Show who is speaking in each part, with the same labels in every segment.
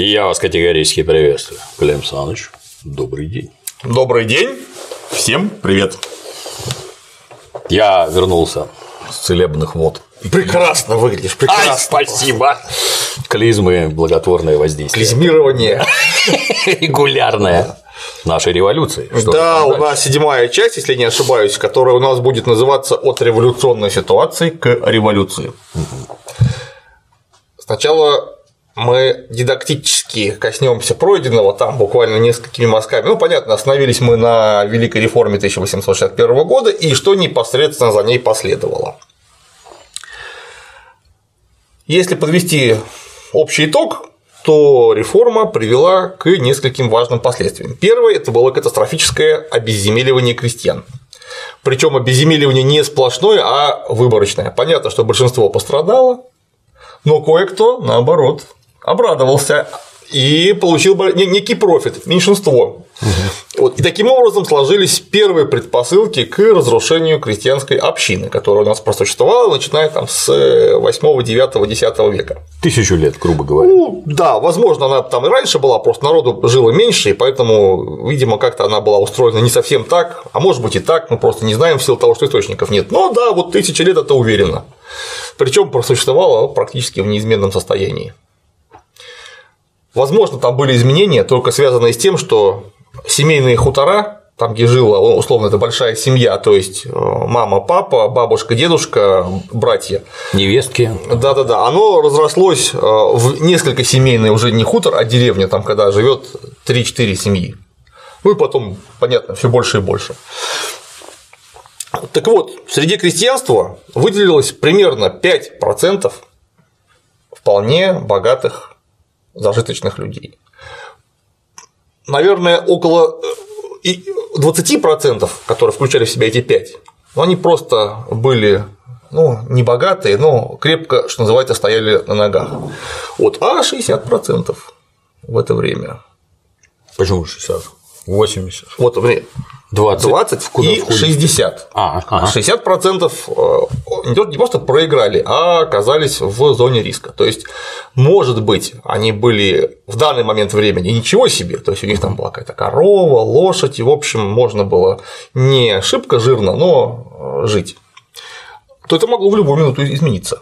Speaker 1: Я вас категорически приветствую. Клим Саныч, добрый день.
Speaker 2: Добрый день. Всем привет.
Speaker 1: Я вернулся с целебных вод.
Speaker 2: Прекрасно выглядишь, прекрасно. Ай,
Speaker 1: спасибо. Клизмы, благотворное воздействие.
Speaker 2: Клизмирование.
Speaker 1: Регулярное нашей революции.
Speaker 2: Да, у нас седьмая часть, если не ошибаюсь, которая у нас будет называться «От революционной ситуации к революции». Сначала мы дидактически коснемся пройденного там буквально несколькими мазками. Ну, понятно, остановились мы на Великой реформе 1861 года и что непосредственно за ней последовало. Если подвести общий итог, то реформа привела к нескольким важным последствиям. Первое – это было катастрофическое обезземеливание крестьян. Причем обезземеливание не сплошное, а выборочное. Понятно, что большинство пострадало, но кое-кто, наоборот, обрадовался и получил некий профит, меньшинство. Угу. Вот, и таким образом сложились первые предпосылки к разрушению крестьянской общины, которая у нас просуществовала, начиная там с 8, 9, 10 века.
Speaker 1: Тысячу лет, грубо говоря.
Speaker 2: Ну, да, возможно, она там и раньше была, просто народу жило меньше, и поэтому, видимо, как-то она была устроена не совсем так, а может быть и так, мы просто не знаем в силу того, что источников нет. Но да, вот тысячи лет это уверенно. Причем просуществовала практически в неизменном состоянии. Возможно, там были изменения, только связанные с тем, что семейные хутора, там, где жила, условно, это большая семья, то есть э, мама, папа, бабушка, дедушка, братья.
Speaker 1: Невестки.
Speaker 2: Да-да-да, оно разрослось э, в несколько семейных, уже не хутор, а деревня, там, когда живет 3-4 семьи. Ну и потом, понятно, все больше и больше. Так вот, среди крестьянства выделилось примерно 5% вполне богатых зажиточных людей. Наверное, около 20%, э, которые включали в себя эти 5, но они просто были ну, не богатые, но крепко, что называется, стояли на ногах. Вот, а 60% в это время.
Speaker 1: Почему 60? 80.
Speaker 2: Вот, 20, 20 куда и входит? 60. А, ага. 60% э, не просто проиграли, а оказались в зоне риска. То есть, может быть, они были в данный момент времени ничего себе, то есть у них там была какая-то корова, лошадь, и, в общем, можно было не шибко жирно, но э, жить, то это могло в любую минуту измениться.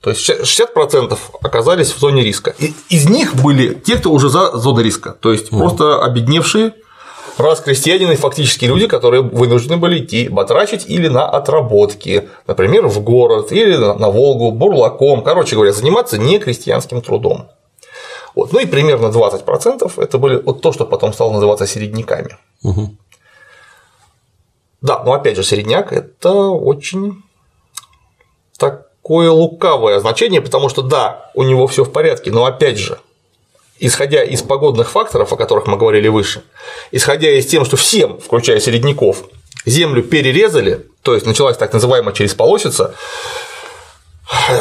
Speaker 2: То есть 60% оказались в зоне риска. Из них были те, кто уже за зоной риска, то есть просто обедневшие раз крестьянины фактически люди, которые вынуждены были идти батрачить или на отработки, например, в город или на Волгу, бурлаком, короче говоря, заниматься не крестьянским трудом. Вот. Ну и примерно 20% это были вот то, что потом стало называться середняками. Угу. Да, но опять же, середняк это очень такое лукавое значение, потому что да, у него все в порядке, но опять же, исходя из погодных факторов, о которых мы говорили выше, исходя из тем, что всем, включая середняков, землю перерезали, то есть началась так называемая через полосица,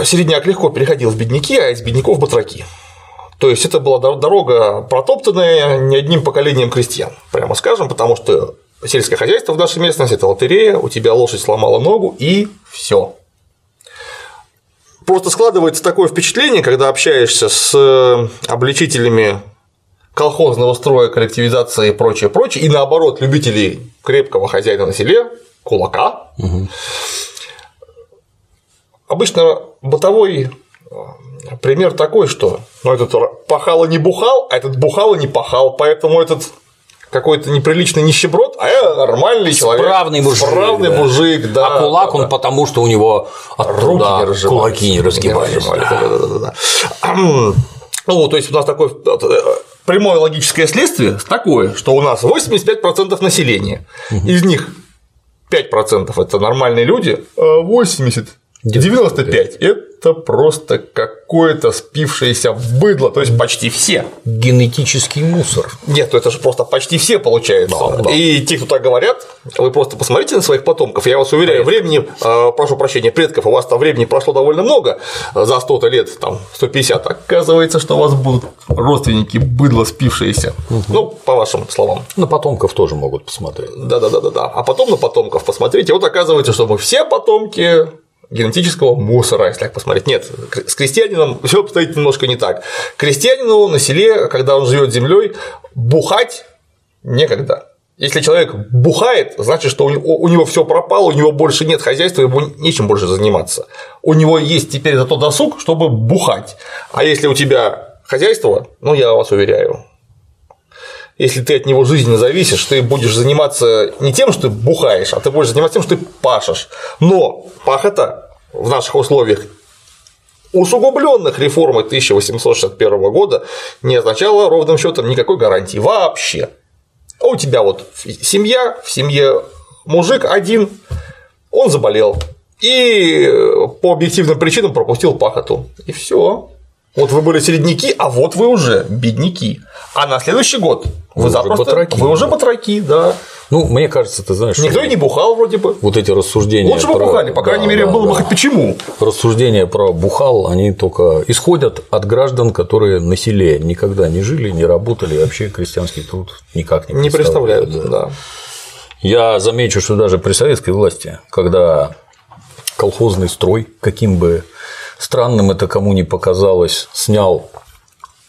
Speaker 2: середняк легко переходил в бедняки, а из бедняков – батраки. То есть это была дорога протоптанная не одним поколением крестьян, прямо скажем, потому что сельское хозяйство в нашей местности – это лотерея, у тебя лошадь сломала ногу и все. Просто складывается такое впечатление, когда общаешься с э, обличителями колхозного строя, коллективизации и прочее, прочее, и наоборот, любителей крепкого хозяина на селе, кулака. Угу. Обычно бытовой э, пример такой, что ну, этот пахало не бухал, а этот бухало не пахал, поэтому этот какой-то неприличный нищеброд, а я нормальный человек.
Speaker 1: Справный мужик.
Speaker 2: Справный да. мужик, да.
Speaker 1: А кулак да, он да. потому, что у него
Speaker 2: от руки не
Speaker 1: кулаки не разгибались. Не да. Да, да, да,
Speaker 2: да. Ну, то есть у нас такое э, прямое логическое следствие такое, что у нас 85% населения, угу. из них 5% это нормальные люди, а 80 95 – это просто какое-то спившееся быдло, то есть почти все.
Speaker 1: Генетический мусор.
Speaker 2: Нет, ну это же просто почти все получается. Да, да. И те, кто так говорят, вы просто посмотрите на своих потомков. Я вас уверяю, времени, а, прошу прощения, предков, у вас там времени прошло довольно много за 100 лет, там 150. Оказывается, что у вас будут родственники быдло спившиеся. Угу. Ну, по вашим словам.
Speaker 1: На потомков тоже могут посмотреть.
Speaker 2: Да, да, да, да, да. А потом на потомков посмотрите. Вот оказывается, что мы все потомки генетического мусора, если так посмотреть. Нет, с крестьянином все обстоит немножко не так. Крестьянину на селе, когда он живет землей, бухать некогда. Если человек бухает, значит, что у него все пропало, у него больше нет хозяйства, ему нечем больше заниматься. У него есть теперь зато досуг, чтобы бухать. А если у тебя хозяйство, ну я вас уверяю, если ты от него жизненно зависишь, ты будешь заниматься не тем, что ты бухаешь, а ты будешь заниматься тем, что ты пашешь. Но пахота в наших условиях усугубленных реформой 1861 года не означала ровным счетом никакой гарантии вообще. А у тебя вот семья, в семье мужик один, он заболел и по объективным причинам пропустил пахоту. И все. Вот вы были середняки, а вот вы уже бедняки. А на следующий год вы, вы запросто уже батраки, вы уже батраки, да.
Speaker 1: Ну, мне кажется, ты знаешь.
Speaker 2: Никто и не бухал вроде бы.
Speaker 1: Вот эти рассуждения.
Speaker 2: Лучше бы бухали, по крайней да, мере, да, было да. бы хоть почему.
Speaker 1: Рассуждения про бухал, они только исходят от граждан, которые на селе никогда не жили, не работали, и вообще крестьянский труд никак не
Speaker 2: представляют. Не представляют, да. да.
Speaker 1: Я замечу, что даже при советской власти, когда колхозный строй, каким бы странным это кому не показалось, снял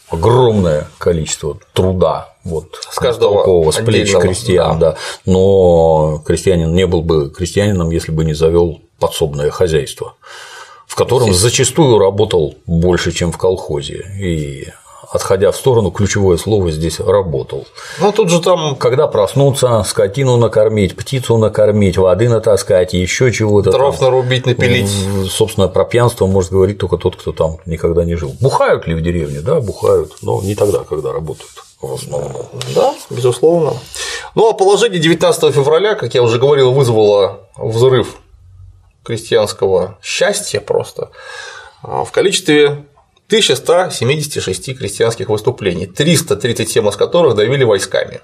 Speaker 1: огромное количество труда вот,
Speaker 2: с каждого
Speaker 1: с плеч крестьян, да. да. Но крестьянин не был бы крестьянином, если бы не завел подсобное хозяйство, в котором зачастую работал больше, чем в колхозе. И отходя в сторону, ключевое слово здесь работал.
Speaker 2: Ну тут же там.
Speaker 1: Когда проснуться, скотину накормить, птицу накормить, воды натаскать, еще чего-то.
Speaker 2: Дров там, нарубить, напилить.
Speaker 1: Собственно, про пьянство может говорить только тот, кто там никогда не жил. Бухают ли в деревне? Да, бухают, но не тогда, когда работают. В основном.
Speaker 2: Да, безусловно. Ну а положение 19 февраля, как я уже говорил, вызвало взрыв крестьянского счастья просто а, в количестве 1176 крестьянских выступлений, 337 из которых давили войсками.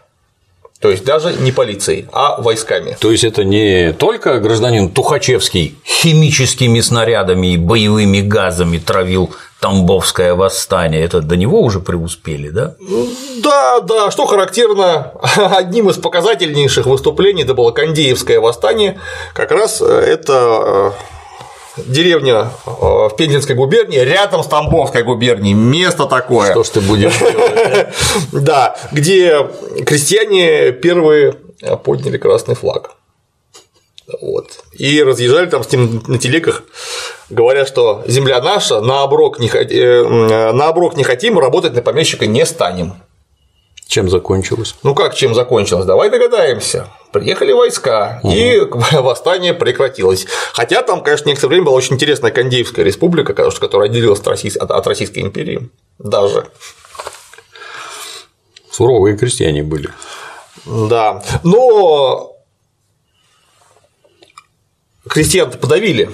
Speaker 2: То есть даже не полицией, а войсками.
Speaker 1: То есть это не только гражданин Тухачевский химическими снарядами и боевыми газами травил Тамбовское восстание, это до него уже преуспели, да?
Speaker 2: Да, да, что характерно, одним из показательнейших выступлений это было Кандеевское восстание, как раз это э, деревня э, в Пензенской губернии, рядом с Тамбовской губернией, место такое.
Speaker 1: Что ж ты будешь делать?
Speaker 2: Да, где крестьяне первые подняли красный флаг. Вот. И разъезжали там с ним на телеках, говоря, что земля наша, на оброк не, э, на оброк не хотим, работать на помещика не станем.
Speaker 1: Чем закончилось?
Speaker 2: Ну как чем закончилось? Давай догадаемся. Приехали войска, угу. и восстание прекратилось. Хотя там, конечно, некоторое время была очень интересная Кандеевская республика, которая отделилась от Российской империи. Даже.
Speaker 1: Суровые крестьяне были.
Speaker 2: Да. Но крестьян подавили.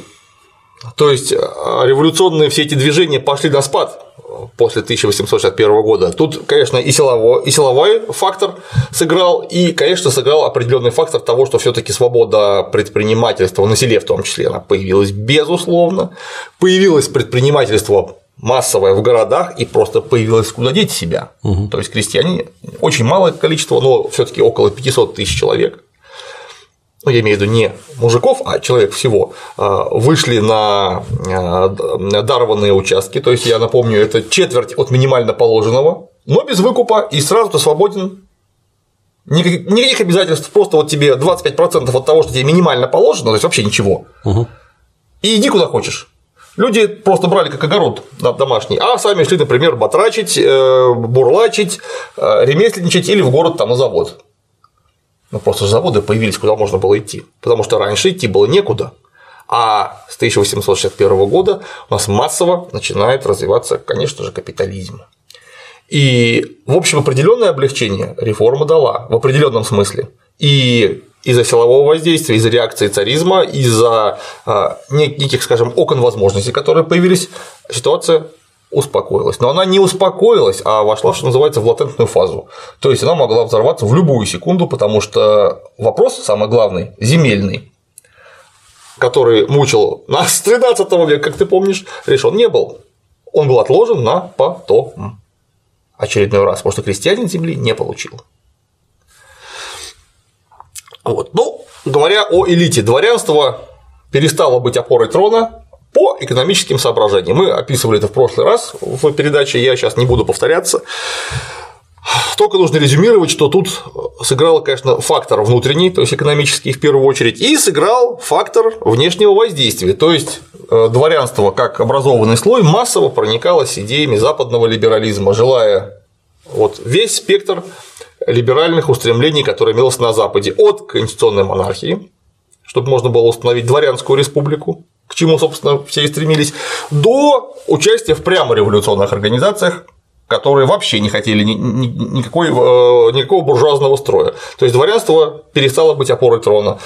Speaker 2: То есть революционные все эти движения пошли на спад после 1861 года. Тут, конечно, и силовой, и силовой фактор сыграл, и, конечно, сыграл определенный фактор того, что все таки свобода предпринимательства, на селе в том числе, она появилась безусловно, появилось предпринимательство массовое в городах и просто появилось куда деть себя. Угу. То есть крестьяне очень малое количество, но все таки около 500 тысяч человек ну, я имею в виду не мужиков, а человек всего, а, вышли на а, дарованные участки, то есть я напомню, это четверть от минимально положенного, но без выкупа, и сразу ты свободен Никаких, никаких обязательств, просто вот тебе 25% от того, что тебе минимально положено, то есть вообще ничего. Угу. И иди куда хочешь. Люди просто брали как огород домашний, а сами шли, например, батрачить, э, бурлачить, э, ремесленничать или в город там на завод. Ну, просто заводы появились, куда можно было идти. Потому что раньше идти было некуда. А с 1861 года у нас массово начинает развиваться, конечно же, капитализм. И, в общем, определенное облегчение реформа дала в определенном смысле. И из-за силового воздействия, из-за реакции царизма, из-за а, неких, скажем, окон возможностей, которые появились, ситуация успокоилась. Но она не успокоилась, а вошла, что называется, в латентную фазу. То есть она могла взорваться в любую секунду, потому что вопрос, самый главный, земельный, который мучил нас с 13 века, как ты помнишь, решен не был. Он был отложен на потом. Очередной раз, потому что крестьянин земли не получил. Вот. Ну, говоря о элите, дворянство перестала быть опорой трона по экономическим соображениям. Мы описывали это в прошлый раз в передаче, я сейчас не буду повторяться. Только нужно резюмировать, что тут сыграл, конечно, фактор внутренний, то есть экономический в первую очередь, и сыграл фактор внешнего воздействия, то есть э, дворянство как образованный слой массово проникалось идеями западного либерализма, желая вот весь спектр либеральных устремлений, которые имелось на Западе, от конституционной монархии, чтобы можно было установить дворянскую республику, к чему, собственно, все и стремились, до участия в прямо революционных организациях, которые вообще не хотели никакой, э, никакого буржуазного строя. То есть дворянство перестало быть опорой трона.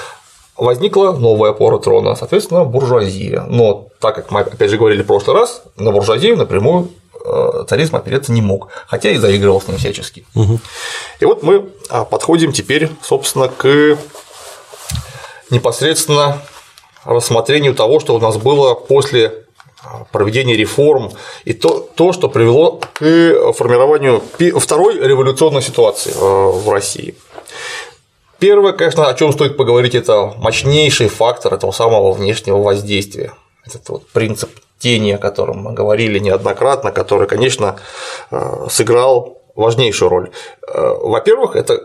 Speaker 2: Возникла новая опора трона, соответственно, буржуазия. Но так как мы, опять же, говорили в прошлый раз, на буржуазию напрямую э, царизм опереться не мог, хотя и заигрывал с ним всячески. Угу. И вот мы а, подходим теперь, собственно, к непосредственно рассмотрению того, что у нас было после проведения реформ и то, то, что привело к формированию второй революционной ситуации э, в России. Первое, конечно, о чем стоит поговорить, это мощнейший фактор этого самого внешнего воздействия. Этот вот принцип тени, о котором мы говорили неоднократно, который, конечно, э, сыграл важнейшую роль. Э, во-первых, это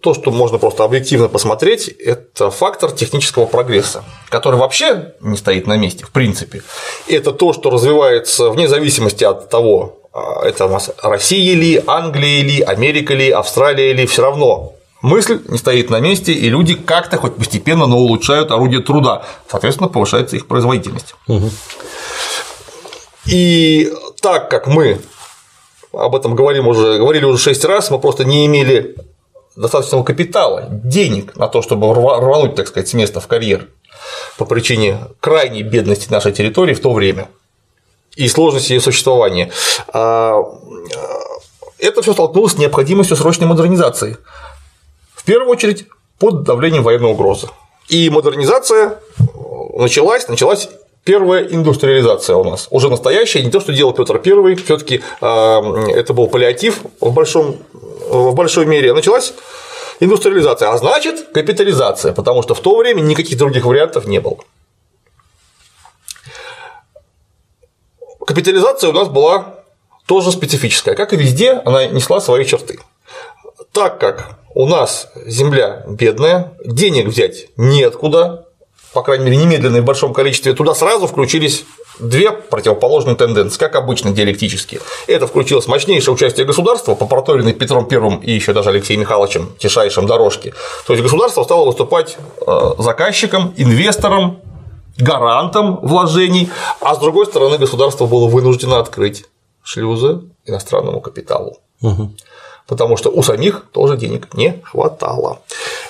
Speaker 2: то, что можно просто объективно посмотреть, это фактор технического прогресса, который вообще не стоит на месте, в принципе. Это то, что развивается вне зависимости от того, а, это у нас Россия ли, Англия ли, Америка ли, Австралия ли, все равно мысль не стоит на месте, и люди как-то хоть постепенно, но улучшают орудие труда, соответственно, повышается их производительность. Угу. И так как мы об этом говорим уже, говорили уже шесть раз, мы просто не имели достаточного капитала, денег на то, чтобы рвануть, так сказать, с места в карьер по причине крайней бедности нашей территории в то время и сложности ее существования. А, это все столкнулось с необходимостью срочной модернизации. В первую очередь под давлением военной угрозы. И модернизация началась, началась первая индустриализация у нас, уже настоящая, не то, что делал Петр I, все таки а, это был паллиатив в большом в большой мере, началась индустриализация, а значит капитализация, потому что в то время никаких других вариантов не было. Капитализация у нас была тоже специфическая, как и везде, она несла свои черты. Так как у нас земля бедная, денег взять неоткуда, по крайней мере, немедленно и в большом количестве, туда сразу включились две противоположные тенденции, как обычно диалектические. Это включилось мощнейшее участие государства по проторенной Петром I и еще даже Алексеем Михайловичем тишайшем дорожке. То есть государство стало выступать э, заказчиком, инвестором, гарантом вложений, а с другой стороны государство было вынуждено открыть шлюзы иностранному капиталу. Угу потому что у самих тоже денег не хватало.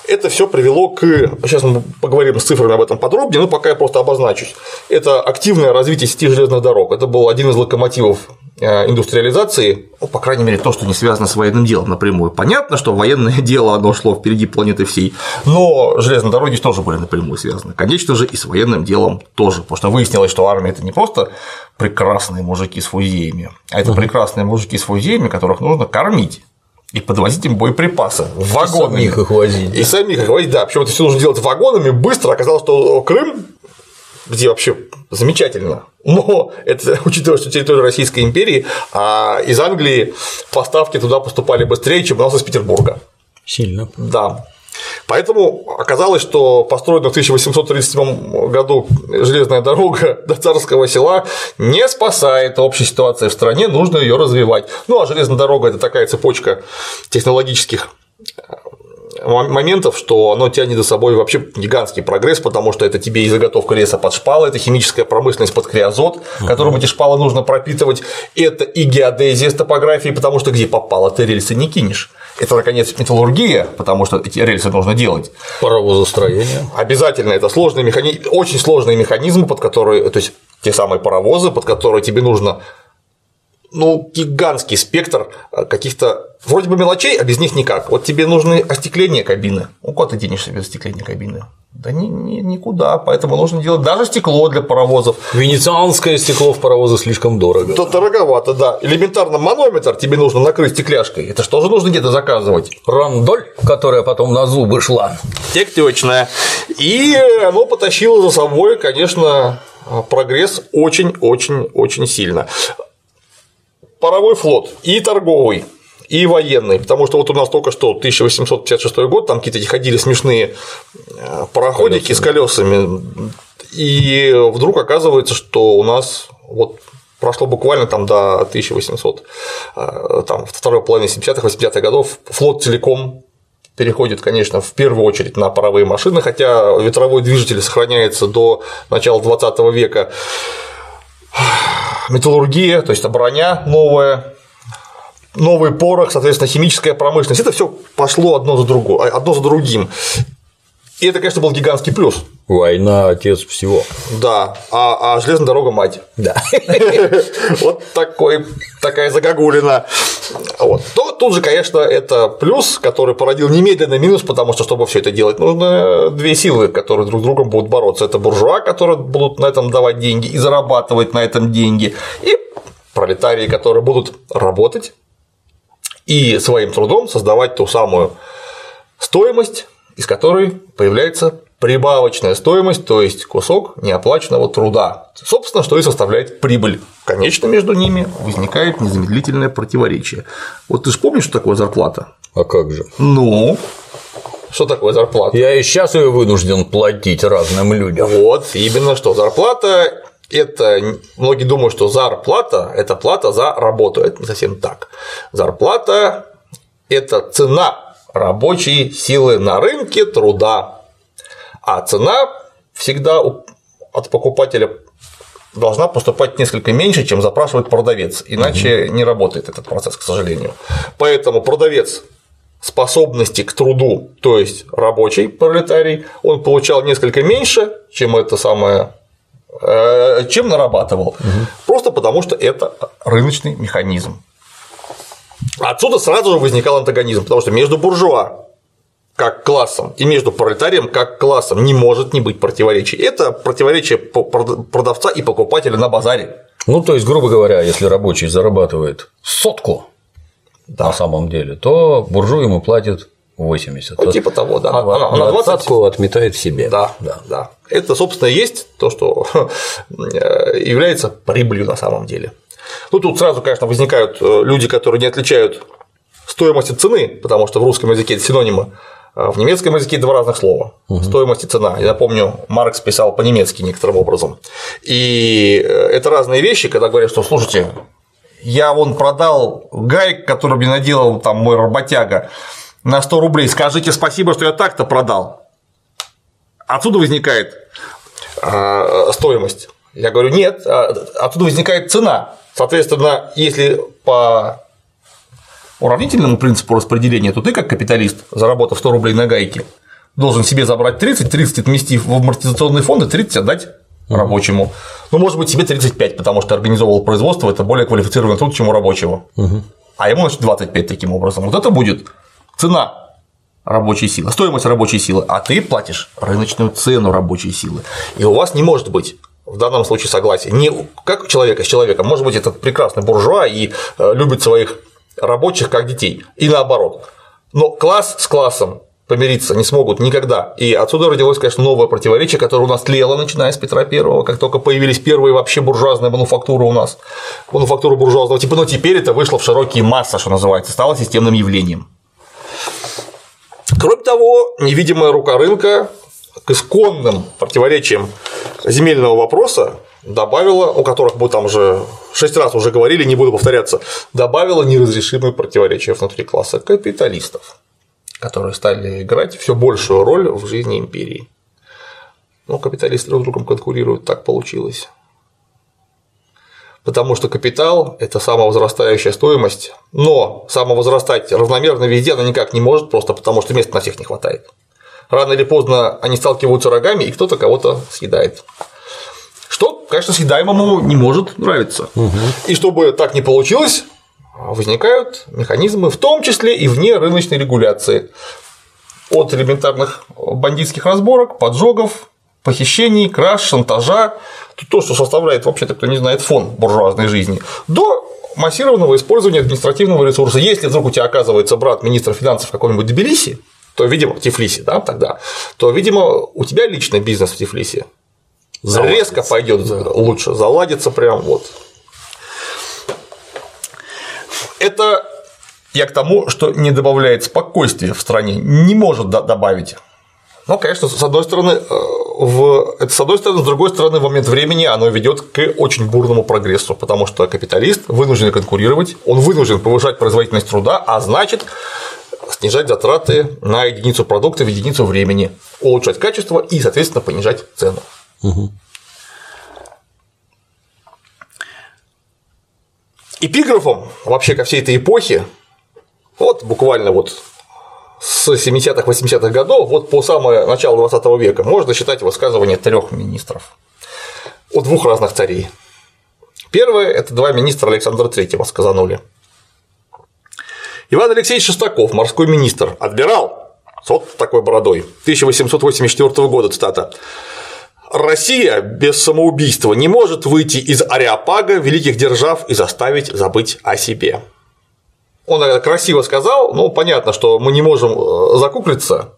Speaker 2: Это все привело к. Сейчас мы поговорим с цифрами об этом подробнее, но пока я просто обозначусь. Это активное развитие сети железных дорог. Это был один из локомотивов индустриализации, ну, по крайней мере, то, что не связано с военным делом напрямую. Понятно, что военное дело оно шло впереди планеты всей, но железные дороги тоже были напрямую связаны. Конечно же, и с военным делом тоже, потому что выяснилось, что армия это не просто прекрасные мужики с фузеями, а это прекрасные мужики с фузеями, которых нужно кормить и подвозить им боеприпасы вагонами.
Speaker 1: И самих их возить.
Speaker 2: И самих их возить, да. Причем это все нужно делать вагонами быстро. Оказалось, что Крым, где вообще замечательно, но это учитывая, что территория Российской империи, а из Англии поставки туда поступали быстрее, чем у нас из Петербурга.
Speaker 1: Сильно.
Speaker 2: Да. Поэтому оказалось, что построена в 1837 году железная дорога до Царского села не спасает общей ситуации в стране, нужно ее развивать. Ну а железная дорога это такая цепочка технологических моментов, что оно тянет за собой вообще гигантский прогресс, потому что это тебе и заготовка леса под шпалы, это химическая промышленность под криозот, которым эти шпалы нужно пропитывать, это и геодезия с топографией, потому что где попало, ты рельсы не кинешь. Это, наконец, металлургия, потому что эти рельсы нужно делать.
Speaker 1: Паровозостроение.
Speaker 2: Обязательно это сложный механизм, очень сложный механизм, под который, то есть те самые паровозы, под которые тебе нужно ну, гигантский спектр э, каких-то вроде бы мелочей, а без них никак. Вот тебе нужны остекление кабины. Ну, куда ты денешься без остекления кабины? Да ни, ни, никуда, поэтому нужно делать даже стекло для паровозов.
Speaker 1: Венецианское стекло в паровозы слишком дорого.
Speaker 2: Да, дороговато, да. Элементарно манометр тебе нужно накрыть стекляшкой. Это что же нужно где-то заказывать?
Speaker 1: Рандоль, которая потом на зубы шла.
Speaker 2: Тектечная. И оно потащило за собой, конечно, прогресс очень-очень-очень сильно. Паровой флот и торговый, и военный, потому что вот у нас только что 1856 год, там какие-то ходили смешные э, пароходики с колесами, и вдруг оказывается, что у нас вот прошло буквально там до 1800, э, там, второй половины 70-х, 80-х годов, флот целиком переходит, конечно, в первую очередь на паровые машины, хотя ветровой движитель сохраняется до начала 20 века. Металлургия, то есть броня новая, новый порох, соответственно, химическая промышленность. Это все пошло одно за, другое, одно за другим. И это, конечно, был гигантский плюс.
Speaker 1: Война – отец всего.
Speaker 2: Да, а, а железная дорога – мать.
Speaker 1: Да.
Speaker 2: Вот такой, такая загогулина. Вот. То тут же, конечно, это плюс, который породил немедленный минус, потому что, чтобы все это делать, нужно две силы, которые друг с другом будут бороться. Это буржуа, которые будут на этом давать деньги и зарабатывать на этом деньги, и пролетарии, которые будут работать и своим трудом создавать ту самую стоимость, из которой появляется прибавочная стоимость, то есть кусок неоплаченного труда. Собственно, что и составляет прибыль. Конечно, между ними возникает незамедлительное противоречие. Вот ты же помнишь, что такое зарплата?
Speaker 1: А как же?
Speaker 2: Ну, что такое зарплата?
Speaker 1: Я и сейчас ее вынужден платить разным людям.
Speaker 2: Вот, именно что зарплата это многие думают, что зарплата – это плата за работу. Это не совсем так. Зарплата – это цена рабочей силы на рынке труда, а цена всегда от покупателя должна поступать несколько меньше, чем запрашивает продавец, иначе угу. не работает этот процесс, к сожалению. Поэтому продавец способности к труду, то есть рабочий пролетарий, он получал несколько меньше, чем это самое Э, чем нарабатывал. Угу. Просто потому, что это рыночный механизм. Отсюда сразу же возникал антагонизм, потому что между буржуа как классом и между пролетарием как классом не может не быть противоречий. Это противоречие продавца и покупателя на базаре.
Speaker 1: Ну, то есть, грубо говоря, если рабочий зарабатывает сотку да. на самом деле, то буржуй ему платит 80.
Speaker 2: Ну, типа того, да.
Speaker 1: А, на, на 20 отметает себе.
Speaker 2: Да, да, да. Это, собственно, есть то, что э, является прибылью на самом деле. Ну, тут сразу, конечно, возникают э, люди, которые не отличают стоимость и цены, потому что в русском языке это синонимы, а в немецком языке два разных слова угу. стоимость и цена. Я помню, Маркс писал по-немецки некоторым образом. И э, это разные вещи, когда говорят, что слушайте, я вон продал гайк, который мне наделал там мой работяга, на 100 рублей, скажите спасибо, что я так-то продал. Отсюда возникает э, стоимость. Я говорю, нет, а, отсюда возникает цена. Соответственно, если по уравнительному принципу распределения, то ты как капиталист, заработав 100 рублей на гайке, должен себе забрать 30, 30 отмести в амортизационные фонды, 30 отдать рабочему. Ну, может быть, себе 35, потому что организовывал производство, это более квалифицированный труд, чем у рабочего. Угу. А ему, значит, 25 таким образом. Вот это будет цена рабочей силы, стоимость рабочей силы, а ты платишь рыночную цену рабочей силы. И у вас не может быть в данном случае согласия. Не как человека с человеком, может быть, этот прекрасный буржуа и э, любит своих рабочих как детей, и наоборот. Но класс с классом помириться не смогут никогда. И отсюда родилось, конечно, новое противоречие, которое у нас тлело, начиная с Петра Первого, как только появились первые вообще буржуазные мануфактуры у нас, мануфактура буржуазного типа, но теперь это вышло в широкие массы, что называется, стало системным явлением. Кроме того, невидимая рука рынка к исконным противоречиям земельного вопроса добавила, о которых мы там уже шесть раз уже говорили, не буду повторяться, добавила неразрешимые противоречия внутри класса капиталистов, которые стали играть все большую роль в жизни империи. Ну, капиталисты друг с другом конкурируют, так получилось потому что капитал – это самовозрастающая стоимость, но самовозрастать равномерно везде она никак не может, просто потому что места на всех не хватает. Рано или поздно они сталкиваются рогами, и кто-то кого-то съедает. Что, конечно, съедаемому не может нравиться. Угу. И чтобы так не получилось, возникают механизмы, в том числе и вне рыночной регуляции. От элементарных бандитских разборок, поджогов, похищений, краж, шантажа, то, что составляет вообще-то, кто не знает, фон буржуазной жизни, до массированного использования административного ресурса. Если вдруг у тебя оказывается брат министра финансов какой-нибудь Тбилиси, то, видимо, в Тифлисе, да, тогда, то, видимо, у тебя личный бизнес в Тифлисе заладится. резко пойдет да. лучше, заладится прям вот. Это я к тому, что не добавляет спокойствия в стране, не может добавить. Ну, конечно, с одной стороны, э, в... это с одной стороны, с другой стороны, в момент времени оно ведет к очень бурному прогрессу, потому что капиталист вынужден конкурировать, он вынужден повышать производительность труда, а значит снижать затраты на единицу продукта в единицу времени, улучшать качество и, соответственно, понижать цену. Угу. Эпиграфом вообще ко всей этой эпохе, вот буквально вот с 70-х, 80-х годов, вот по самое начало 20 века, можно считать высказывание трех министров у двух разных царей. Первое – это два министра Александра III сказанули. Иван Алексеевич Шестаков, морской министр, отбирал с вот такой бородой 1884 года, цитата. Россия без самоубийства не может выйти из ареопага великих держав и заставить забыть о себе. Он красиво сказал, ну понятно, что мы не можем э, закуклиться,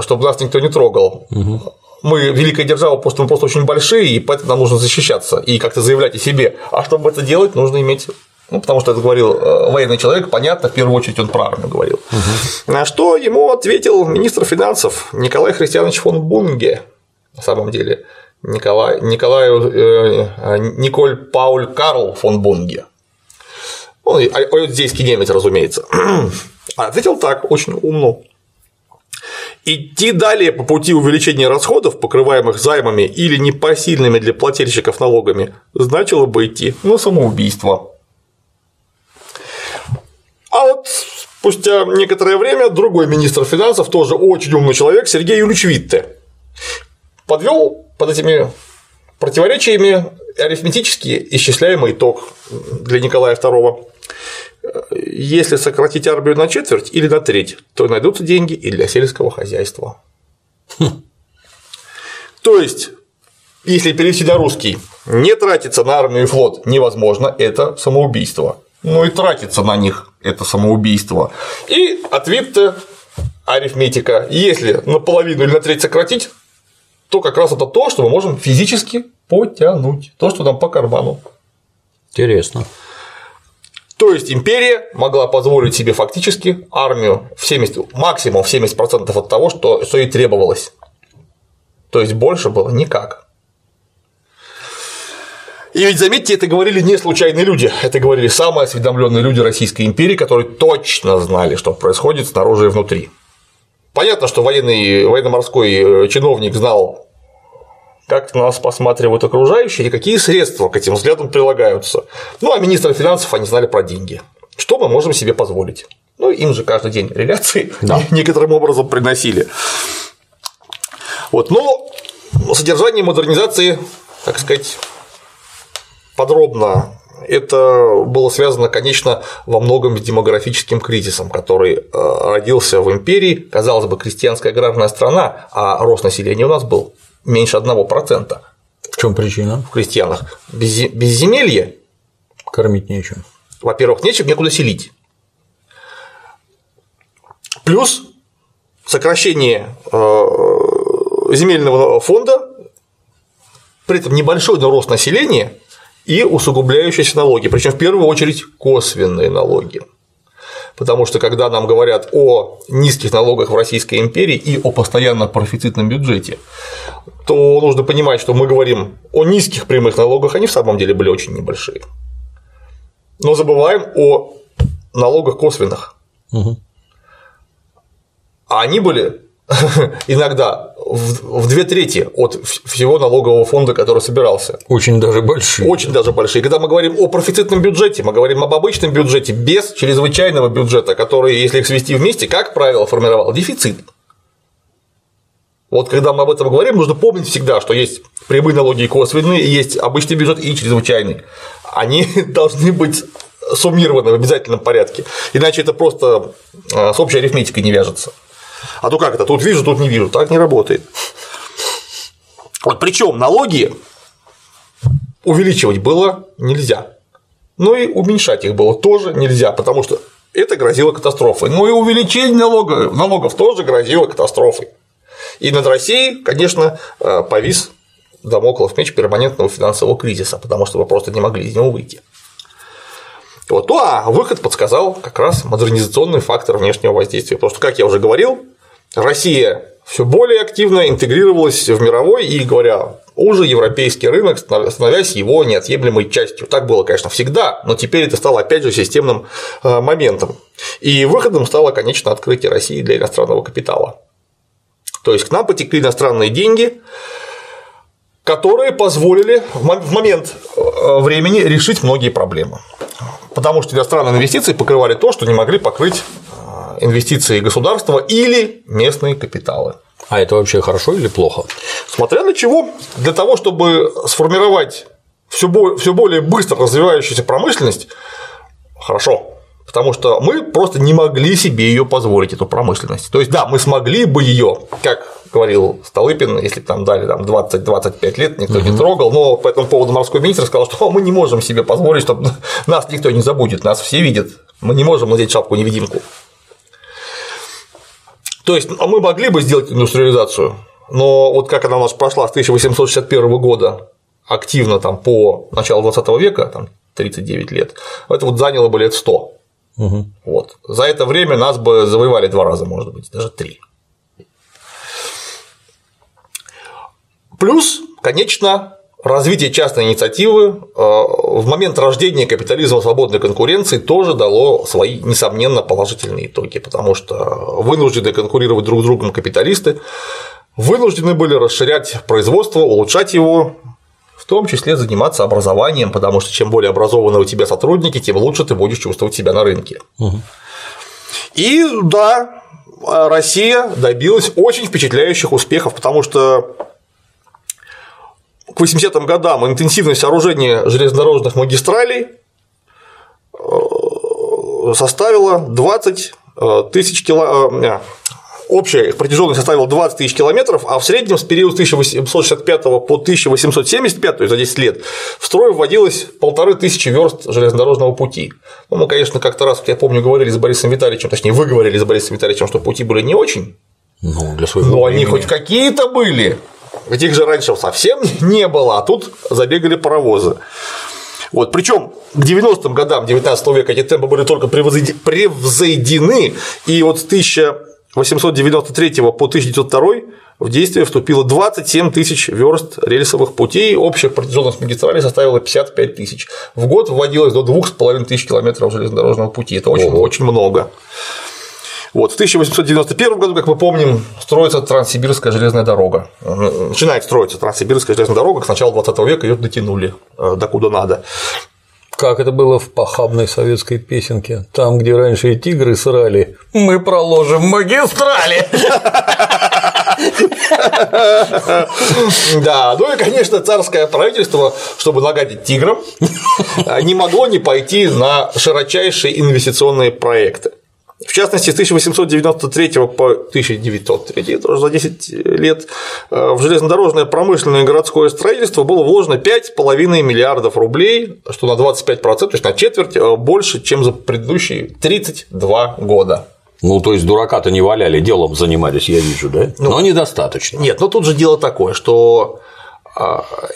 Speaker 2: чтобы нас никто не трогал. Угу. Мы великая держава, просто мы просто очень большие, и поэтому нам нужно защищаться и как-то заявлять о себе. А чтобы это делать, нужно иметь ну, потому что это говорил э, военный человек, понятно, в первую очередь он про армию говорил. Угу. На что ему ответил министр финансов Николай Христианович фон Бунге, на самом деле, Николай, Николай э, э Николь Пауль Карл фон Бунге. Он иудейский немец, разумеется. Ответил так, очень умно. Идти далее по пути увеличения расходов, покрываемых займами или непосильными для плательщиков налогами, значило бы идти на самоубийство. А вот спустя некоторое время другой министр финансов, тоже очень умный человек, Сергей Юрьевич Витте, подвел под этими противоречиями арифметически исчисляемый итог для Николая II если сократить армию на четверть или на треть, то найдутся деньги и для сельского хозяйства. Хм. То есть, если перевести на русский, не тратиться на армию и флот невозможно, это самоубийство. Но и тратиться на них – это самоубийство. И ответ-то арифметика. Если наполовину или на треть сократить, то как раз это то, что мы можем физически потянуть, то, что нам по карману.
Speaker 1: Интересно.
Speaker 2: То есть империя могла позволить себе фактически армию в 70, максимум в 70% от того, что, что ей требовалось. То есть больше было никак. И ведь заметьте, это говорили не случайные люди, это говорили самые осведомленные люди Российской империи, которые точно знали, что происходит снаружи и внутри. Понятно, что военный, военно-морской чиновник знал как на нас посматривают окружающие и какие средства к этим взглядам прилагаются. Ну, а министры финансов, они знали про деньги. Что мы можем себе позволить? Ну, им же каждый день реляции да. некоторым образом приносили. Вот, но содержание модернизации, так сказать, подробно это было связано, конечно, во многом с демографическим кризисом, который э, родился в империи, казалось бы, крестьянская аграрная страна, а рост населения у нас был меньше 1%.
Speaker 1: В чем причина?
Speaker 2: В крестьянах. Безземелье.
Speaker 1: Кормить нечем.
Speaker 2: Во-первых, нечем некуда селить. Плюс сокращение э, земельного фонда, при этом небольшой рост населения и усугубляющиеся налоги, причем в первую очередь косвенные налоги потому что когда нам говорят о низких налогах в Российской империи и о постоянно профицитном бюджете, то нужно понимать, что мы говорим о низких прямых налогах, они в самом деле были очень небольшие. Но забываем о налогах косвенных. Угу. А они были иногда в две трети от всего налогового фонда, который собирался.
Speaker 1: Очень даже большие.
Speaker 2: Очень даже большие. Когда мы говорим о профицитном бюджете, мы говорим об обычном бюджете без чрезвычайного бюджета, который, если их свести вместе, как правило, формировал дефицит. Вот когда мы об этом говорим, нужно помнить всегда, что есть прямые налоги и косвенные, есть обычный бюджет и чрезвычайный. Они должны быть суммированы в обязательном порядке, иначе это просто а, с общей арифметикой не вяжется. А то как это? Тут вижу, тут не вижу. Так не работает. Вот причем налоги увеличивать было нельзя. Но и уменьшать их было тоже нельзя, потому что это грозило катастрофой. Ну и увеличение налога, налогов тоже грозило катастрофой. И над Россией, конечно, э, повис домоклов меч перманентного финансового кризиса, потому что вы просто не могли из него выйти. Вот. Ну а выход подсказал как раз модернизационный фактор внешнего воздействия. Что, как я уже говорил, Россия все более активно интегрировалась в мировой и, говоря, уже европейский рынок, становясь его неотъемлемой частью. Так было, конечно, всегда, но теперь это стало, опять же, системным э, моментом. И выходом стало, конечно, открытие России для иностранного капитала. То есть к нам потекли иностранные деньги, которые позволили в момент э, времени решить многие проблемы. Потому что иностранные инвестиции покрывали то, что не могли покрыть э, инвестиции государства или местные капиталы.
Speaker 1: А это вообще хорошо или плохо?
Speaker 2: Смотря на чего. Для того, чтобы сформировать все более быстро развивающуюся промышленность, хорошо. Потому что мы просто не могли себе ее позволить, эту промышленность. То есть, да, мы смогли бы ее, как говорил Столыпин, если бы там дали там, 20-25 лет, никто угу. не трогал, но по этому поводу морской министр сказал, что мы не можем себе позволить, чтобы нас никто не забудет, нас все видят, мы не можем надеть шапку-невидимку. То есть мы могли бы сделать индустриализацию, но вот как она у нас прошла с 1861 года активно там по началу 20 века, там 39 лет, это вот заняло бы лет 100. Угу. Вот. За это время нас бы завоевали два раза, может быть, даже три. Плюс, конечно, развитие частной инициативы э, в момент рождения капитализма свободной конкуренции тоже дало свои, несомненно, положительные итоги, потому что вынуждены конкурировать друг с другом капиталисты вынуждены были расширять производство, улучшать его, в том числе заниматься образованием, потому что чем более образованные у тебя сотрудники, тем лучше ты будешь чувствовать себя на рынке. Угу. И да, Россия добилась очень впечатляющих успехов, потому что к 80-м годам интенсивность сооружения железнодорожных магистралей э, составила 20 э, тысяч кило... Общая их протяженность составила 20 тысяч километров, а в среднем с периода 1865 по 1875, то есть за 10 лет, в строй вводилось полторы тысячи верст железнодорожного пути. Ну, мы, конечно, как-то раз, я помню, говорили с Борисом Витальевичем, точнее, вы говорили с Борисом Витальевичем, что пути были не очень. Ну, для своего Но они хоть какие-то были. Ведь их же раньше совсем не было, а тут забегали паровозы. Вот, причем к 90-м годам 19 века эти темпы были только превзойдены, и вот с 1893 по 1902 в действие вступило 27 тысяч верст рельсовых путей, общая протяженность магистрали составила 55 тысяч. В год вводилось до 2,5 тысяч километров железнодорожного пути. Это очень, очень много. Вот, в 1891 году, как мы помним, строится Транссибирская железная дорога. Начинает строиться Транссибирская железная дорога, к началу 20 века ее дотянули э, до куда надо.
Speaker 1: Как это было в похабной советской песенке. Там, где раньше и тигры срали, мы проложим магистрали.
Speaker 2: Да, ну и, конечно, царское правительство, чтобы нагадить тиграм, не могло не пойти на широчайшие инвестиционные проекты. В частности, с 1893 по 1903, тоже за 10 лет, э, в железнодорожное промышленное и городское строительство было вложено 5,5 миллиардов рублей, что на 25%, то есть на четверть э, больше, чем за предыдущие 32 года.
Speaker 1: Ну, то есть дурака-то не валяли, делом занимались, я вижу, да? Ну, но недостаточно.
Speaker 2: Нет, но тут же дело такое, что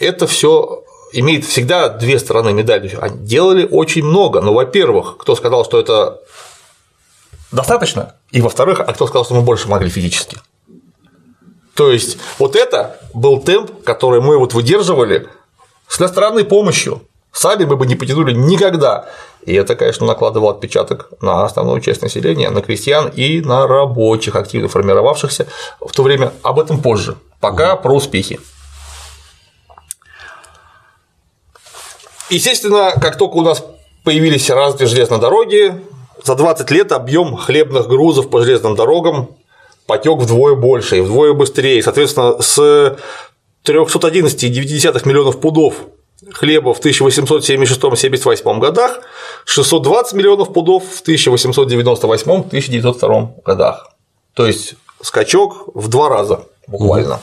Speaker 2: это все имеет всегда две стороны медали. Делали очень много. Но, во-первых, кто сказал, что это достаточно, и во-вторых, а кто сказал, что мы больше могли физически. То есть вот это был темп, который мы вот выдерживали с иностранной помощью. Сами мы бы не потянули никогда. И это, конечно, накладывало отпечаток на основную часть населения, на крестьян и на рабочих, активно формировавшихся в то время. Об этом позже. Пока угу. про успехи. Естественно, как только у нас появились разные железные дороги, за 20 лет объем хлебных грузов по железным дорогам потек вдвое больше и вдвое быстрее. Соответственно, с 311,9 миллионов пудов хлеба в 1876-78 годах, 620 миллионов пудов в 1898-1902 годах. То есть скачок в два раза буквально.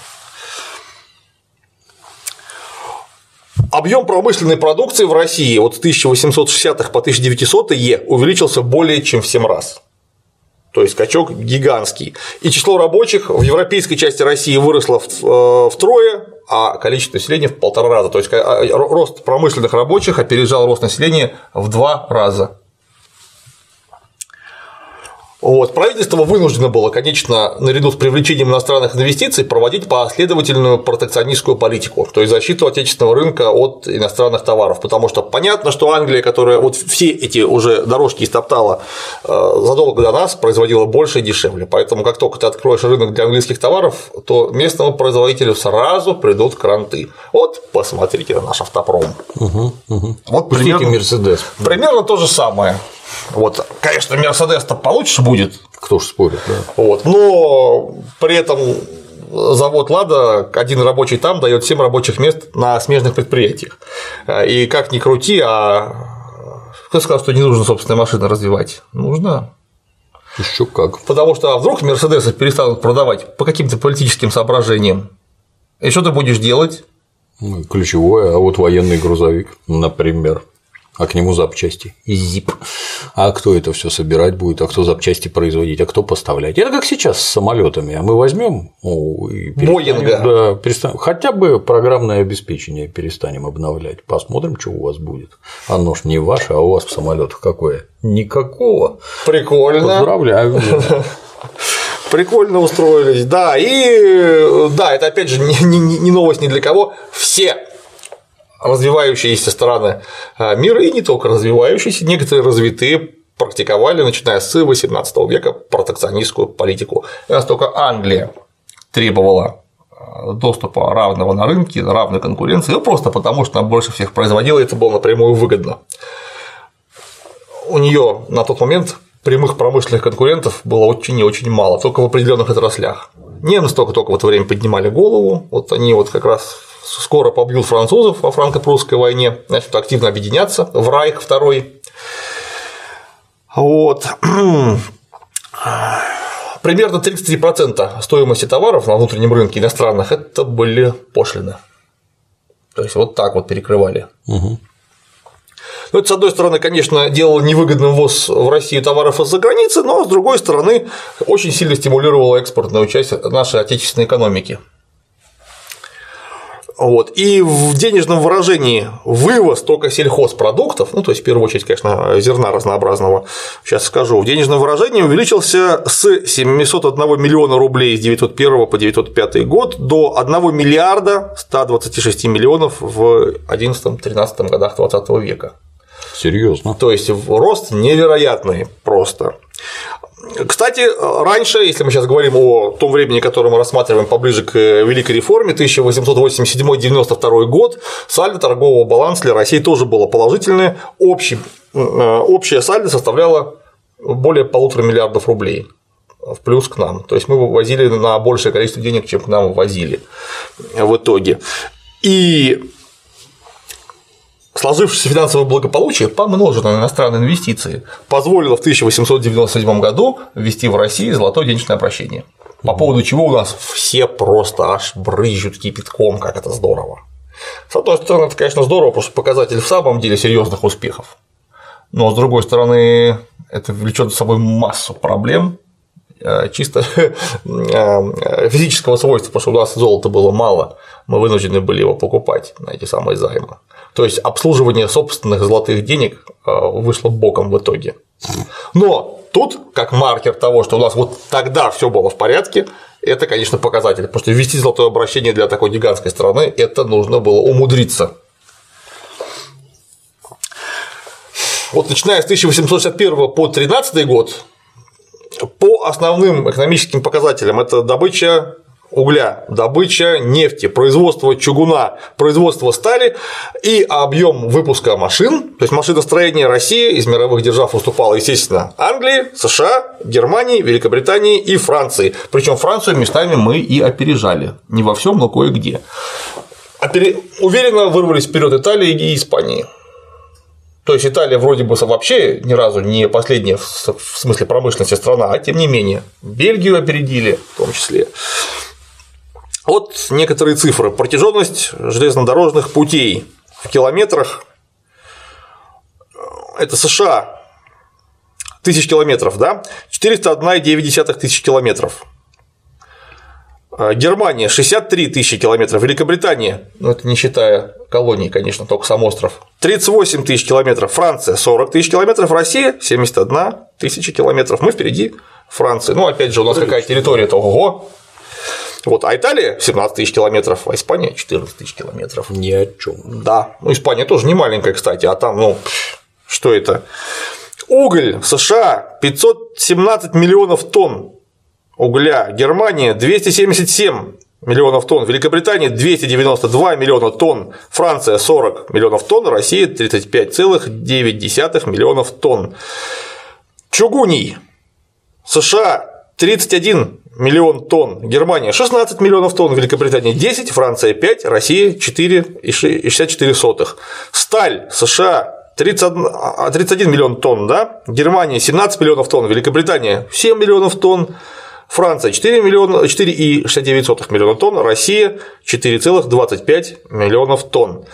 Speaker 2: Объем промышленной продукции в России от 1860-х по 1900-е увеличился более чем в 7 раз. То есть скачок гигантский. И число рабочих в европейской части России выросло э, втрое, а количество населения в полтора раза. То есть а, рост промышленных рабочих опережал рост населения в два раза. Вот. Правительство вынуждено было, конечно, наряду с привлечением иностранных инвестиций проводить последовательную протекционистскую политику, то есть защиту отечественного рынка от иностранных товаров, потому что понятно, что Англия, которая вот все эти уже дорожки истоптала э, задолго до нас, производила больше и дешевле, поэтому как только ты откроешь рынок для английских товаров, то местному производителю сразу придут кранты. Вот посмотрите на наш автопром.
Speaker 1: Угу, угу. Вот примерно, Мерседес.
Speaker 2: Примерно то же самое. Вот, конечно, Мерседес-то получше будет.
Speaker 1: Кто ж спорит, да.
Speaker 2: Вот, но при этом завод Лада, один рабочий там дает 7 рабочих мест на смежных предприятиях. И как ни крути, а кто сказал, что не нужно собственная машина развивать? Нужно.
Speaker 1: Еще как.
Speaker 2: Потому что а вдруг Мерседесы перестанут продавать по каким-то политическим соображениям. И что ты будешь делать?
Speaker 1: Ну, ключевое, а вот военный грузовик, например а к нему запчасти ЗИП. А кто это все собирать будет, а кто запчасти производить, а кто поставлять? Это как сейчас с самолетами. А мы возьмем
Speaker 2: Боинга.
Speaker 1: Да, перестанем, хотя бы программное обеспечение перестанем обновлять. Посмотрим, что у вас будет. Оно ж не ваше, а у вас в самолетах какое? Никакого.
Speaker 2: Прикольно.
Speaker 1: Поздравляю.
Speaker 2: Прикольно устроились, да, и да, это опять же не, не, не новость ни для кого, все развивающиеся страны а, мира и не только развивающиеся, некоторые развитые практиковали, начиная с 18 века, протекционистскую политику. И настолько Англия требовала а, доступа равного на рынке, равной конкуренции, ну, просто потому что она больше всех производила, и это было напрямую выгодно. У нее на тот момент прямых промышленных конкурентов было очень и очень мало, только в определенных отраслях. Немцы только-только в это время поднимали голову, вот они вот как раз скоро побьют французов во франко-прусской войне, начнут активно объединяться в Райх второй. Вот. Примерно 33% стоимости товаров на внутреннем рынке иностранных это были пошлины. То есть вот так вот перекрывали. Угу. Ну, это, с одной стороны, конечно, делало невыгодным ввоз в Россию товаров из-за границы, но с другой стороны, очень сильно стимулировало экспортную часть нашей отечественной экономики. Вот. И в денежном выражении вывоз только сельхозпродуктов, ну то есть в первую очередь, конечно, зерна разнообразного, сейчас скажу, в денежном выражении увеличился с 701 миллиона рублей с 901 по 905 год до 1 миллиарда 126 миллионов в 11-13 годах 20 века.
Speaker 1: Серьезно.
Speaker 2: То есть рост невероятный просто. Кстати, раньше, если мы сейчас говорим о том времени, которое мы рассматриваем поближе к Великой реформе, 1887-92 год, сальдо торгового баланса для России тоже было положительное, общий, э, общее сальдо составляло более полутора миллиардов рублей в плюс к нам. То есть мы вывозили на большее количество денег, чем к нам ввозили в итоге. И Сложившееся финансовое благополучие, помноженное на иностранные инвестиции, позволило в 1897 году ввести в России золотое денежное обращение. По поводу чего у нас все просто аж брызжут кипятком, как это здорово. С одной стороны, это, конечно, здорово, потому что показатель в самом деле серьезных успехов. Но с другой стороны, это влечет за собой массу проблем, э, чисто э, физического свойства, потому что у нас золота было мало, мы вынуждены были его покупать на эти самые займы. То есть обслуживание собственных золотых денег э, вышло боком в итоге. Но тут, как маркер того, что у нас вот тогда все было в порядке, это, конечно, показатель, потому что ввести золотое обращение для такой гигантской страны это нужно было умудриться. Вот начиная с 1861 по 13 год по основным экономическим показателям это добыча угля, добыча нефти, производство чугуна, производство стали и объем выпуска машин, то есть машиностроение России из мировых держав уступало, естественно, Англии, США, Германии, Великобритании и Франции. Причем Францию местами мы и опережали. Не во всем, но кое-где. Уверенно вырвались вперед Италии и Испании. То есть Италия вроде бы вообще ни разу не последняя в смысле промышленности страна, а тем не менее Бельгию опередили в том числе. Вот некоторые цифры. Протяженность железнодорожных путей в километрах это США тысяч километров, да? 401,9 тысяч километров. А, Германия 63 тысячи километров, Великобритания, ну это не считая колоний, конечно, только сам остров, 38 тысяч километров, Франция 40 тысяч километров, Россия 71 тысяча километров, мы впереди Франции. Ну, опять же, у нас какая территория-то, ого, вот, а Италия 17 тысяч километров, а Испания 14 тысяч километров.
Speaker 1: Ни о чем.
Speaker 2: Да. Ну, Испания тоже не маленькая, кстати, а там, ну, что это? Уголь в США 517 миллионов тонн угля, Германия 277 миллионов тонн, Великобритания 292 миллиона тонн, Франция 40 миллионов тонн, Россия 35,9 миллионов тонн. Чугуний США 31 миллион тонн, Германия 16 миллионов тонн, Великобритания 10, Франция 5, Россия 4,64. Сталь США 31, 31 миллион тонн, да? Германия 17 миллионов тонн, Великобритания 7 миллионов тонн, Франция 4 миллиона 4,69 миллиона тонн, Россия 4,25 миллионов тонн.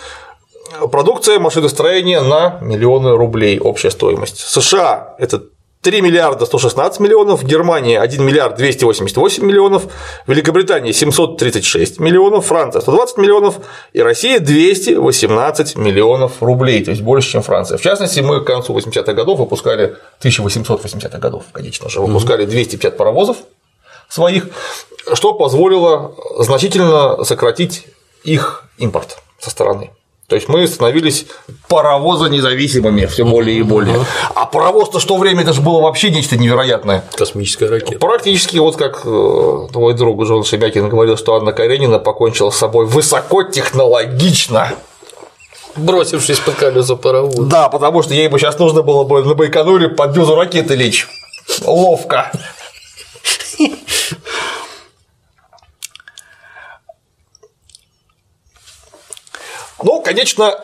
Speaker 2: Продукция машиностроения на миллионы рублей общая стоимость. США это 3 миллиарда 116 миллионов, Германия 1 миллиард 288 миллионов, Великобритания 736 миллионов, Франция 120 миллионов и Россия 218 миллионов рублей, то есть больше, чем Франция. В частности, мы к концу 80-х годов выпускали, 1880-х годов, конечно же, выпускали 250 паровозов своих, что позволило значительно сократить их импорт со стороны. То есть мы становились паровозонезависимыми все более и более. А паровоз-то в то время это же было вообще нечто невероятное.
Speaker 1: Космическая ракета.
Speaker 2: Практически вот как э, твой друг Жон Шебякин говорил, что Анна Каренина покончила с собой высокотехнологично
Speaker 1: бросившись под колеса паровоза.
Speaker 2: Да, потому что ей бы сейчас нужно было бы на Байконуре под дюзу ракеты лечь. Ловко. Ну, конечно,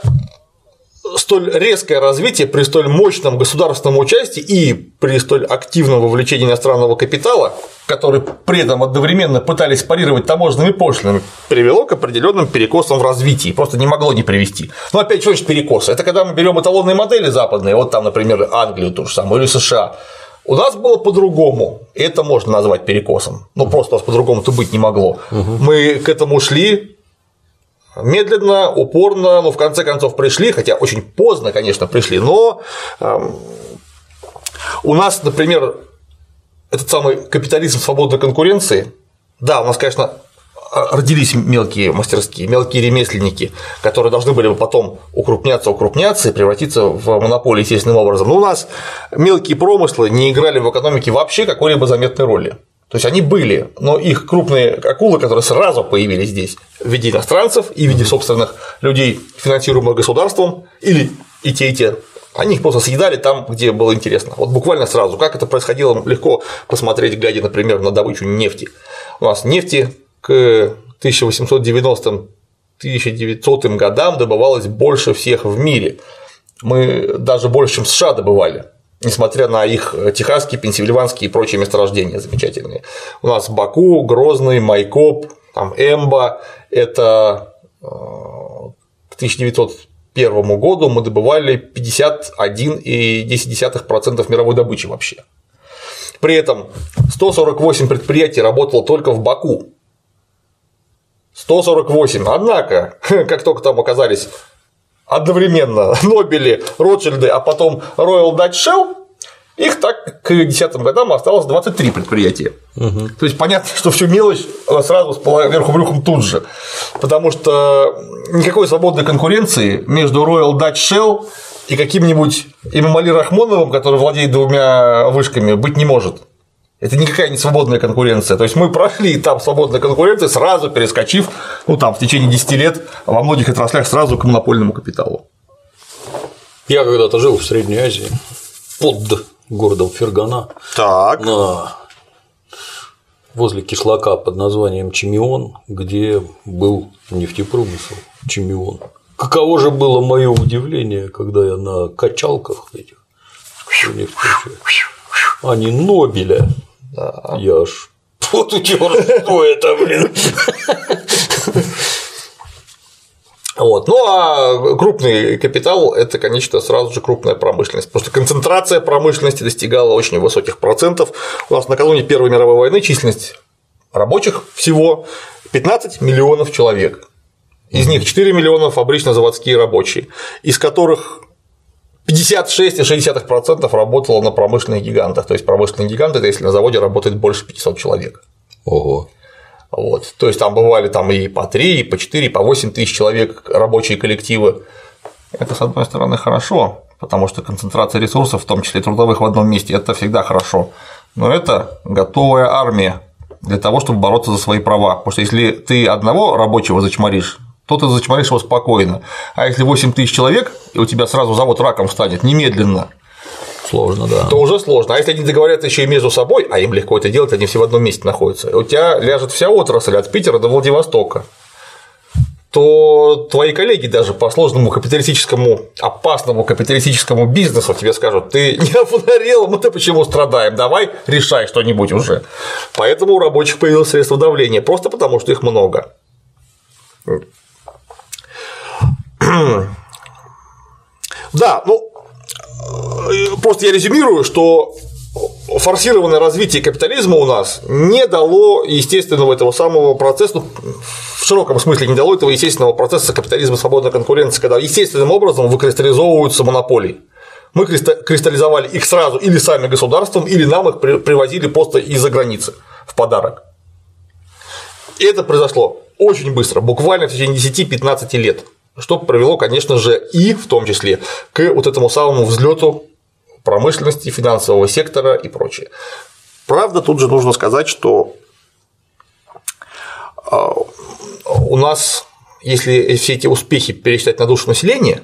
Speaker 2: столь резкое развитие при столь мощном государственном участии и при столь активном вовлечении иностранного капитала, который при этом одновременно пытались парировать таможенными пошлинами, привело к определенным перекосам в развитии, просто не могло не привести. Но опять что значит перекосы? Это когда мы берем эталонные модели западные, вот там, например, Англию ту же самую или США, у нас было по-другому, это можно назвать перекосом. Ну, просто у нас по-другому-то быть не могло. Угу. Мы к этому шли медленно, упорно, но в конце концов пришли, хотя очень поздно, конечно, пришли, но у нас, например, этот самый капитализм свободной конкуренции, да, у нас, конечно, родились мелкие мастерские, мелкие ремесленники, которые должны были бы потом укрупняться, укрупняться и превратиться в монополию естественным образом. Но у нас мелкие промыслы не играли в экономике вообще какой-либо заметной роли. То есть они были, но их крупные акулы, которые сразу появились здесь в виде иностранцев и в виде собственных людей, финансируемых государством, или и те, и те, они их просто съедали там, где было интересно. Вот буквально сразу. Как это происходило, легко посмотреть, глядя, например, на добычу нефти. У нас нефти к 1890-1900 годам добывалось больше всех в мире. Мы даже больше, чем США добывали несмотря на их техасские, пенсильванские и прочие месторождения замечательные. У нас Баку, Грозный, Майкоп, там Эмба – это э, к 1901 году мы добывали 51,10% мировой добычи вообще. При этом 148 предприятий работало только в Баку. 148. Однако, как только там оказались одновременно Нобели, Ротшильды, а потом Royal Dutch Shell, их так к десятым годам осталось 23 предприятия. Угу. То есть понятно, что всю мелочь сразу с вверху брюхом тут же. Потому что никакой свободной конкуренции между Royal Dutch Shell и каким-нибудь Имамали Рахмоновым, который владеет двумя вышками, быть не может. Это никакая не свободная конкуренция. То есть мы прошли этап свободной конкуренции, сразу перескочив, ну там, в течение 10 лет во многих отраслях сразу к монопольному капиталу.
Speaker 1: Я когда-то жил в Средней Азии под городом Фергана.
Speaker 2: Так.
Speaker 1: На возле кишлака под названием Чемион, где был нефтепромысел Чемион. Каково же было мое удивление, когда я на качалках этих а не Нобеля да. Я ж вот утер, что это, блин.
Speaker 2: Вот. Ну а крупный капитал – это, конечно, сразу же крупная промышленность, что концентрация промышленности достигала очень высоких процентов. У нас накануне Первой мировой войны численность рабочих всего 15 миллионов человек. Из них 4 миллиона фабрично-заводские рабочие, из которых 56,6% работало на промышленных гигантах. То есть промышленные гиганты – это если на заводе работает больше 500 человек.
Speaker 1: Ого.
Speaker 2: Вот. То есть там бывали там и по 3, и по 4, и по 8 тысяч человек рабочие коллективы. Это, с одной стороны, хорошо, потому что концентрация ресурсов, в том числе трудовых в одном месте, это всегда хорошо. Но это готовая армия для того, чтобы бороться за свои права. Потому что если ты одного рабочего зачморишь, то ты зачморишь его спокойно. А если 8 тысяч человек, и у тебя сразу завод раком встанет немедленно,
Speaker 1: Сложно, да.
Speaker 2: То уже сложно. А если они договорятся еще и между собой, а им легко это делать, они все в одном месте находятся, у тебя ляжет вся отрасль от Питера до Владивостока то твои коллеги даже по сложному капиталистическому, опасному капиталистическому бизнесу тебе скажут, ты не обнарел, мы-то почему страдаем, давай решай что-нибудь уже. Поэтому у рабочих появилось средство давления, просто потому что их много. Да, ну, просто я резюмирую, что форсированное развитие капитализма у нас не дало естественного этого самого процесса, ну, в широком смысле не дало этого естественного процесса капитализма свободной конкуренции, когда естественным образом выкристаллизовываются монополии. Мы кристаллизовали их сразу или сами государством, или нам их привозили просто из-за границы в подарок. И это произошло очень быстро, буквально в течение 10-15 лет что привело, конечно же, и в том числе к вот этому самому взлету промышленности, финансового сектора и прочее. Правда, тут же нужно сказать, что а, у нас, если все эти успехи пересчитать на душу населения,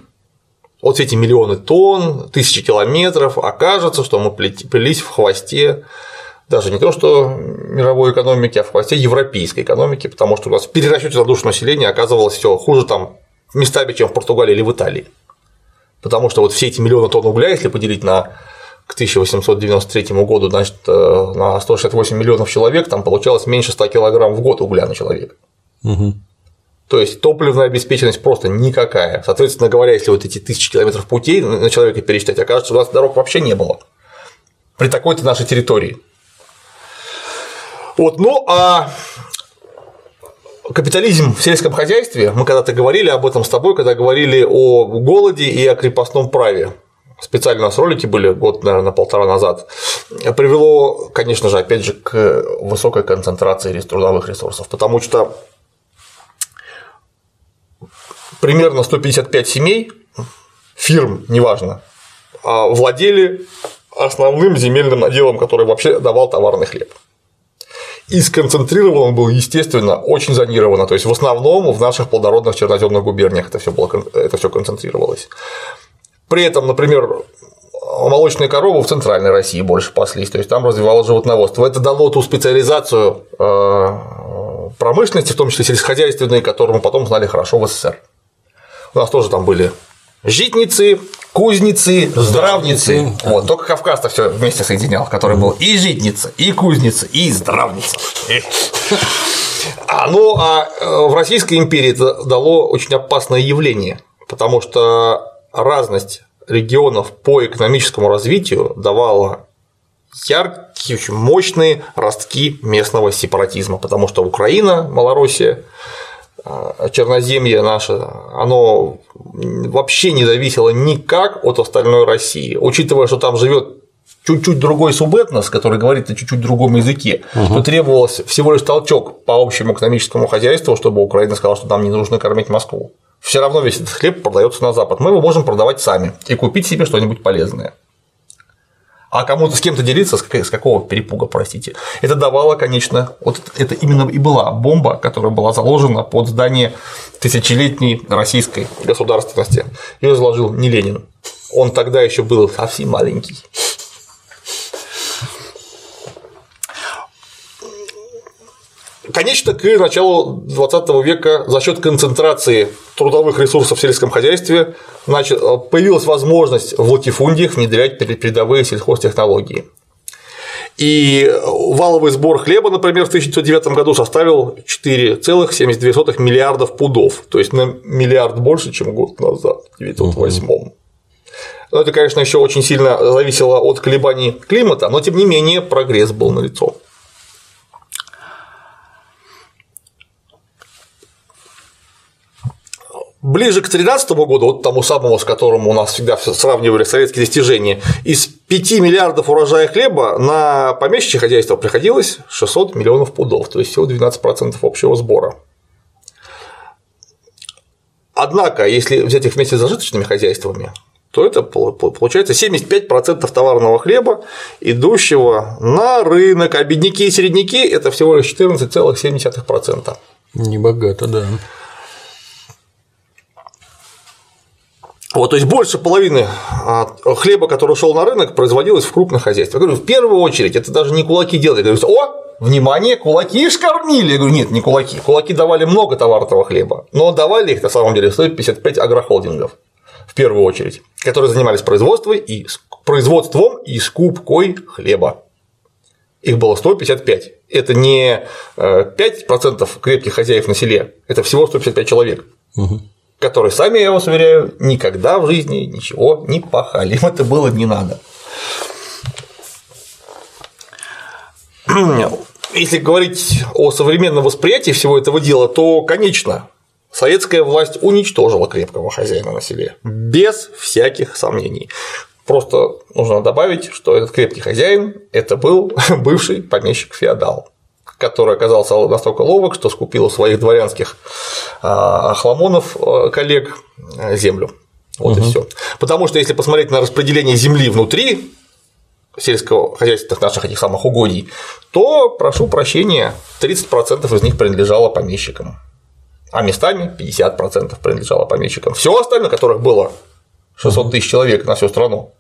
Speaker 2: вот эти миллионы тонн, тысячи километров, окажется, что мы плелись в хвосте даже не то, что мировой экономики, а в хвосте европейской экономики, потому что у нас в перерасчете на душу населения оказывалось все хуже там местами, чем в Португалии или в Италии. Потому что вот все эти миллионы тонн угля, если поделить на к 1893 году, значит, э, на 168 миллионов человек, там получалось меньше 100 килограмм в год угля на человека.
Speaker 1: Угу.
Speaker 2: То есть топливная обеспеченность просто никакая. Соответственно говоря, если вот эти тысячи километров путей на человека пересчитать, окажется, у нас дорог вообще не было при такой-то нашей территории. Вот, ну а капитализм в сельском хозяйстве, мы когда-то говорили об этом с тобой, когда говорили о голоде и о крепостном праве. Специально у нас ролики были год, наверное, полтора назад, привело, конечно же, опять же, к высокой концентрации трудовых ресурсов, потому что примерно 155 семей, фирм, неважно, а владели основным земельным наделом, который вообще давал товарный хлеб и сконцентрирован он был, естественно, очень зонированно. То есть в основном в наших плодородных черноземных губерниях это все, было, это все концентрировалось. При этом, например, молочные коровы в центральной России больше паслись, то есть там развивалось животноводство. Это дало ту специализацию э, промышленности, в том числе сельскохозяйственной, которую мы потом знали хорошо в СССР. У нас тоже там были житницы, кузницы, здравницы. Вот, только Кавказ-то все вместе соединял, который был и житница, и кузница, и здравница. А, ну, а э, в Российской империи это дало очень опасное явление, потому что разность регионов по экономическому развитию давала яркие, очень мощные ростки местного сепаратизма, потому что Украина, Малороссия Черноземье наше, оно вообще не зависело никак от остальной России. Учитывая, что там живет чуть-чуть другой субэтнос, который говорит на чуть-чуть другом языке, угу. то требовалось всего лишь толчок по общему экономическому хозяйству, чтобы Украина сказала, что нам не нужно кормить Москву. Все равно весь этот хлеб продается на Запад. Мы его можем продавать сами и купить себе что-нибудь полезное а кому-то с кем-то делиться, с какого перепуга, простите. Это давало, конечно, вот это именно и была бомба, которая была заложена под здание тысячелетней российской государственности. Ее заложил не Ленин. Он тогда еще был совсем маленький. Конечно, к началу 20 века за счет концентрации трудовых ресурсов в сельском хозяйстве появилась возможность в латифундиях внедрять передовые сельхозтехнологии. И валовый сбор хлеба, например, в 1909 году составил 4,72 миллиардов пудов, то есть на миллиард больше, чем год назад, в 1908. Угу. Но это, конечно, еще очень сильно зависело от колебаний климата, но тем не менее прогресс был налицо. Ближе к 2013 году, вот тому самому, с которым у нас всегда сравнивали советские достижения, из 5 миллиардов урожая хлеба на помещичье хозяйство приходилось 600 миллионов пудов, то есть всего 12% общего сбора. Однако, если взять их вместе с зажиточными хозяйствами, то это получается 75% товарного хлеба, идущего на рынок, а бедняки и середняки – это всего лишь 14,7%.
Speaker 1: Небогато, да.
Speaker 2: Вот, то есть больше половины а, хлеба, который шел на рынок, производилось в крупных хозяйствах. Я говорю, в первую очередь это даже не кулаки делали. Я говорю, о, внимание, кулаки ж кормили. Я говорю, нет, не кулаки. Кулаки давали много товарного хлеба, но давали их на самом деле 155 агрохолдингов в первую очередь, которые занимались производством и, производством и скупкой хлеба. Их было 155. Это не 5% э, крепких хозяев на селе, это всего 155 человек. Угу которые сами, я вас уверяю, никогда в жизни ничего не пахали, им это было не надо. Если говорить о современном восприятии всего этого дела, то, конечно, советская власть уничтожила крепкого хозяина на селе, без всяких сомнений. Просто нужно добавить, что этот крепкий хозяин – это был бывший помещик-феодал который оказался настолько ловок, что скупил у своих дворянских а, хламонов а, коллег а, землю. Вот угу. и все. Потому что если посмотреть на распределение земли внутри сельского хозяйства наших этих самых угодий, то, прошу прощения, 30% из них принадлежало помещикам, а местами 50% принадлежало помещикам. Все остальное, которых было 600 тысяч человек на всю страну,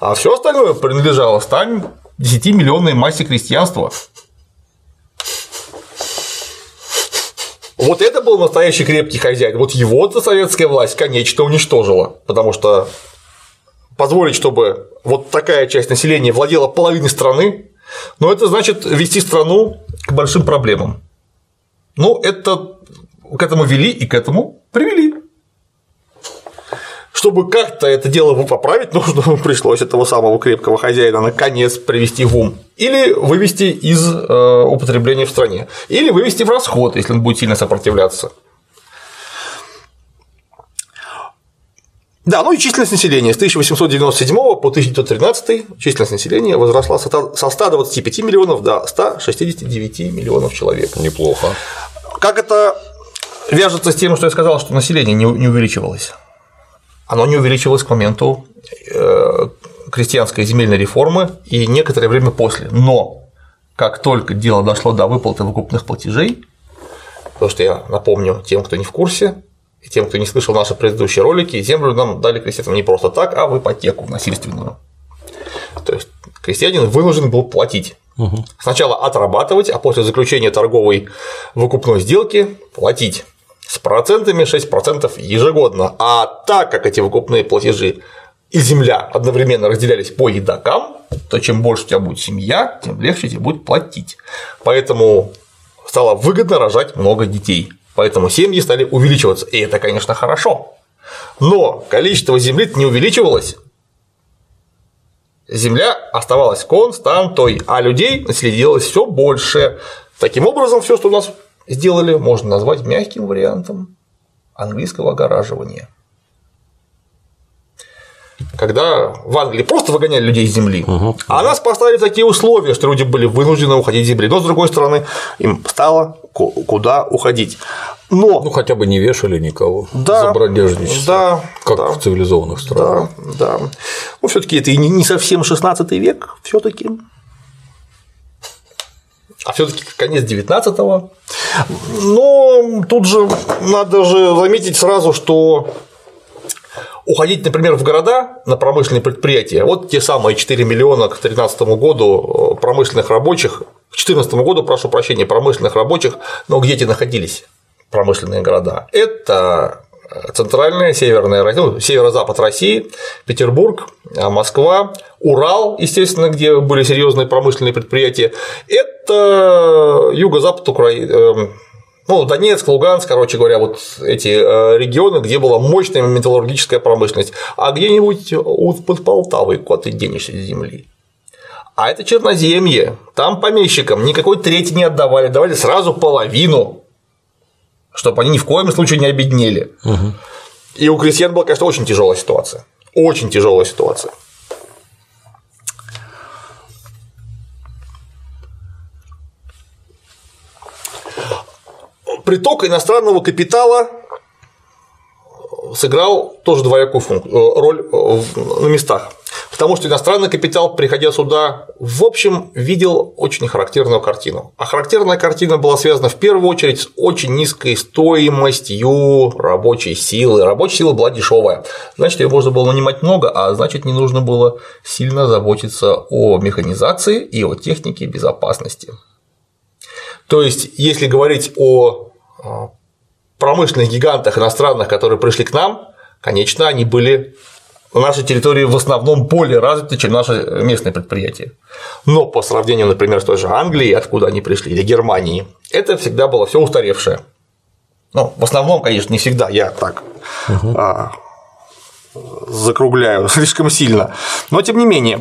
Speaker 2: а все остальное принадлежало 110 миллионной массе крестьянства. Вот это был настоящий крепкий хозяин. Вот его-то советская власть, конечно, уничтожила, потому что позволить, чтобы вот такая часть населения владела половиной страны, но это значит вести страну к большим проблемам. Ну, это к этому вели и к этому привели чтобы как-то это дело поправить, нужно пришлось этого самого крепкого хозяина наконец привести в ум. Или вывести из э, употребления в стране. Или вывести в расход, если он будет сильно сопротивляться. Да, ну и численность населения с 1897 по 1913 численность населения возросла со 125 миллионов до 169 миллионов человек.
Speaker 1: Неплохо.
Speaker 2: Как это вяжется с тем, что я сказал, что население не увеличивалось? Оно не увеличивалось к моменту э, крестьянской земельной реформы и некоторое время после. Но как только дело дошло до выплаты выкупных платежей, то что я напомню тем, кто не в курсе, и тем, кто не слышал наши предыдущие ролики, землю нам дали крестьянам не просто так, а в ипотеку насильственную. То есть крестьянин вынужден был платить. Угу. Сначала отрабатывать, а после заключения торговой выкупной сделки платить с процентами 6% ежегодно. А так как эти выкупные платежи и земля одновременно разделялись по едокам, то чем больше у тебя будет семья, тем легче тебе будет платить. Поэтому стало выгодно рожать много детей. Поэтому семьи стали увеличиваться. И это, конечно, хорошо. Но количество земли не увеличивалось. Земля оставалась константой, а людей населилось все больше. Таким образом, все, что у нас сделали, можно назвать мягким вариантом английского огораживания. Когда в Англии просто выгоняли людей из земли, угу, а нас поставили в такие условия, что люди были вынуждены уходить из земли. Но с другой стороны, им стало куда уходить. Но...
Speaker 1: Ну, хотя бы не вешали никого
Speaker 2: да,
Speaker 1: за бродяжничество,
Speaker 2: да,
Speaker 1: как
Speaker 2: да,
Speaker 1: в цивилизованных странах.
Speaker 2: Да, да. Ну, все таки это и не совсем 16 век, все таки а все-таки конец 19-го. Но тут же надо же заметить сразу, что уходить, например, в города на промышленные предприятия, вот те самые 4 миллиона к 2013 году промышленных рабочих, к 2014 году, прошу прощения, промышленных рабочих, но где эти находились промышленные города? Это центральная, северная, ну, северо-запад России, Петербург, а, Москва, Урал, естественно, где были серьезные промышленные предприятия, это юго-запад Украины, эм, ну, Донецк, Луганск, короче говоря, вот эти э, регионы, где была мощная металлургическая промышленность, а где-нибудь под Полтавой куда ты денешься с земли. А это черноземье, там помещикам никакой трети не отдавали, давали сразу половину, чтобы они ни в коем случае не обеднели. Угу. И у крестьян была, конечно, очень тяжелая ситуация. Очень тяжелая ситуация. Приток иностранного капитала сыграл тоже двоякую функцию, э, роль э, на местах. Потому что иностранный капитал, приходя сюда, в общем, видел очень характерную картину. А характерная картина была связана в первую очередь с очень низкой стоимостью рабочей силы. Рабочая сила была дешевая. Значит, ее можно было нанимать много, а значит, не нужно было сильно заботиться о механизации и о технике безопасности. То есть, если говорить о а, промышленных гигантах иностранных, которые пришли к нам, конечно, они были на нашей территории в основном более развиты, чем наши местные предприятия. Но по сравнению, например, с той же Англией, откуда они пришли, или Германией, это всегда было все устаревшее. Ну, в основном, конечно, не всегда, я так угу. а, закругляю слишком сильно. Но тем не менее.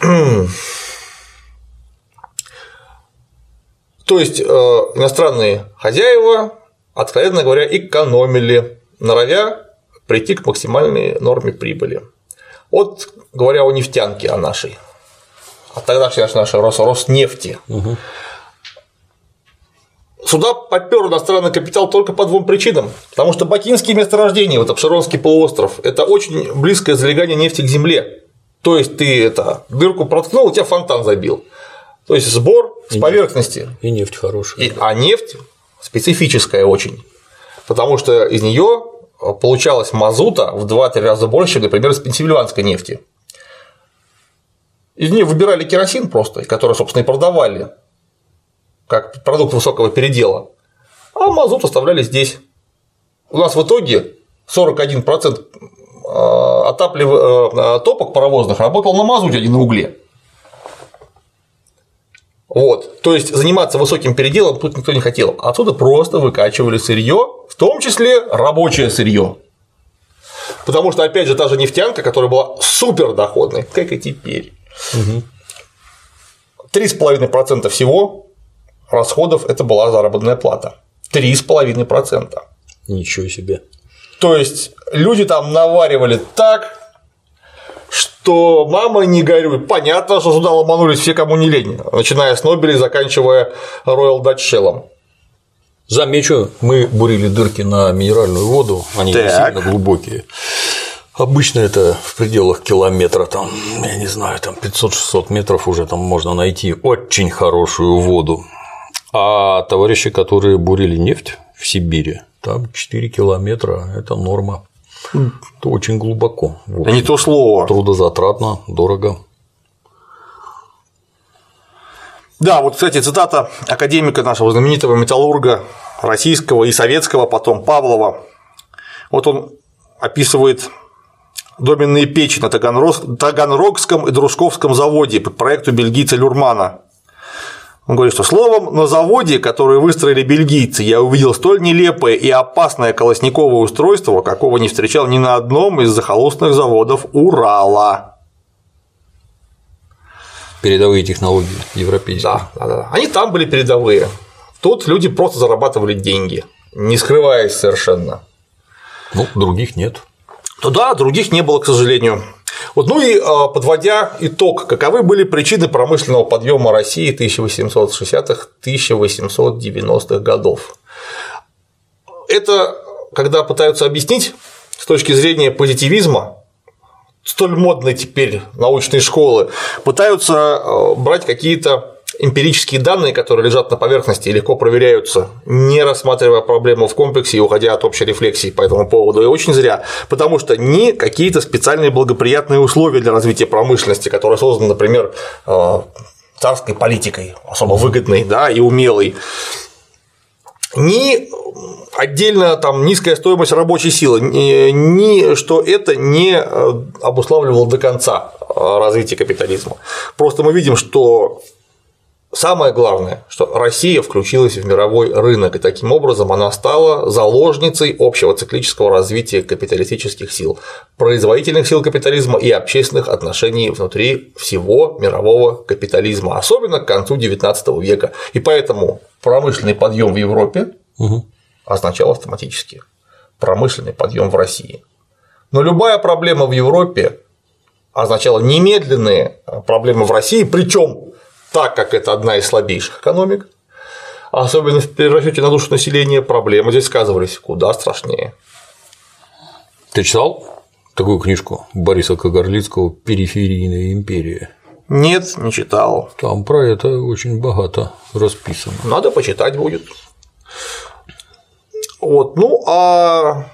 Speaker 2: То есть э, иностранные хозяева, откровенно говоря, экономили, норовя прийти к максимальной норме прибыли. Вот говоря о нефтянке, о нашей, а тогда все нашей Рос, Роснефти. Угу. Сюда попер иностранный капитал только по двум причинам. Потому что бакинские месторождения, вот Обширонский полуостров, это очень близкое залегание нефти к земле. То есть ты это дырку проткнул, у тебя фонтан забил. То есть сбор с и поверхности.
Speaker 1: И нефть хорошая.
Speaker 2: И, а нефть специфическая очень. Потому что из нее получалось мазута в 2-3 раза больше, например, из пенсильванской нефти. Из нее выбирали керосин просто, который, собственно, и продавали как продукт высокого передела, а мазут оставляли здесь. У нас в итоге 41% а, отаплив... А, топок паровозных работал на мазуте, а не на угле. Вот. То есть заниматься высоким переделом тут никто не хотел. Отсюда просто выкачивали сырье, в том числе рабочее сырье. Потому что, опять же, та же нефтянка, которая была супер доходной, как и теперь. Половиной процента всего расходов это была заработная плата. Три с половиной процента.
Speaker 1: Ничего себе.
Speaker 2: То есть люди там наваривали так, что мама не горюй. Понятно, что сюда ломанулись все, кому не лень, начиная с Нобеля и заканчивая Royal Dutch Shell.
Speaker 1: Замечу, мы бурили дырки на минеральную воду, они так. сильно глубокие. Обычно это в пределах километра, там, я не знаю, там 500-600 метров уже там можно найти очень хорошую воду. А товарищи, которые бурили нефть в Сибири, там 4 километра – это норма. Это очень глубоко.
Speaker 2: Это не то слово.
Speaker 1: Трудозатратно, дорого.
Speaker 2: Да, вот, кстати, цитата академика нашего знаменитого металлурга российского и советского, потом Павлова. Вот он описывает доменные печи на Таганрогском и Дружковском заводе по проекту бельгийца Люрмана. Он говорит, что словом, на заводе, который выстроили бельгийцы, я увидел столь нелепое и опасное колосниковое устройство, какого не встречал ни на одном из захолустных заводов Урала.
Speaker 1: Передовые технологии европейские.
Speaker 2: Да, да, да. Они там были передовые. Тут люди просто зарабатывали деньги, не скрываясь совершенно.
Speaker 1: Ну, других нет.
Speaker 2: Ну да, других не было, к сожалению. Вот, ну и а, подводя итог, каковы были причины промышленного подъема России 1860-1890-х годов? Это когда пытаются объяснить с точки зрения позитивизма, столь модной теперь научной школы, пытаются а, брать какие-то эмпирические данные, которые лежат на поверхности и легко проверяются, не рассматривая проблему в комплексе и уходя от общей рефлексии по этому поводу. И очень зря, потому что не какие-то специальные благоприятные условия для развития промышленности, которые созданы, например, э, царской политикой, особо выгодной да, и умелой, ни отдельно там низкая стоимость рабочей силы, ни что это не э, обуславливало до конца э, развития капитализма. Просто мы видим, что Самое главное, что Россия включилась в мировой рынок, и таким образом она стала заложницей общего циклического развития капиталистических сил, производительных сил капитализма и общественных отношений внутри всего мирового капитализма, особенно к концу XIX века. И поэтому промышленный подъем в Европе угу. означал автоматически промышленный подъем в России. Но любая проблема в Европе означала немедленные проблемы в России, причем так как это одна из слабейших экономик, особенно в перерасчете на душу населения, проблемы здесь сказывались куда страшнее.
Speaker 1: Ты читал такую книжку Бориса Кагарлицкого «Периферийная империя»?
Speaker 2: Нет, не читал.
Speaker 1: Там про это очень богато расписано.
Speaker 2: Надо почитать будет. Вот, ну а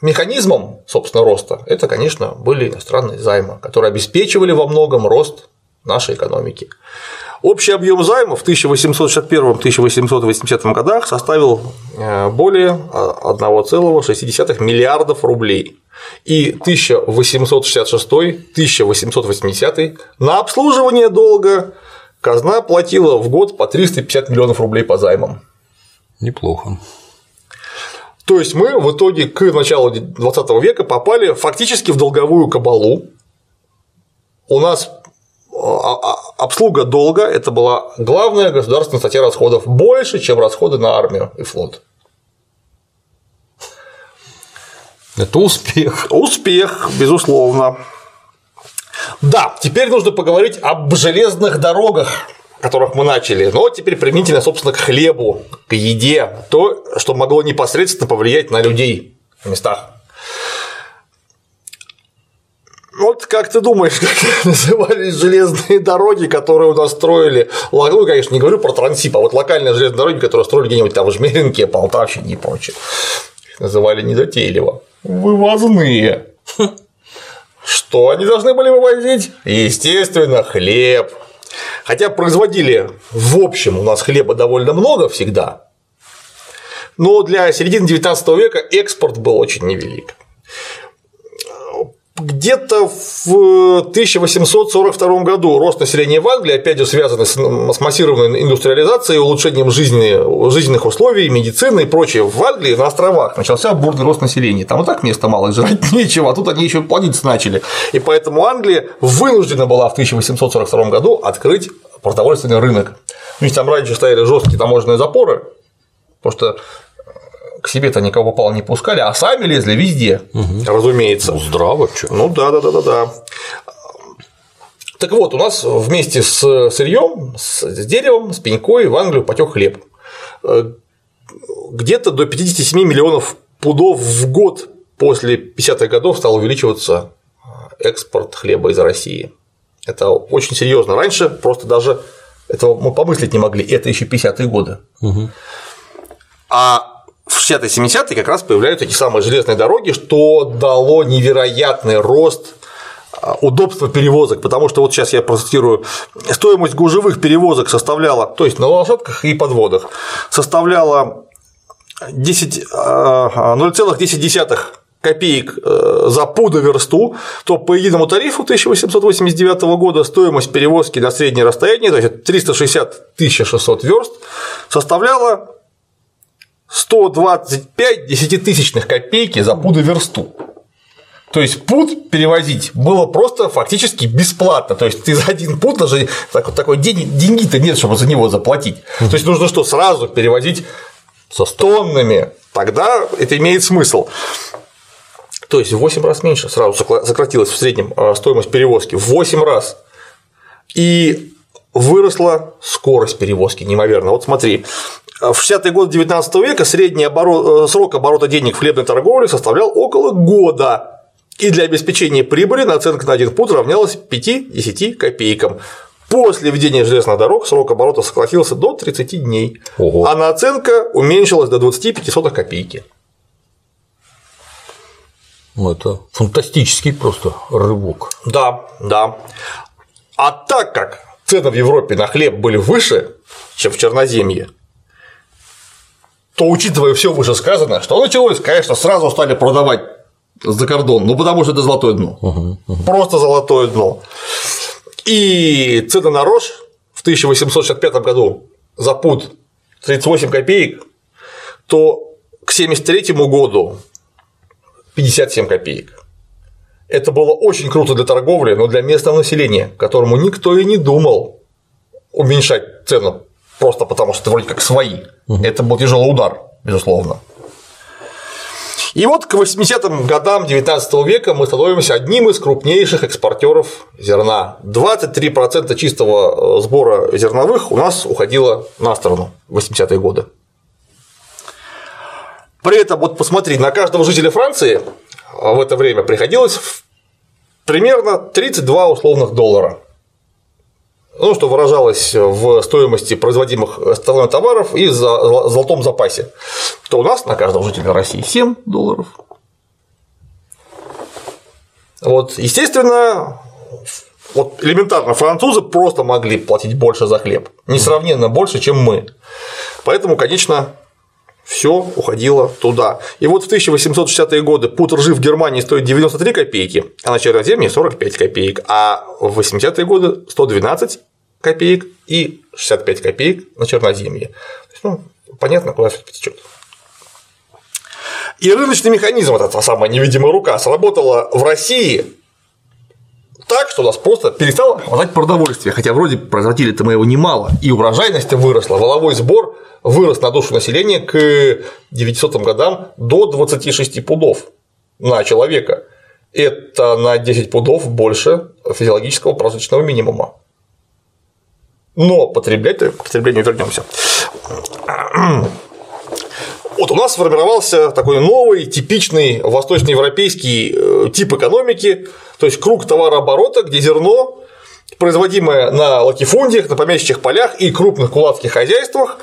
Speaker 2: механизмом, собственно, роста это, конечно, были иностранные займы, которые обеспечивали во многом рост нашей экономики. Общий объем займов в 1861-1880 годах составил э, более 1,6 миллиардов рублей и 1866-1880 на обслуживание долга казна платила в год по 350 миллионов рублей по займам.
Speaker 1: Неплохо.
Speaker 2: То есть мы в итоге к началу 20 века попали фактически в долговую кабалу. У нас а, а, обслуга долга – это была главная государственная статья расходов, больше, чем расходы на армию и флот.
Speaker 1: Это успех.
Speaker 2: Успех, безусловно. Да, теперь нужно поговорить об железных дорогах, которых мы начали, но теперь применительно, собственно, к хлебу, к еде, то, что могло непосредственно повлиять на людей в местах. Вот как ты думаешь, как назывались железные дороги, которые у нас строили? Ну, конечно, не говорю про Трансип, а вот локальные железные дороги, которые строили где-нибудь там в Жмеринке, Полтавщине и прочее. называли недотейливо. Вывозные. Что они должны были вывозить? Естественно, хлеб. Хотя производили в общем у нас хлеба довольно много всегда, но для середины 19 века экспорт был очень невелик где-то в 1842 году рост населения в Англии, опять же, связанный с массированной индустриализацией, улучшением жизни, жизненных условий, медицины и прочее. В Англии на островах начался бурный рост населения. Там и так места мало, жрать нечего, а тут они еще плодиться начали. И поэтому Англия вынуждена была в 1842 году открыть продовольственный рынок. Ну, там раньше стояли жесткие таможенные запоры, потому что к себе-то никого попало не пускали, а сами лезли везде, угу. разумеется.
Speaker 1: Ну, здраво, что.
Speaker 2: Ну да, да, да, да, да. Так вот, у нас вместе с сырьем, с деревом, с пенькой в Англию потек хлеб. Э, где-то до 57 миллионов пудов в год после 50-х годов стал увеличиваться экспорт хлеба из России. Это очень серьезно. Раньше просто даже этого мы помыслить не могли. Это еще 50-е годы. Угу. А в 60-70-е как раз появляются эти самые железные дороги, что дало невероятный рост а, удобства перевозок, потому что вот сейчас я процитирую, стоимость гужевых перевозок составляла, то есть на лошадках и подводах, составляла 10, 0,10 а, копеек э, за пудоверсту, то по единому тарифу 1889 года стоимость перевозки на среднее расстояние, то есть 360 600 верст, составляла 125 десятитысячных копейки за пудоверсту. То есть пуд перевозить было просто фактически бесплатно. То есть ты за один пуд даже так, такой день, деньги-то нет, чтобы за него заплатить. То есть нужно что, сразу перевозить со тоннами, тогда это имеет смысл. То есть в 8 раз меньше сразу сократилась в среднем а, стоимость перевозки, в 8 раз. И выросла скорость перевозки неимоверно. Вот смотри, в 60-е годы 19 века средний оборот, э, срок оборота денег в хлебной торговле составлял около года, и для обеспечения прибыли наценка на один пуд равнялась 5-10 копейкам. После введения железных дорог срок оборота сократился до 30 дней, Ого. а наценка уменьшилась до 25 копейки.
Speaker 1: Ну, это фантастический просто рывок.
Speaker 2: Да, да. А так как цены в Европе на хлеб были выше, чем в Черноземье, то учитывая все вышесказанное, что началось, конечно, сразу стали продавать за кордон, ну потому что это золотое дно. Угу, угу. Просто золотое дно. И цены на рожь в 1865 году за пуд 38 копеек, то к 1973 году 57 копеек. Это было очень круто для торговли, но для местного населения, которому никто и не думал уменьшать цену просто потому, что это вроде как свои. Угу. Это был тяжелый удар, безусловно. И вот к 80-м годам 19 века мы становимся одним из крупнейших экспортеров зерна. 23% чистого э, сбора зерновых у нас уходило на сторону в 80-е годы. При этом, вот посмотри, на каждого жителя Франции в это время приходилось примерно 32 условных доллара ну, что выражалось в стоимости производимых страной товаров и за золотом запасе, то у нас на каждого жителя России 7 долларов. Вот, естественно, вот элементарно французы просто могли платить больше за хлеб, несравненно больше, чем мы. Поэтому, конечно, все уходило туда. И вот в 1860-е годы пуд ржи в Германии стоит 93 копейки, а на Черноземье 45 копеек, а в 80-е годы 112 копеек и 65 копеек на Черноземье. ну, понятно, куда все течет. И рыночный механизм, вот эта самая невидимая рука, сработала в России так, что у нас просто перестало хватать продовольствия, хотя вроде производили-то мы его немало, и урожайность выросла, воловой сбор вырос на душу населения к 900 годам до 26 пудов на человека. Это на 10 пудов больше физиологического прожиточного минимума. Но потреблять, к потреблению вернемся. Вот у нас сформировался такой новый, типичный восточноевропейский э, тип экономики, то есть круг товарооборота, где зерно, производимое на латифундиях, на помещичьих полях и крупных кулацких хозяйствах,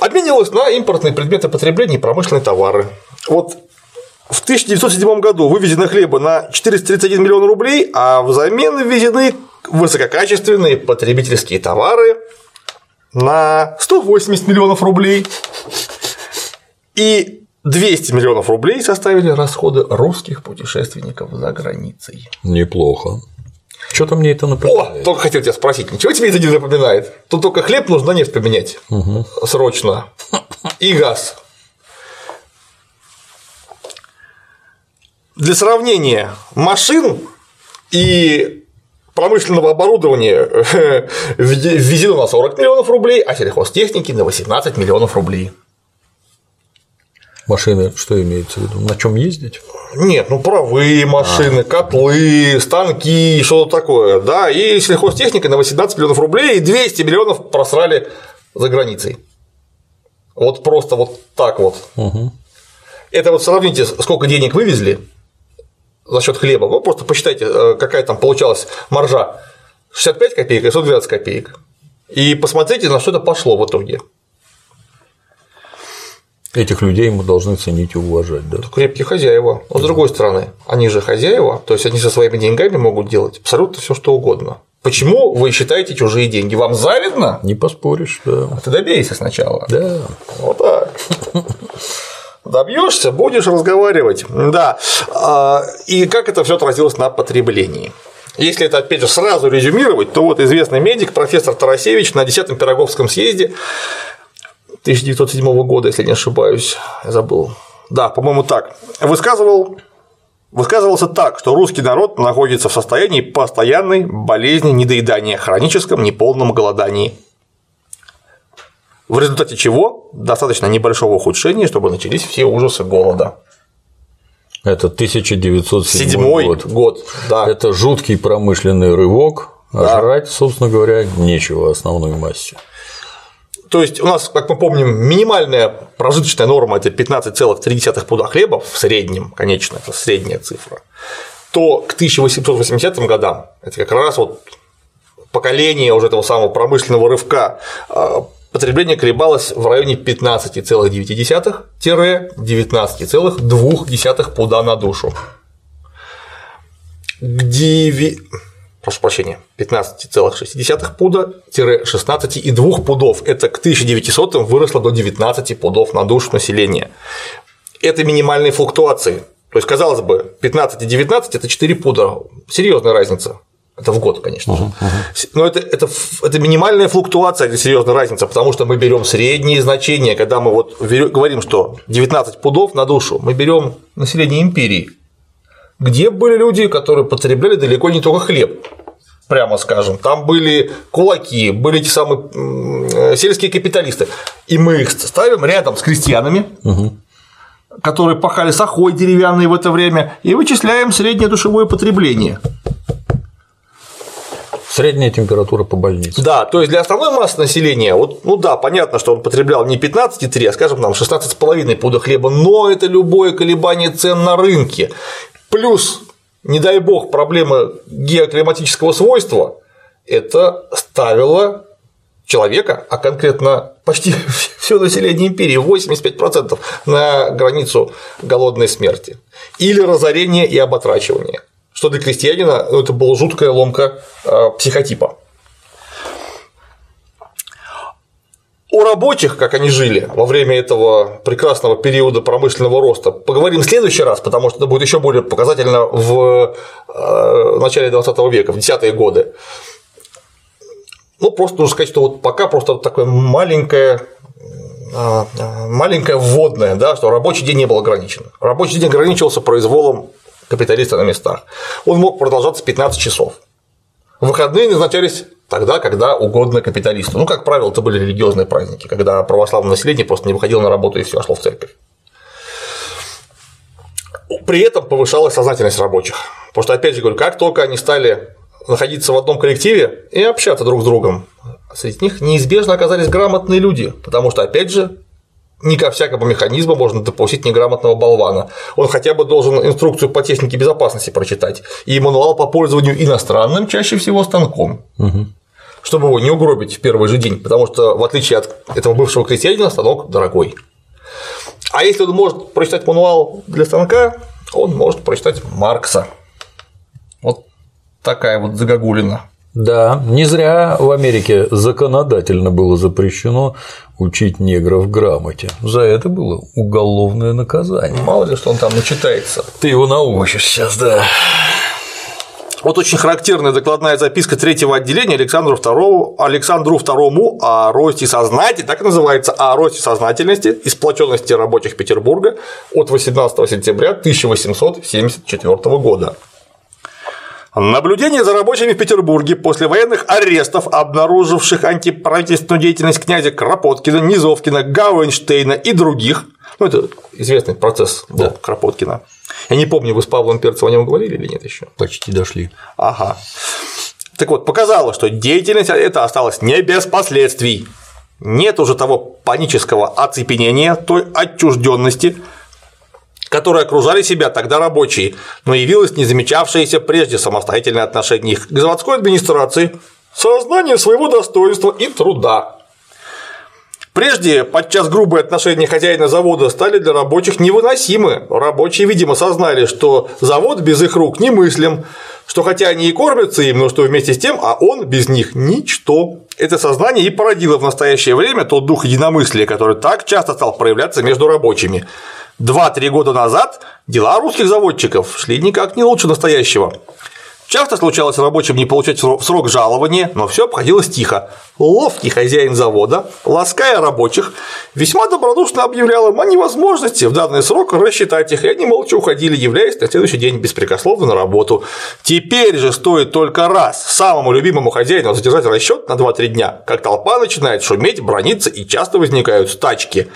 Speaker 2: обменивалось на импортные предметы потребления и промышленные товары. Вот в 1907 году вывезено хлеба на 431 миллион рублей, а взамен ввезены высококачественные потребительские товары на 180 миллионов рублей. И 200 миллионов рублей составили расходы русских путешественников за границей.
Speaker 1: Неплохо. Что-то мне это напоминает.
Speaker 2: О, только хотел тебя спросить, ничего тебе это не напоминает? Тут только хлеб нужно нефть поменять угу. срочно. И газ. Для сравнения, машин и промышленного оборудования ввезено на 40 миллионов рублей, а сельхозтехники на 18 миллионов рублей.
Speaker 1: Машины, что имеется в виду? На чем ездить?
Speaker 2: Нет, ну правые машины, а. котлы, станки, что-то такое. Да, и сельхозтехника на 18 миллионов рублей и 200 миллионов просрали за границей. Вот просто вот так вот. Угу. Это вот сравните, сколько денег вывезли, за счет хлеба. Вы просто посчитайте, э, какая там получалась маржа 65 копеек и 112 копеек. И посмотрите, на что это пошло в итоге.
Speaker 1: Этих людей мы должны ценить и уважать, да? Это
Speaker 2: крепкие хозяева. Но с другой стороны, они же хозяева, то есть они со своими деньгами могут делать абсолютно все, что угодно. Почему вы считаете чужие деньги? Вам завидно?
Speaker 1: Не поспоришь, да.
Speaker 2: А ты добейся сначала.
Speaker 1: Да.
Speaker 2: Вот так. Добьешься, будешь разговаривать. Да. А, и как это все отразилось на потреблении? Если это, опять же, сразу резюмировать, то вот известный медик, профессор Тарасевич на 10-м Пироговском съезде 1907 года, если не ошибаюсь, забыл. Да, по-моему, так. Высказывал высказывался так, что русский народ находится в состоянии постоянной болезни недоедания, хроническом неполном голодании в результате чего достаточно небольшого ухудшения, чтобы начались все ужасы голода.
Speaker 1: Это 1907 год.
Speaker 2: год да.
Speaker 1: Это жуткий промышленный рывок, а да. жрать, собственно говоря, нечего основной массе.
Speaker 2: То есть у нас, как мы помним, минимальная прожиточная норма это 15,3 пуда хлеба в среднем, конечно, это средняя цифра, то к 1880 годам это как раз вот поколение уже этого самого промышленного рывка а, потребление колебалось в районе 15,9-19,2 пуда на душу. К прошу прощения, 15,6 пуда-16,2 пудов. Это к 1900 выросло до 19 пудов на душу населения. Это минимальные флуктуации. То есть, казалось бы, 15 и 19 – это 4 пуда. Серьезная разница. Это в год, конечно же. Uh-huh, uh-huh. Но это, это, это минимальная флуктуация, это серьезная разница, потому что мы берем средние значения, когда мы вот говорим, что 19 пудов на душу, мы берем население империи, где были люди, которые потребляли далеко не только хлеб, прямо скажем. Там были кулаки, были те самые сельские капиталисты. И мы их ставим рядом с крестьянами, угу. которые пахали сахой деревянной в это время, и вычисляем среднее душевое потребление.
Speaker 1: Средняя температура по больнице.
Speaker 2: Да, то есть для основной массы населения, вот, ну да, понятно, что он потреблял не 15,3, а, скажем, там 16,5 пуда хлеба, но это любое колебание цен на рынке. Плюс, не дай бог, проблема геоклиматического свойства – это ставило человека, а конкретно почти все население империи, 85% на границу голодной смерти или разорения и оботрачивания что для крестьянина это была жуткая ломка э, психотипа. О рабочих, как они жили во время этого прекрасного периода промышленного роста, поговорим в следующий раз, потому что это будет еще более показательно в э, начале 20 века, в десятые годы. Ну, просто нужно сказать, что вот пока просто вот такое маленькое э, маленькое вводное, да, что рабочий день не был ограничен. Рабочий день ограничивался произволом капиталиста на местах. Он мог продолжаться 15 часов. Выходные назначались тогда, когда угодно капиталисту. Ну, как правило, это были религиозные праздники, когда православное население просто не выходило на работу и все шло в церковь. При этом повышалась сознательность рабочих. Потому что, опять же говорю, как только они стали находиться в одном коллективе и общаться друг с другом, среди них неизбежно оказались грамотные люди, потому что, опять же, не ко всякому механизму можно допустить неграмотного болвана. Он хотя бы должен инструкцию по технике безопасности прочитать и мануал по пользованию иностранным, чаще всего станком. Угу. Чтобы его не угробить в первый же день, потому что, в отличие от этого бывшего крестьянина, станок дорогой. А если он может прочитать мануал для станка, он может прочитать Маркса. Вот такая вот загогулина.
Speaker 1: Да, не зря в Америке законодательно было запрещено учить негров грамоте. За это было уголовное наказание.
Speaker 2: Мало ли, что он там начитается.
Speaker 1: Ты его научишь сейчас, да.
Speaker 2: Вот очень характерная докладная записка третьего отделения Александру II, Александру II о росте сознательности, так называется, о росте сознательности и сплоченности рабочих Петербурга от 18 сентября 1874 года. Наблюдение за рабочими в Петербурге после военных арестов, обнаруживших антиправительственную деятельность князя Кропоткина, Низовкина, Гауэнштейна и других, ну, это известный процесс был да. Кропоткина. Я не помню, вы с Павлом Перцем о нем говорили или нет еще?
Speaker 1: Почти дошли.
Speaker 2: Ага. Так вот, показало, что деятельность эта осталась не без последствий. Нет уже того панического оцепенения, той отчужденности, которые окружали себя тогда рабочие, но явилось не замечавшееся прежде самостоятельное отношение их к заводской администрации, сознание своего достоинства и труда. Прежде подчас грубые отношения хозяина завода стали для рабочих невыносимы. Рабочие, видимо, сознали, что завод без их рук немыслим, что хотя они и кормятся им, но что вместе с тем, а он без них ничто. Это сознание и породило в настоящее время тот дух единомыслия, который так часто стал проявляться между рабочими. Два-три года назад дела русских заводчиков шли никак не лучше настоящего. Часто случалось рабочим не получать срок жалования, но все обходилось тихо. Ловкий хозяин завода, лаская рабочих, весьма добродушно объявлял им о невозможности в данный срок рассчитать их, и они молча уходили, являясь на следующий день беспрекословно на работу. Теперь же стоит только раз самому любимому хозяину задержать расчет на 2-3 дня, как толпа начинает шуметь, брониться и часто возникают стачки.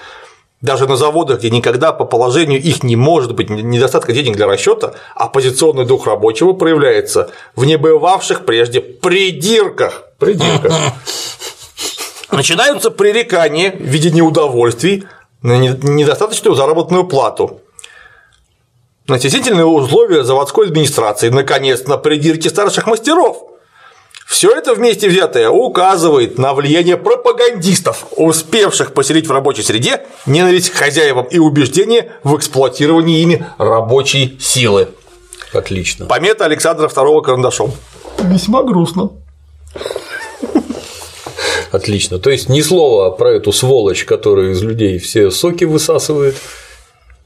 Speaker 2: Даже на заводах, где никогда по положению их не может быть недостатка денег для расчета, оппозиционный дух рабочего проявляется в небывавших прежде придирках. Придирках. Начинаются пререкания в виде неудовольствий на недостаточную заработную плату. На стеснительные условия заводской администрации, наконец, на придирки старших мастеров – все это вместе взятое указывает на влияние пропагандистов, успевших поселить в рабочей среде ненависть к хозяевам и убеждение в эксплуатировании ими рабочей силы.
Speaker 1: Отлично.
Speaker 2: Помета Александра II карандашом. Весьма грустно.
Speaker 1: Отлично. То есть ни слова про эту сволочь, которая из людей все соки высасывает,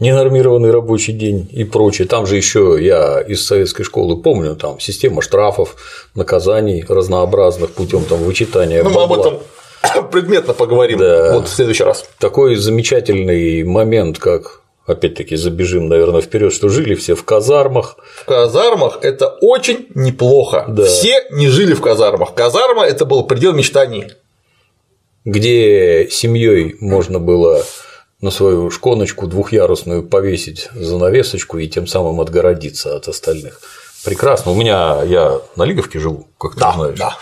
Speaker 1: ненормированный рабочий день и прочее. Там же еще я из советской школы помню, там система штрафов, наказаний разнообразных путем там вычитания.
Speaker 2: Ну, мы об этом предметно поговорим да. вот в следующий раз.
Speaker 1: Такой замечательный момент, как опять-таки забежим, наверное, вперед, что жили все в казармах.
Speaker 2: В казармах это очень неплохо. Да. Все не жили в казармах. Казарма это был предел мечтаний.
Speaker 1: Где семьей можно было на свою шконочку двухъярусную повесить занавесочку и тем самым отгородиться от остальных. Прекрасно. У меня я на Лиговке живу, как ты
Speaker 2: да,
Speaker 1: знаешь.
Speaker 2: Да.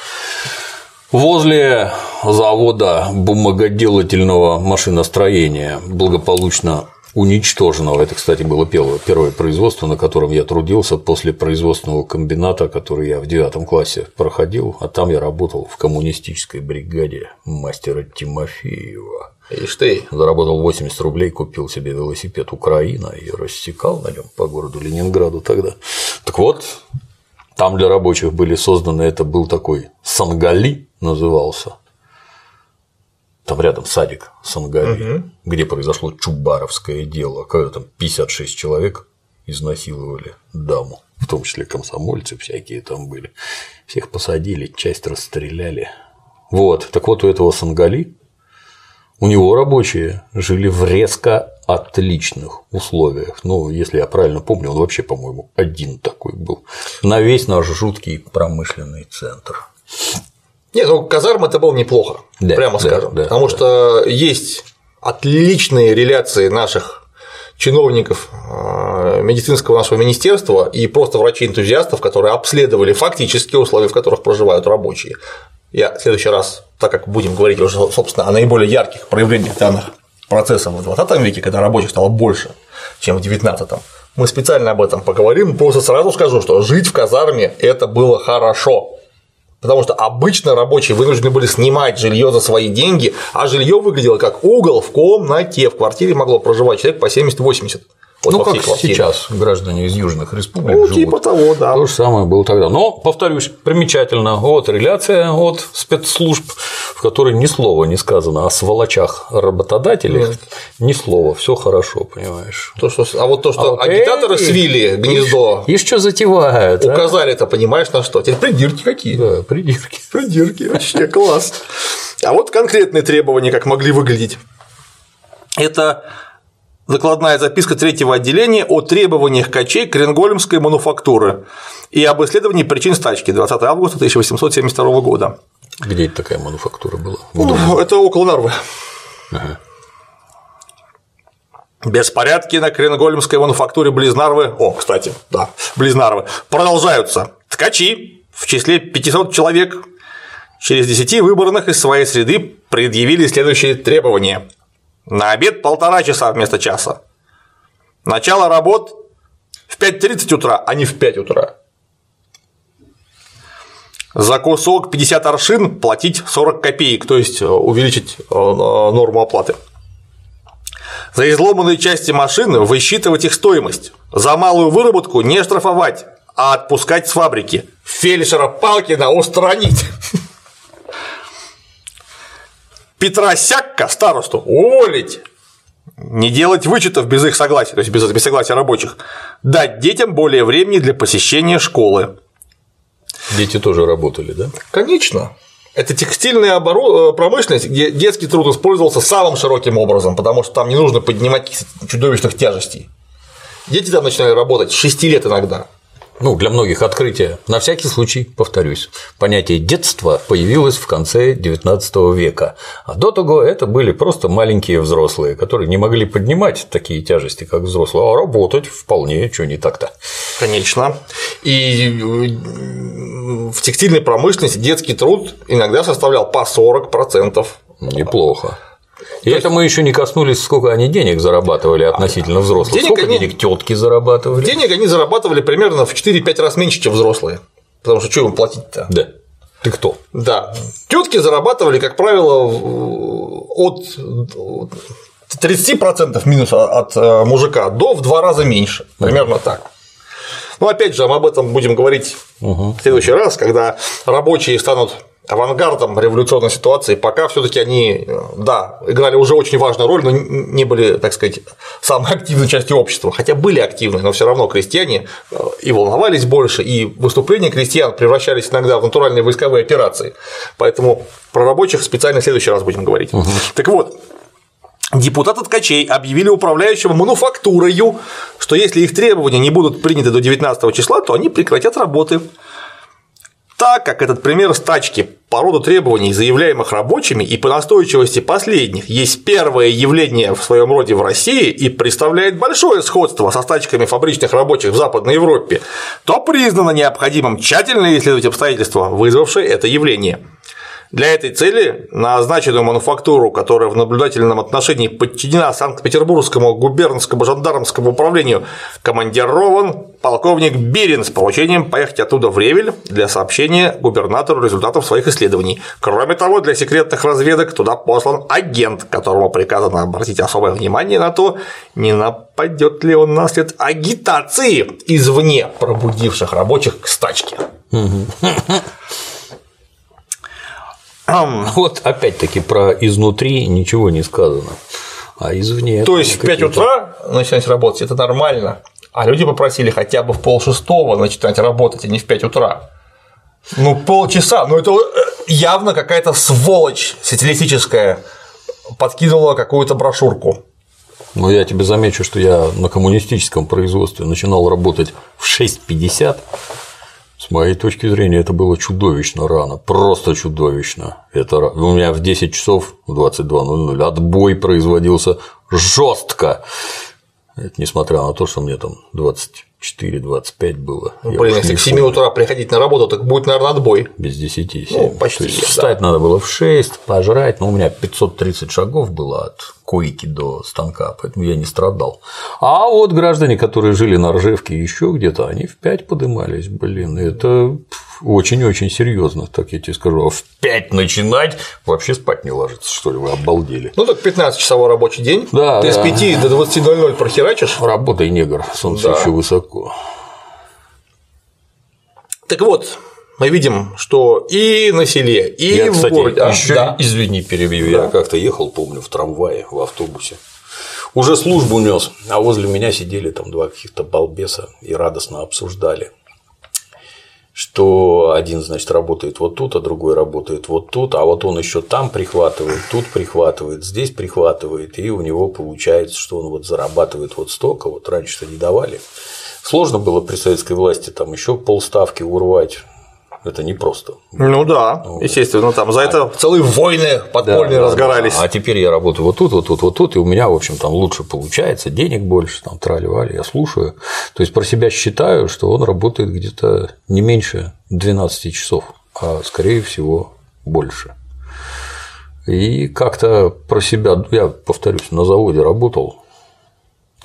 Speaker 1: Возле завода бумагоделательного машиностроения благополучно уничтоженного. Это, кстати, было первое производство, на котором я трудился после производственного комбината, который я в девятом классе проходил, а там я работал в коммунистической бригаде мастера Тимофеева.
Speaker 2: Ишь ты.
Speaker 1: Заработал 80 рублей, купил себе велосипед Украина и рассекал на нем по городу Ленинграду тогда. Так вот, там для рабочих были созданы, это был такой Сангали назывался, там рядом садик Сангали, угу. где произошло Чубаровское дело, когда там 56 человек изнасиловали даму, в том числе комсомольцы всякие там были. Всех посадили, часть расстреляли. Вот, так вот у этого Сангали у него рабочие жили в резко отличных условиях. Ну, если я правильно помню, он вообще, по-моему, один такой был. На весь наш жуткий промышленный центр.
Speaker 2: Нет, ну казарм это было неплохо, да, прямо да, скажем. Да, потому да. что есть отличные реляции наших чиновников э, медицинского нашего министерства и просто врачей-энтузиастов, которые обследовали фактические условия, в которых проживают рабочие. Я в следующий раз, так как будем говорить уже, собственно, о наиболее ярких проявлениях данных процессов в 20 веке, когда рабочих стало больше, чем в 19 мы специально об этом поговорим. Просто сразу скажу, что жить в казарме это было хорошо. Потому что обычно рабочие вынуждены были снимать жилье за свои деньги, а жилье выглядело как угол в комнате. В квартире могло проживать человек по 70-80.
Speaker 1: Вот ну, как сейчас граждане из южных республик
Speaker 2: ну,
Speaker 1: живут.
Speaker 2: типа того, да.
Speaker 1: То же самое было тогда. Но, повторюсь, примечательно, вот реляция от спецслужб, в которой ни слова не сказано о сволочах работодателях, Нет. ни слова, все хорошо, понимаешь.
Speaker 2: То, что, а вот то, что а вот агитаторы эти... свили гнездо.
Speaker 1: И что затевают.
Speaker 2: А? Указали это, понимаешь, на что? Теперь придирки какие.
Speaker 1: Да, придирки.
Speaker 2: Придирки, вообще класс. А вот конкретные требования, как могли выглядеть. Это Закладная записка третьего отделения о требованиях качей Кренгольмской мануфактуры и об исследовании причин стачки 20 августа 1872 года.
Speaker 1: Где это такая мануфактура была?
Speaker 2: Ну, это около Нарвы. Ага. Беспорядки на Кренгольмской мануфактуре близ Нарвы, о, кстати, да, близ Нарвы, продолжаются. Ткачи в числе 500 человек через 10 выбранных из своей среды предъявили следующие требования. На обед полтора часа вместо часа. Начало работ в 5.30 утра, а не в 5 утра. За кусок 50 аршин платить 40 копеек, то есть э, увеличить э, норму оплаты. За изломанные части машины высчитывать их стоимость. За малую выработку не штрафовать, а отпускать с фабрики. Фельдшера Палкина устранить. Петра Сякка, старосту, уволить, не делать вычетов без их согласия, то есть без, без согласия рабочих, дать детям более времени для посещения школы.
Speaker 1: Дети тоже работали, да?
Speaker 2: Конечно. Это текстильная. Э, промышленность, где детский труд использовался самым широким образом, потому что там не нужно поднимать чудовищных тяжестей. Дети там начинали работать с 6 лет иногда
Speaker 1: ну, для многих открытие. На всякий случай, повторюсь, понятие детства появилось в конце XIX века, а до того это были просто маленькие взрослые, которые не могли поднимать такие тяжести, как взрослые, а работать вполне, что не так-то.
Speaker 2: Конечно. И в текстильной промышленности детский труд иногда составлял по 40%.
Speaker 1: Неплохо. И это мы еще не коснулись, сколько они денег зарабатывали относительно взрослых. Денег сколько они... денег тетки зарабатывали?
Speaker 2: Денег они зарабатывали примерно в 4-5 раз меньше, чем взрослые. Потому что что им платить-то?
Speaker 1: Да. Ты кто?
Speaker 2: Да. Тетки зарабатывали, как правило, от 30% минус от э, мужика до в два раза меньше. Примерно так. Но опять же, мы об этом будем говорить угу. в следующий раз, когда рабочие станут авангардом революционной ситуации, пока все таки они, да, играли уже очень важную роль, но не были, так сказать, самой активной частью общества, хотя были активны, но все равно крестьяне э, и волновались больше, и выступления крестьян превращались иногда в натуральные войсковые операции, поэтому про рабочих специально в следующий раз будем говорить. Угу. Так вот, Депутаты ткачей объявили управляющему мануфактурою, что если их требования не будут приняты до 19 числа, то они прекратят работы. Так как этот пример стачки по роду требований, заявляемых рабочими, и по настойчивости последних есть первое явление в своем роде в России и представляет большое сходство со стачками фабричных рабочих в Западной Европе, то признано необходимым тщательно исследовать обстоятельства, вызвавшие это явление. Для этой цели на означенную мануфактуру, которая в наблюдательном отношении подчинена Санкт-Петербургскому губернскому жандармскому управлению, командирован полковник Бирин с поручением поехать оттуда в Ревель для сообщения губернатору результатов своих исследований. Кроме того, для секретных разведок туда послан агент, которому приказано обратить особое внимание на то, не нападет ли он на след агитации извне пробудивших рабочих к стачке.
Speaker 1: Вот опять-таки про изнутри ничего не сказано. А извне.
Speaker 2: То есть в 5 утра начинать работать это нормально, а люди попросили хотя бы в пол шестого начинать работать, а не в 5 утра. Ну, полчаса, ну это э, явно какая-то сволочь социалистическая подкинула какую-то брошюрку.
Speaker 1: Ну, я тебе замечу, что я на коммунистическом производстве начинал работать в 6.50, с моей точки зрения, это было чудовищно рано, просто чудовищно. Это у меня в 10 часов в 22.00 отбой производился жестко. Это несмотря на то, что мне там 24-25 было.
Speaker 2: Ну, блин, если к 7 утра приходить на работу, так будет, наверное, отбой.
Speaker 1: Без 10 7. Ну, почти. То есть, да. Встать надо было в 6, пожрать. Но у меня 530 шагов было от койки до станка, поэтому я не страдал. А вот граждане, которые жили на Ржевке еще где-то, они в 5 подымались. Блин, это очень-очень серьезно, так я тебе скажу. А в 5 начинать вообще спать не ложится, что ли, вы обалдели.
Speaker 2: Ну так 15-часовой рабочий день.
Speaker 1: Да.
Speaker 2: Ты да. с 5 до 20.00 прохерачишь.
Speaker 1: Работай, негр, солнце да. еще высоко.
Speaker 2: Так вот, мы видим, что и на селе, и
Speaker 1: я,
Speaker 2: в
Speaker 1: кстати,
Speaker 2: городе.
Speaker 1: А, еще, да. извини, перебью. Да. Я как-то ехал, помню, в трамвае, в автобусе. Уже службу нес, а возле меня сидели там два каких-то балбеса и радостно обсуждали что один, значит, работает вот тут, а другой работает вот тут, а вот он еще там прихватывает, тут прихватывает, здесь прихватывает, и у него получается, что он вот зарабатывает вот столько, вот раньше-то не давали. Сложно было при советской власти там еще полставки урвать, это непросто.
Speaker 2: Ну да, вот. естественно, там за это целые войны подпольные да, разгорались.
Speaker 1: Да, да. А теперь я работаю вот тут, вот тут, вот тут, и у меня, в общем, там лучше получается, денег больше, там трали я слушаю. То есть про себя считаю, что он работает где-то не меньше 12 часов, а скорее всего больше. И как-то про себя, я повторюсь, на заводе работал,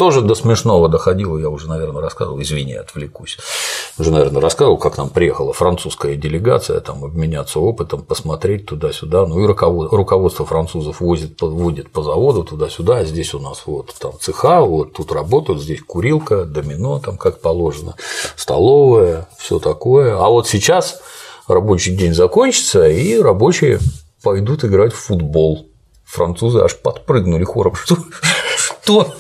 Speaker 1: тоже до смешного доходило, я уже, наверное, рассказывал, извини, отвлекусь. Уже, наверное, рассказывал, как там приехала французская делегация, там обменяться опытом, посмотреть туда-сюда. Ну и руководство французов возит, водит по заводу туда-сюда, а здесь у нас вот там цеха, вот тут работают, здесь курилка, домино, там как положено, столовая, все такое. А вот сейчас рабочий день закончится, и рабочие пойдут играть в футбол. Французы аж подпрыгнули хором. Что? Что?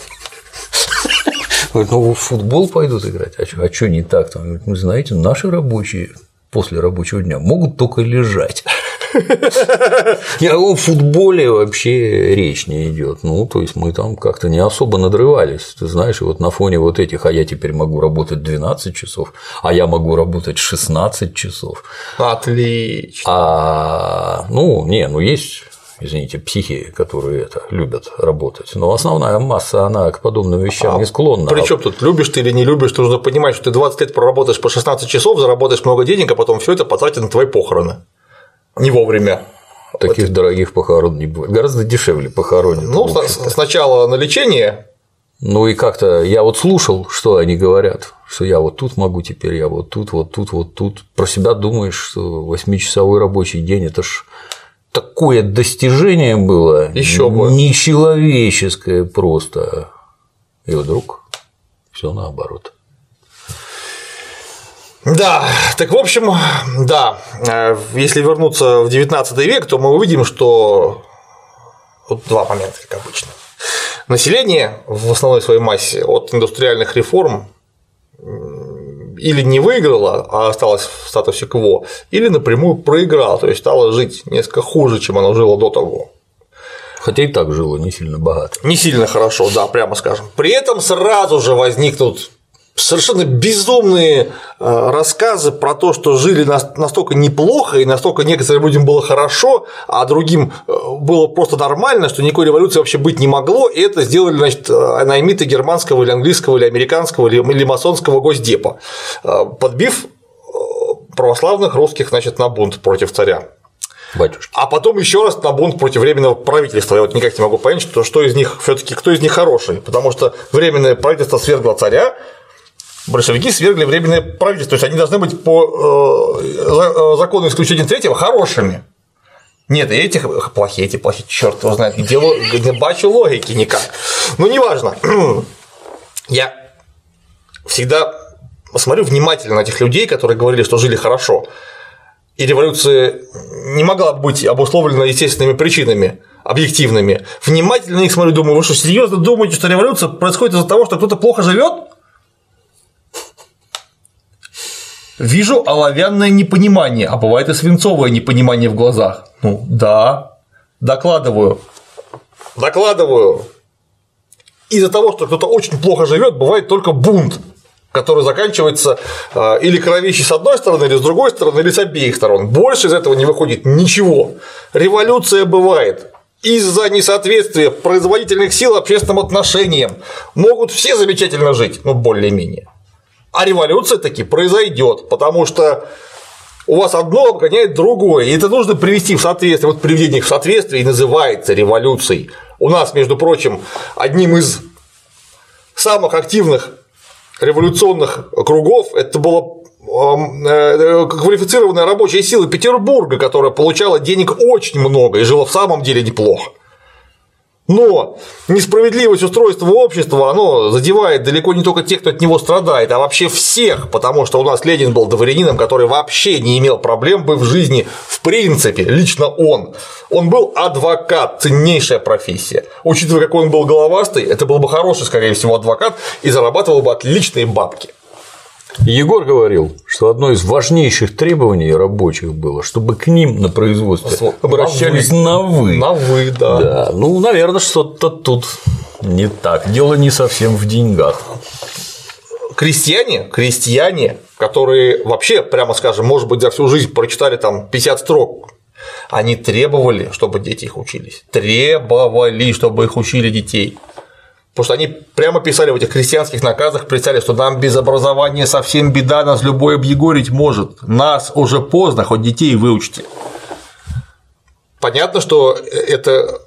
Speaker 1: Говорит, ну в футбол пойдут играть, а что, а не так? Там, говорит, ну знаете, наши рабочие после рабочего дня могут только лежать. Ни о каком футболе вообще речь не идет. Ну, то есть мы там как-то не особо надрывались. Ты знаешь, вот на фоне вот этих, а я теперь могу работать 12 часов, а я могу работать 16 часов.
Speaker 2: Отлично.
Speaker 1: А, ну, не, ну есть извините, психи, которые это любят работать. Но основная масса, она к подобным вещам а не склонна.
Speaker 2: Причем тут любишь ты или не любишь, нужно понимать, что ты 20 лет проработаешь по 16 часов, заработаешь много денег, а потом все это потратить на твои похороны. Не вовремя.
Speaker 1: Таких вот. дорогих похорон не будет. Гораздо дешевле похоронят.
Speaker 2: Ну, сначала на лечение.
Speaker 1: Ну и как-то я вот слушал, что они говорят, что я вот тут могу теперь, я вот тут, вот тут, вот тут. Про себя думаешь, что восьмичасовой рабочий день это ж такое достижение было
Speaker 2: еще бы
Speaker 1: нечеловеческое просто. И вдруг все наоборот.
Speaker 2: Да, так в общем, да, э, если вернуться в 19 век, то мы увидим, что вот два момента, как обычно. Население в основной своей массе от индустриальных реформ или не выиграла, а осталась в статусе КВО, или напрямую проиграла, то есть стала жить несколько хуже, чем она жила до того.
Speaker 1: Хотя и так жило не сильно богато.
Speaker 2: Не сильно хорошо, да, прямо скажем. При этом сразу же возникнут совершенно безумные э, рассказы про то, что жили настолько неплохо и настолько некоторым людям было хорошо, а другим э, было просто нормально, что никакой революции вообще быть не могло, и это сделали значит, э, наймиты германского или английского или американского или масонского госдепа, подбив православных русских значит, на бунт против царя. Батюшки. А потом еще раз на бунт против временного правительства. Я вот никак не могу понять, что, что из них все-таки кто из них хороший. Потому что временное правительство свергло царя, большевики свергли временное правительство, то есть они должны быть по э, э, закону исключения третьего хорошими. Нет, этих плохие, эти плохие, черт его знает, где, не бачу логики никак. Ну, неважно. Я всегда смотрю внимательно на этих людей, которые говорили, что жили хорошо. И революция не могла быть обусловлена естественными причинами, объективными. Внимательно на них смотрю, думаю, вы что, серьезно думаете, что революция происходит из-за того, что кто-то плохо живет? Вижу оловянное непонимание, а бывает и свинцовое непонимание в глазах. Ну да, докладываю. Докладываю. Из-за того, что кто-то очень плохо живет, бывает только бунт, который заканчивается э, или кровищей с одной стороны, или с другой стороны, или с обеих сторон. Больше из этого не выходит ничего. Революция бывает из-за несоответствия производительных сил общественным отношениям. Могут все замечательно жить, ну более-менее. А революция таки произойдет, потому что у вас одно обгоняет другое, и это нужно привести в соответствие. Вот приведение в соответствие и называется революцией. У нас, между прочим, одним из самых активных революционных кругов это была э, квалифицированная рабочая сила Петербурга, которая получала денег очень много и жила в самом деле неплохо. Но несправедливость устройства общества, оно задевает далеко не только тех, кто от него страдает, а вообще всех, потому что у нас Ленин был дворянином, который вообще не имел проблем бы в жизни в принципе, лично он. Он был адвокат, ценнейшая профессия. Учитывая, какой он был головастый, это был бы хороший, скорее всего, адвокат и зарабатывал бы отличные бабки.
Speaker 1: Егор говорил, что одно из важнейших требований рабочих было, чтобы к ним на производстве обращались на вы.
Speaker 2: На вы, да.
Speaker 1: да. Ну, наверное, что-то тут не так. Дело не совсем в деньгах.
Speaker 2: Крестьяне, крестьяне, которые вообще, прямо скажем, может быть, за всю жизнь прочитали там 50 строк они требовали, чтобы дети их учились. Требовали, чтобы их учили детей. Потому что они прямо писали в этих крестьянских наказах, писали, что нам без образования совсем беда, нас любой объегорить может. Нас уже поздно, хоть детей выучите. Понятно, что это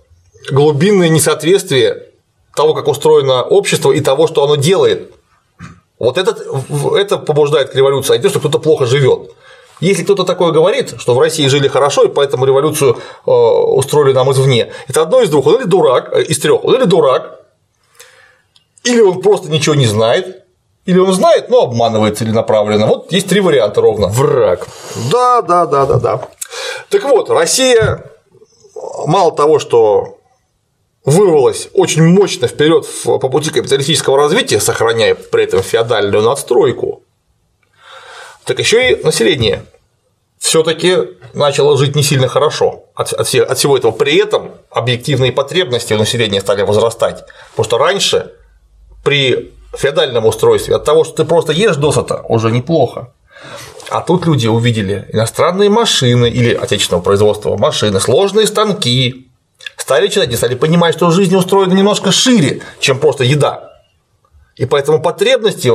Speaker 2: глубинное несоответствие того, как устроено общество и того, что оно делает. Вот это, это побуждает к революции, а не то, что кто-то плохо живет. Если кто-то такое говорит, что в России жили хорошо, и поэтому революцию э, устроили нам извне, это одно из двух. Он или дурак, э, из трех, он или дурак, или он просто ничего не знает, или он знает, но обманывает целенаправленно. Вот есть три варианта ровно.
Speaker 1: Враг.
Speaker 2: Да, да, да, да, да. Так вот, Россия мало того, что вырвалась очень мощно вперед по пути капиталистического развития, сохраняя при этом феодальную надстройку, так еще и население все-таки начало жить не сильно хорошо от, от, от всего этого. При этом объективные потребности у населения стали возрастать. Потому что раньше при феодальном устройстве от того, что ты просто ешь досыта, уже неплохо. А тут люди увидели иностранные машины или отечественного производства машины, сложные станки, стали читать и стали понимать, что жизнь устроена немножко шире, чем просто еда. И поэтому потребности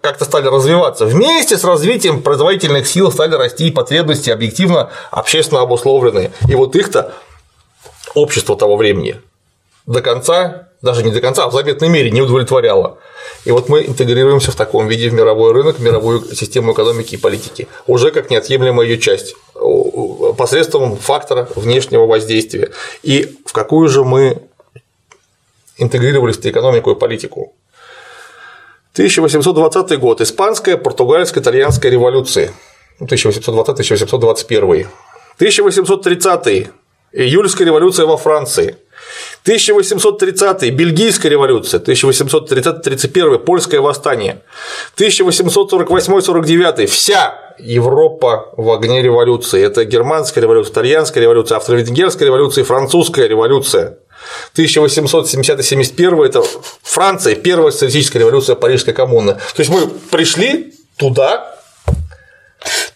Speaker 2: как-то стали развиваться. Вместе с развитием производительных сил стали расти и потребности объективно общественно обусловленные. И вот их-то общество того времени до конца, даже не до конца, а в заветной мере не удовлетворяло. И вот мы интегрируемся в таком виде в мировой рынок, в мировую систему экономики и политики, уже как неотъемлемая ее часть, посредством фактора внешнего воздействия. И в какую же мы интегрировались в экономику и политику? 1820 год. Испанская, португальская, итальянская революции. 1820-1821. 1830. Июльская революция во Франции. 1830 Бельгийская революция, 1830-31 Польское восстание, 1848-49 вся Европа в огне революции. Это германская революция, итальянская революция, австро-венгерская революция французская революция. 1870-71 это Франция, первая социалистическая революция Парижской коммуны. То есть мы пришли туда,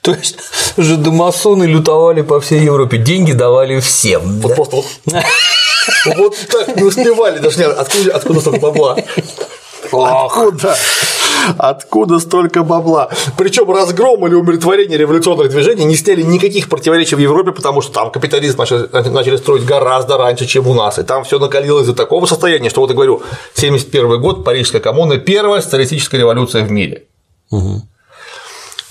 Speaker 1: то есть уже домасоны лютовали по всей Европе, деньги давали всем.
Speaker 2: Вот да? просто вот, вот так не успевали даже нет, откуда, откуда столько бабла. Откуда? Откуда столько бабла? Причем разгром или умиротворение революционных движений не сняли никаких противоречий в Европе, потому что там капитализм начали, строить гораздо раньше, чем у нас. И там все накалилось до такого состояния, что вот я говорю, 71 год, Парижская коммуна, первая социалистическая революция в мире. Угу.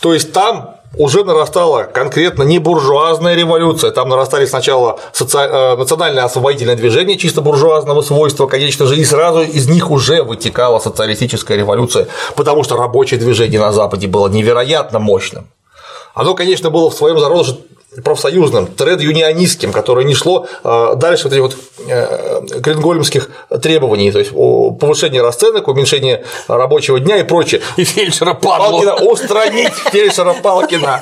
Speaker 2: То есть там уже нарастала конкретно не буржуазная революция, там нарастали сначала соци... Э, национальное освободительное движение чисто буржуазного свойства, конечно же, и сразу из них уже вытекала социалистическая революция, потому что рабочее движение на Западе было невероятно мощным. Оно, конечно, было в своем зародыше профсоюзным, тред-юнионистским, которое не шло а, дальше вот этих вот э, грингольмских требований, то есть повышение расценок, уменьшение рабочего дня и прочее.
Speaker 1: И фельдшера Палкина
Speaker 2: устранить фельдшера Палкина,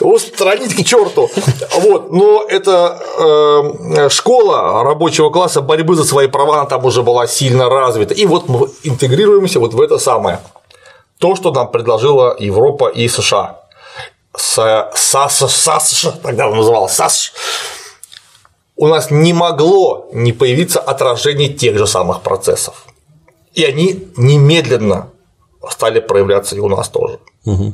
Speaker 2: устранить к черту. Вот, но это э, школа рабочего класса борьбы за свои права, она там уже была сильно развита. И вот мы интегрируемся вот в это самое. То, что нам предложила Европа и США с САС, САСШ, тогда он называл САСШ, у нас не могло не появиться отражение тех же самых процессов. И они немедленно стали проявляться и у нас тоже. Угу.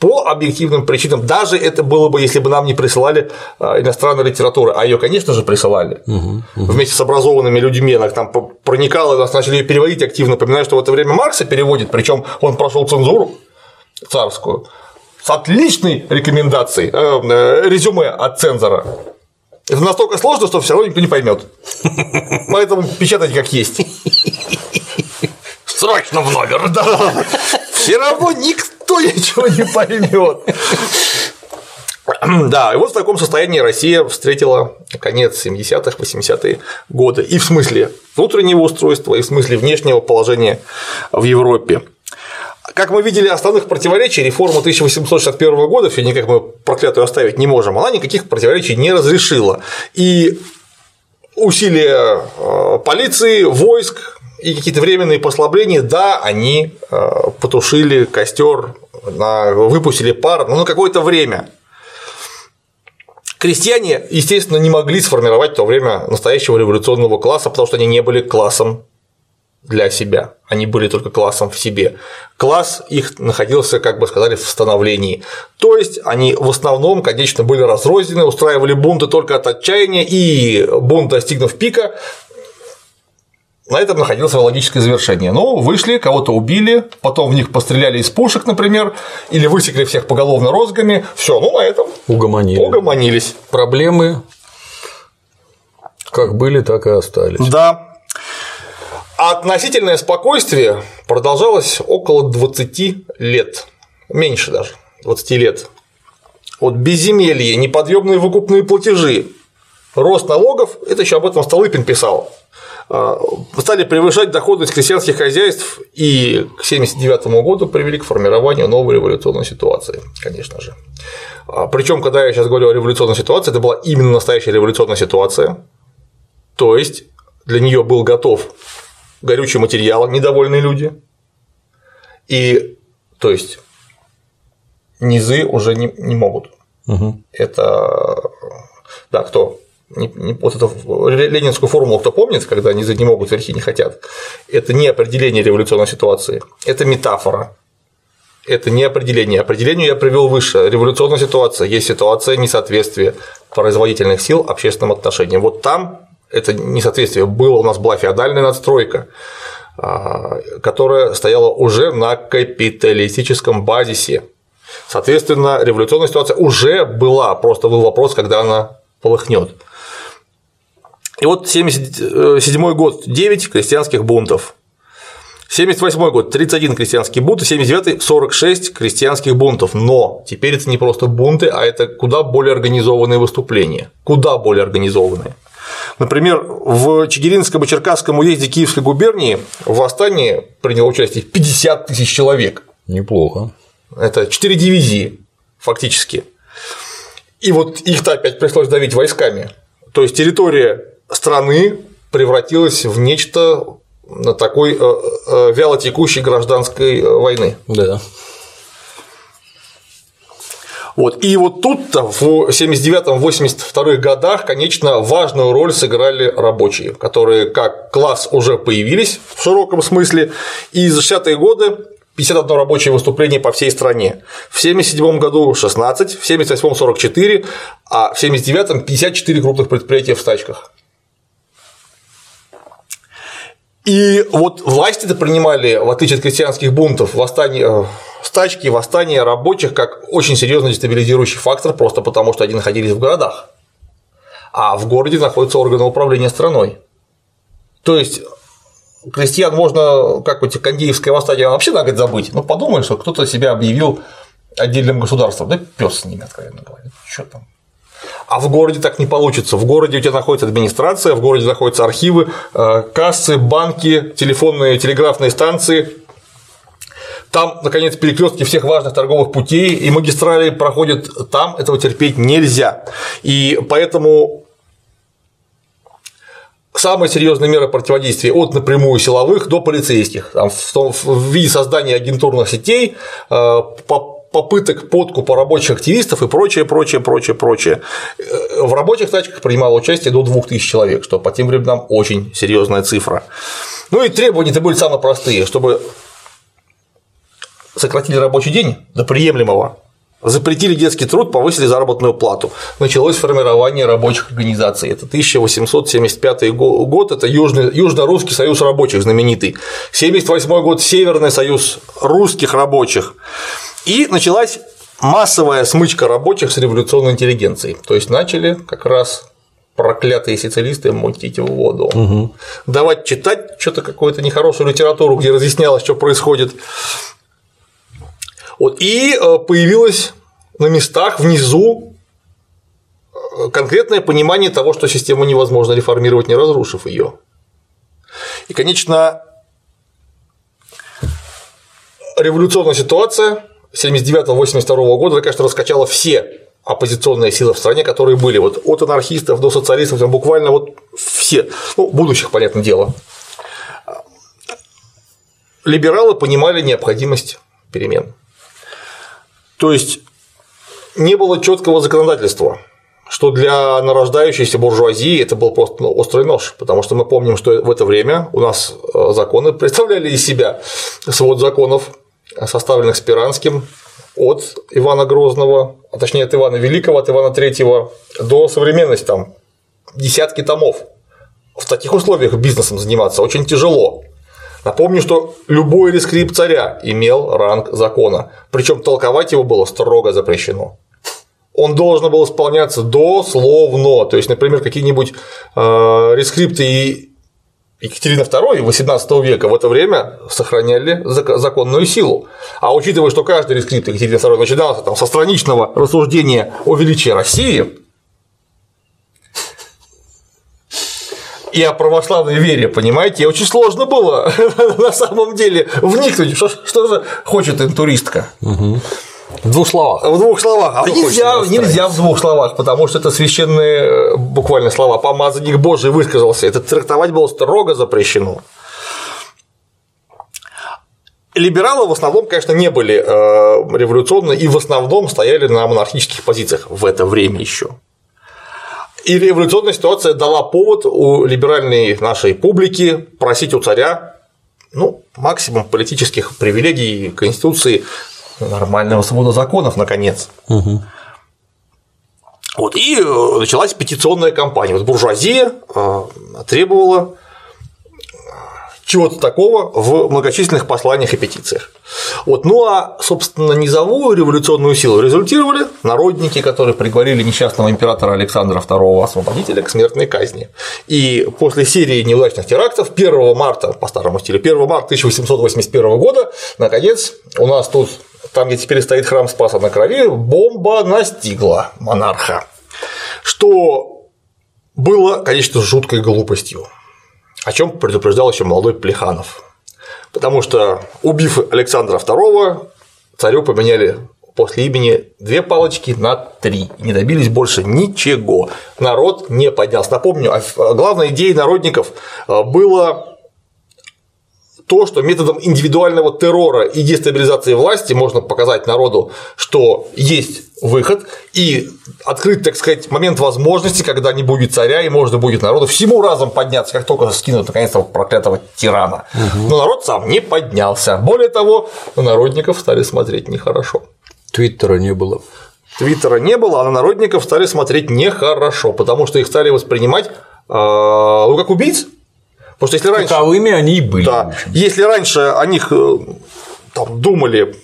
Speaker 2: По объективным причинам, даже это было бы, если бы нам не присылали а, иностранной литературы, а ее, конечно же, присылали угу, угу. вместе с образованными людьми, она там проникала, нас начали ее переводить активно. Напоминаю, что в это время Маркса переводит, причем он прошел цензуру царскую, с отличной рекомендацией, э, э, резюме от цензора. Это настолько сложно, что все равно никто не поймет. Поэтому печатайте как есть.
Speaker 1: Срочно в номер.
Speaker 2: Да. Все равно никто ничего не поймет. Да, и вот в таком состоянии Россия встретила конец 70-х, 80-е годы. И в смысле внутреннего устройства, и в смысле внешнего положения в Европе. Как мы видели, основных противоречий реформа 1861 года, все никак мы проклятую оставить не можем, она никаких противоречий не разрешила. И усилия э, полиции, войск и какие-то временные послабления, да, они э, потушили костер, выпустили пар, но на какое-то время. Крестьяне, естественно, не могли сформировать в то время настоящего революционного класса, потому что они не были классом для себя, они были только классом в себе. Класс их находился, как бы сказали, в становлении. То есть они в основном, конечно, были разрознены, устраивали бунты только от отчаяния, и бунт, достигнув пика, на этом находилось логическое завершение. Ну, вышли, кого-то убили, потом в них постреляли из пушек, например, или высекли всех поголовно розгами. Все, ну на этом
Speaker 1: Угомонили.
Speaker 2: угомонились.
Speaker 1: Проблемы как были, так и остались.
Speaker 2: Да, а относительное спокойствие продолжалось около 20 лет, меньше даже, 20 лет. Вот безземелье, неподъемные выкупные платежи, рост налогов, это еще об этом Столыпин писал, а, стали превышать доходность крестьянских хозяйств и к 1979 году привели к формированию новой революционной ситуации, конечно же. А, Причем, когда я сейчас говорю о революционной ситуации, это была именно настоящая революционная ситуация, то есть для нее был готов горючий материал, недовольные люди. И, то есть, низы уже не, не могут. Угу. Это, да, кто? Вот эту ленинскую формулу кто помнит, когда низы не могут, верхи не хотят, это не определение революционной ситуации, это метафора. Это не определение. Определение я привел выше. Революционная ситуация есть ситуация несоответствия производительных сил общественным отношениям. Вот там это несоответствие было, у нас была феодальная надстройка, а, которая стояла уже на капиталистическом базисе. Соответственно, революционная ситуация уже была, просто был вопрос, когда она полыхнет. И вот 77 год, 9 крестьянских бунтов. 78 год – 31 крестьянский бунт, 79 – 46 крестьянских бунтов. Но теперь это не просто бунты, а это куда более организованные выступления. Куда более организованные. Например, в Чигиринском и Черкасском уезде Киевской губернии в восстании приняло участие 50 тысяч человек.
Speaker 1: Неплохо.
Speaker 2: Это 4 дивизии фактически. И вот их-то опять пришлось давить войсками. То есть территория страны превратилась в нечто на такой э, э, вялотекущей гражданской э, войны.
Speaker 1: Да.
Speaker 2: Вот. И вот тут-то в 79-82 годах, конечно, важную роль сыграли рабочие, которые как класс уже появились в широком смысле, и за 60-е годы 51 рабочее выступление по всей стране. В 1977 году 16, в 1978 44, а в 1979 54 крупных предприятия в стачках. И вот власти это принимали, в отличие от крестьянских бунтов, восстание, э, стачки, восстания рабочих как очень серьезный дестабилизирующий фактор, просто потому что они находились в городах. А в городе находятся органы управления страной. То есть крестьян можно, как вот Кандеевское восстание, вообще надо забыть. Ну, подумаешь, что кто-то себя объявил отдельным государством. Да пес с ними, откровенно говоря. Что там? А в городе так не получится. В городе у тебя находится администрация, в городе находятся архивы, э, кассы, банки, телефонные, телеграфные станции. Там, наконец, перекрестки всех важных торговых путей и магистрали проходят там, этого терпеть нельзя. И поэтому самые серьезные меры противодействия от напрямую силовых до полицейских, там, в виде создания агентурных сетей, э, попыток подкупа рабочих активистов и прочее, прочее, прочее, прочее. Э, в рабочих тачках принимало участие до 2000 человек, что по тем временам очень серьезная цифра. Ну и требования-то были самые простые, чтобы сократили рабочий день до приемлемого, Запретили детский труд, повысили заработную плату. Началось формирование рабочих организаций. Это 1875 год, это Южный, Южно-Русский союз рабочих знаменитый. 1978 год Северный союз русских рабочих. И началась массовая смычка рабочих с революционной интеллигенцией. То есть начали как раз проклятые социалисты мутить в воду, угу. давать читать что-то какую-то нехорошую литературу, где разъяснялось, что происходит. Вот, и э, появилось на местах внизу э, конкретное понимание того, что систему невозможно реформировать, не разрушив ее. И, конечно, революционная ситуация 79-82 года, конечно, раскачала все оппозиционные силы в стране, которые были вот от анархистов до социалистов, там буквально вот все, ну, будущих, понятное дело. Либералы понимали необходимость перемен. То есть не было четкого законодательства, что для нарождающейся буржуазии это был просто ну, острый нож, потому что мы помним, что в это время у нас э, законы представляли из себя свод законов, составленных Спиранским от Ивана Грозного, а точнее от Ивана Великого, от Ивана Третьего до современности, там десятки томов. В таких условиях бизнесом заниматься очень тяжело. Напомню, что любой рескрипт царя имел ранг закона, причем толковать его было строго запрещено. Он должен был исполняться дословно, то есть, например, какие-нибудь э, рескрипты Екатерина II XVIII века в это время сохраняли законную силу. А учитывая, что каждый рескрипт Екатерины II начинался там, со страничного рассуждения о величии России, и о православной вере, понимаете, очень сложно было на самом деле вникнуть, что, что же хочет интуристка.
Speaker 1: Угу. В двух словах.
Speaker 2: В двух словах. А нельзя, нельзя в двух словах, потому что это священные буквально слова. Помазанник Божий высказался. Это трактовать было строго запрещено. Либералы в основном, конечно, не были э, революционны и в основном стояли на монархических позициях в это время еще. И революционная ситуация дала повод у либеральной нашей публики просить у царя ну, максимум политических привилегий Конституции, нормального свода законов, наконец.
Speaker 1: Угу.
Speaker 2: Вот, и э, началась петиционная кампания. Вот буржуазия э, требовала чего-то такого в многочисленных посланиях и петициях. Вот. Ну а, собственно, низовую революционную силу результировали народники, которые приговорили несчастного императора Александра II освободителя к смертной казни. И после серии неудачных терактов 1 марта, по старому стилю, 1 марта 1881 года, наконец, у нас тут, там, где теперь стоит храм Спаса на Крови, бомба настигла монарха, что было, конечно, жуткой глупостью о чем предупреждал еще молодой Плеханов. Потому что, убив Александра II, царю поменяли после имени две палочки на три не добились больше ничего. Народ не поднялся. Напомню, а главной идеей народников э, было то, что методом индивидуального террора и дестабилизации власти можно показать народу, что есть выход и открыть, так сказать, момент возможности, когда не будет царя и можно будет народу всему разом подняться, как только скинут наконец-то проклятого тирана. Угу. Но народ сам не поднялся. Более того, на народников стали смотреть нехорошо.
Speaker 1: Твиттера не было.
Speaker 2: Твиттера не было, а на народников стали смотреть нехорошо, потому что их стали воспринимать а, ну, как убийц,
Speaker 1: Потому что если раньше. Таковыми они и были. Да.
Speaker 2: Если раньше о них э, там, думали,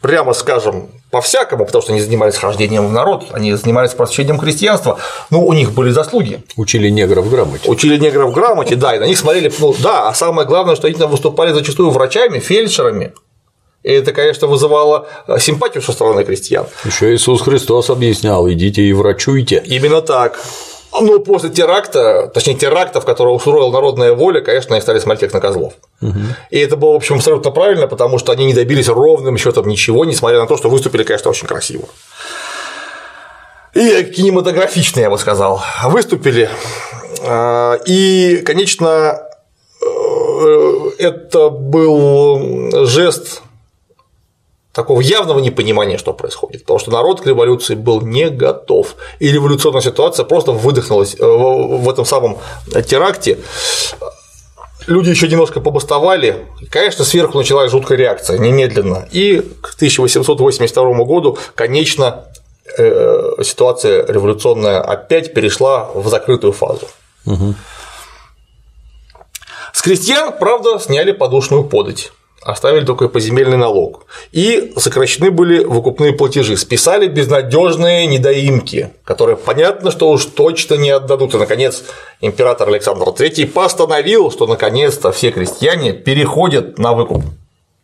Speaker 2: прямо скажем, по-всякому, потому что они занимались хождением в народ, они занимались просвещением крестьянства, ну, у них были заслуги.
Speaker 1: Учили негров грамоте.
Speaker 2: Учили негров грамоте, да, и на них смотрели, ну, да, а самое главное, что они там выступали зачастую врачами, фельдшерами, и это, конечно, вызывало э, симпатию со стороны крестьян.
Speaker 1: Еще Иисус Христос объяснял: идите и врачуйте.
Speaker 2: Именно так. Ну, после теракта, точнее, терактов, которые устроила народная воля, конечно, они стали смотреть как на козлов. Угу. И это было, в общем, абсолютно правильно, потому что они не добились ровным счетом ничего, несмотря на то, что выступили, конечно, очень красиво. И кинематографично, я бы сказал, выступили. А, и, конечно, э, это был жест такого явного непонимания, что происходит, потому что народ к революции был не готов, и революционная ситуация просто выдохнулась э, в этом самом теракте. Люди еще немножко побастовали, конечно, сверху началась жуткая реакция, немедленно. И к 1882 году, конечно, э, ситуация революционная опять перешла в закрытую фазу. Угу. С крестьян, правда, сняли подушную подать оставили только поземельный налог. И сокращены были выкупные платежи. Списали безнадежные недоимки, которые понятно, что уж точно не отдадут. И, наконец, император Александр III постановил, что наконец-то все крестьяне переходят на выкуп.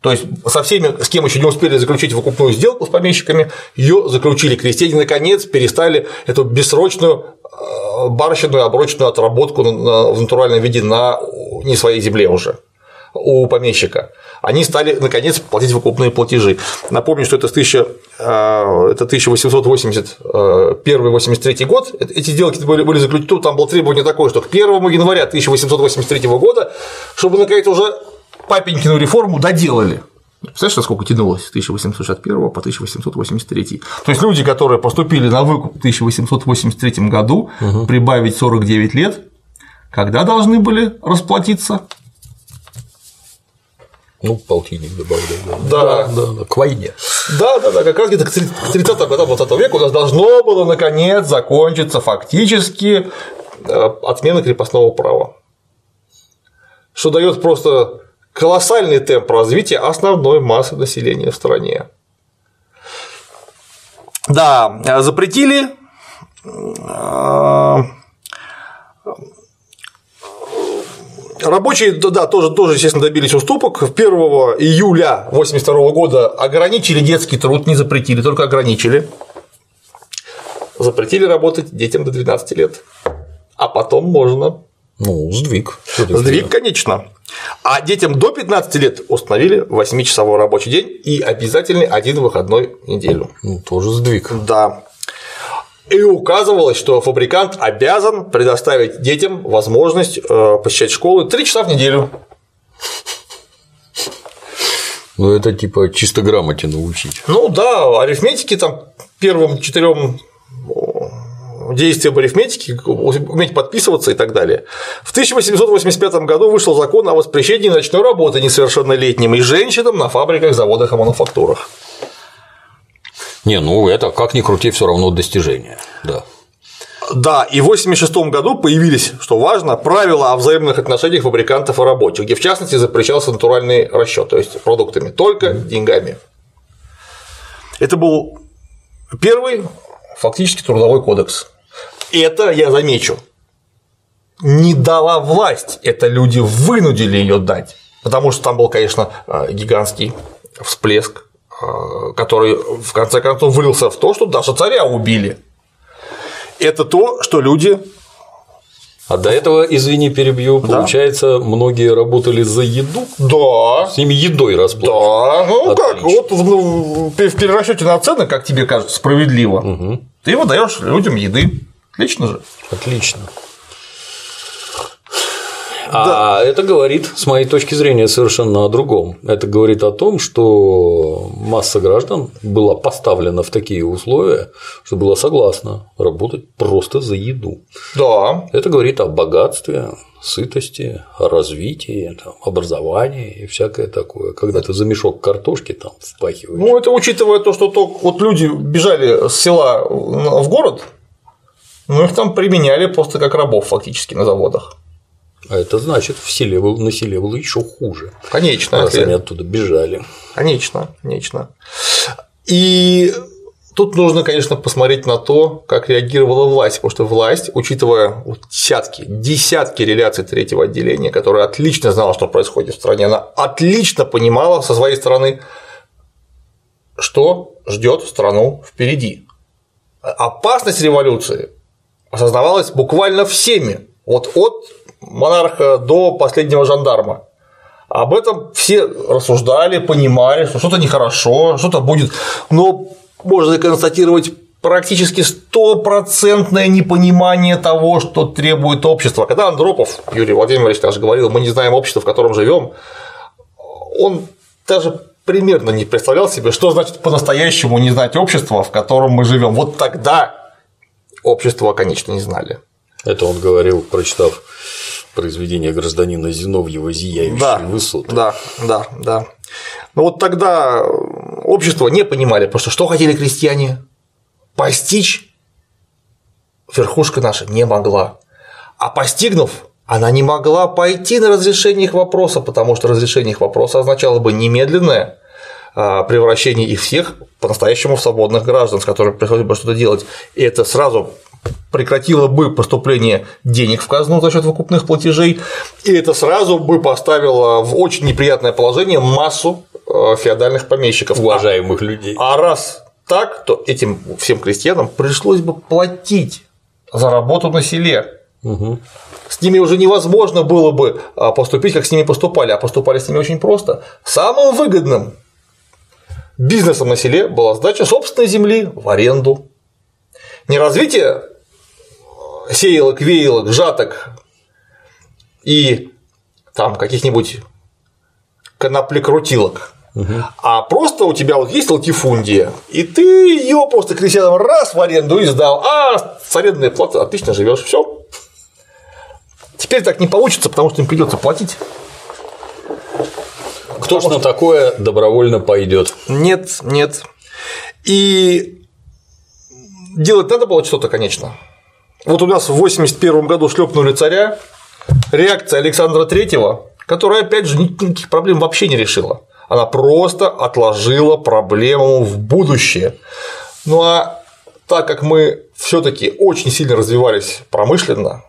Speaker 2: То есть со всеми, с кем еще не успели заключить выкупную сделку с помещиками, ее заключили крестьяне, наконец перестали эту бессрочную э, барщинную оброчную отработку в натуральном виде на не своей земле уже у помещика они стали наконец платить выкупные платежи. Напомню, что это, 1000, э, это 1881-83 э, год, эти сделки были, были заключены, там было требование такое, что к 1 января 1883 года, чтобы наконец уже папенькину реформу доделали. Представляешь, насколько тянулось с 1861 по 1883. То есть люди, которые поступили на выкуп в 1883 году, угу. прибавить 49 лет, когда должны были расплатиться?
Speaker 1: Ну, полтинник добавляли.
Speaker 2: Да. Да, да,
Speaker 1: да, к войне.
Speaker 2: Да, да, да, как раз где-то к 30-м годам 20 века у нас должно было наконец закончиться фактически э, отмена крепостного права. Что дает просто колоссальный темп развития основной массы населения в стране. Да, запретили э, Рабочие, да, тоже, тоже, естественно, добились уступок. 1 июля 1982 года ограничили детский труд, не запретили, только ограничили. Запретили работать детям до 12 лет. А потом можно.
Speaker 1: Ну, сдвиг.
Speaker 2: Сдвиг, конечно. А детям до 15 лет установили 8-часовой рабочий день и обязательный один выходной неделю.
Speaker 1: Ну, тоже сдвиг.
Speaker 2: Да. И указывалось, что фабрикант обязан предоставить детям возможность э, посещать школы 3 часа в неделю.
Speaker 1: Ну, это типа чисто грамоте научить.
Speaker 2: Ну да, арифметики там первым четырем действиям арифметики, уметь подписываться и так далее. В 1885 году вышел закон о воспрещении ночной работы несовершеннолетним и женщинам на фабриках, заводах и мануфактурах.
Speaker 1: Не, ну это как ни крути, все равно достижение, да.
Speaker 2: Да, и в 1986 году появились, что важно, правила о взаимных отношениях фабрикантов и рабочих, где в частности запрещался натуральный расчет, то есть продуктами, только деньгами. Это был первый фактически трудовой кодекс. Это, я замечу, не дала власть, это люди вынудили ее дать. Потому что там был, конечно, э, гигантский всплеск, который в конце концов вылился в то, что даже царя убили. Это то, что люди
Speaker 1: а до этого, извини, перебью, да. получается, многие работали за еду?
Speaker 2: Да.
Speaker 1: С ними едой расплачивались?
Speaker 2: Да. Ну Отлично. как, вот в, в перерасчете на цены, как тебе кажется, справедливо, угу. ты выдаешь людям еды. Отлично же.
Speaker 1: Отлично. А да. это говорит, с моей точки зрения, совершенно о другом. Это говорит о том, что масса граждан была поставлена в такие условия, что была согласна работать просто за еду.
Speaker 2: Да.
Speaker 1: Это говорит о богатстве, сытости, о развитии, там, образовании и всякое такое. Когда ты за мешок картошки там впахиваешь.
Speaker 2: Ну, это учитывая то, что то, вот люди бежали с села в город, ну, их там применяли просто как рабов фактически на заводах.
Speaker 1: А это значит, в селе, на селе было еще хуже.
Speaker 2: Конечно.
Speaker 1: Раз они оттуда бежали.
Speaker 2: Конечно, конечно. И тут нужно, конечно, посмотреть на то, как реагировала власть, потому что власть, учитывая десятки, десятки реляций третьего отделения, которая отлично знала, что происходит в стране, она отлично понимала со своей стороны, что ждет страну впереди. Опасность революции осознавалась буквально всеми, вот от монарха до последнего жандарма. Об этом все рассуждали, понимали, что что-то нехорошо, что-то будет, но можно констатировать практически стопроцентное непонимание того, что требует общество. Когда Андропов, Юрий Владимирович даже говорил, мы не знаем общество, в котором живем, он даже примерно не представлял себе, что значит по-настоящему не знать общество, в котором мы живем. Вот тогда общество, конечно, не знали.
Speaker 1: Это он говорил, прочитав произведение гражданина Зиновьева «Зияющие
Speaker 2: да,
Speaker 1: высоты».
Speaker 2: Да, да, да. Но вот тогда общество не понимали, просто что хотели крестьяне постичь верхушка наша не могла. А постигнув, она не могла пойти на разрешение их вопроса, потому что разрешение их вопроса означало бы немедленное а, превращение их всех по-настоящему в свободных граждан, с которыми приходилось бы что-то делать. И это сразу прекратило бы поступление денег в казну за счет выкупных платежей, и это сразу бы поставило в очень неприятное положение массу э, феодальных помещиков.
Speaker 1: Уважаемых людей.
Speaker 2: А раз так, то этим всем крестьянам пришлось бы платить за работу на селе. Угу. С ними уже невозможно было бы а, поступить, как с ними поступали, а поступали с ними очень просто. Самым выгодным бизнесом на селе была сдача собственной земли в аренду. Не развитие сеялок, веялок, жаток и там каких-нибудь коноплекрутилок, угу. а просто у тебя вот есть латифундия, и ты ее просто крестьянам раз в аренду и сдал, а с арендной платы отлично живешь, все. Теперь так не получится, потому что им придется платить.
Speaker 1: Кто ж на такое добровольно пойдет?
Speaker 2: Нет, нет. И делать надо было что-то, конечно. Вот у нас в 81 году шлепнули царя, реакция Александра Третьего, которая, опять же, никаких проблем вообще не решила. Она просто отложила проблему в будущее. Ну а так как мы все таки очень сильно развивались промышленно,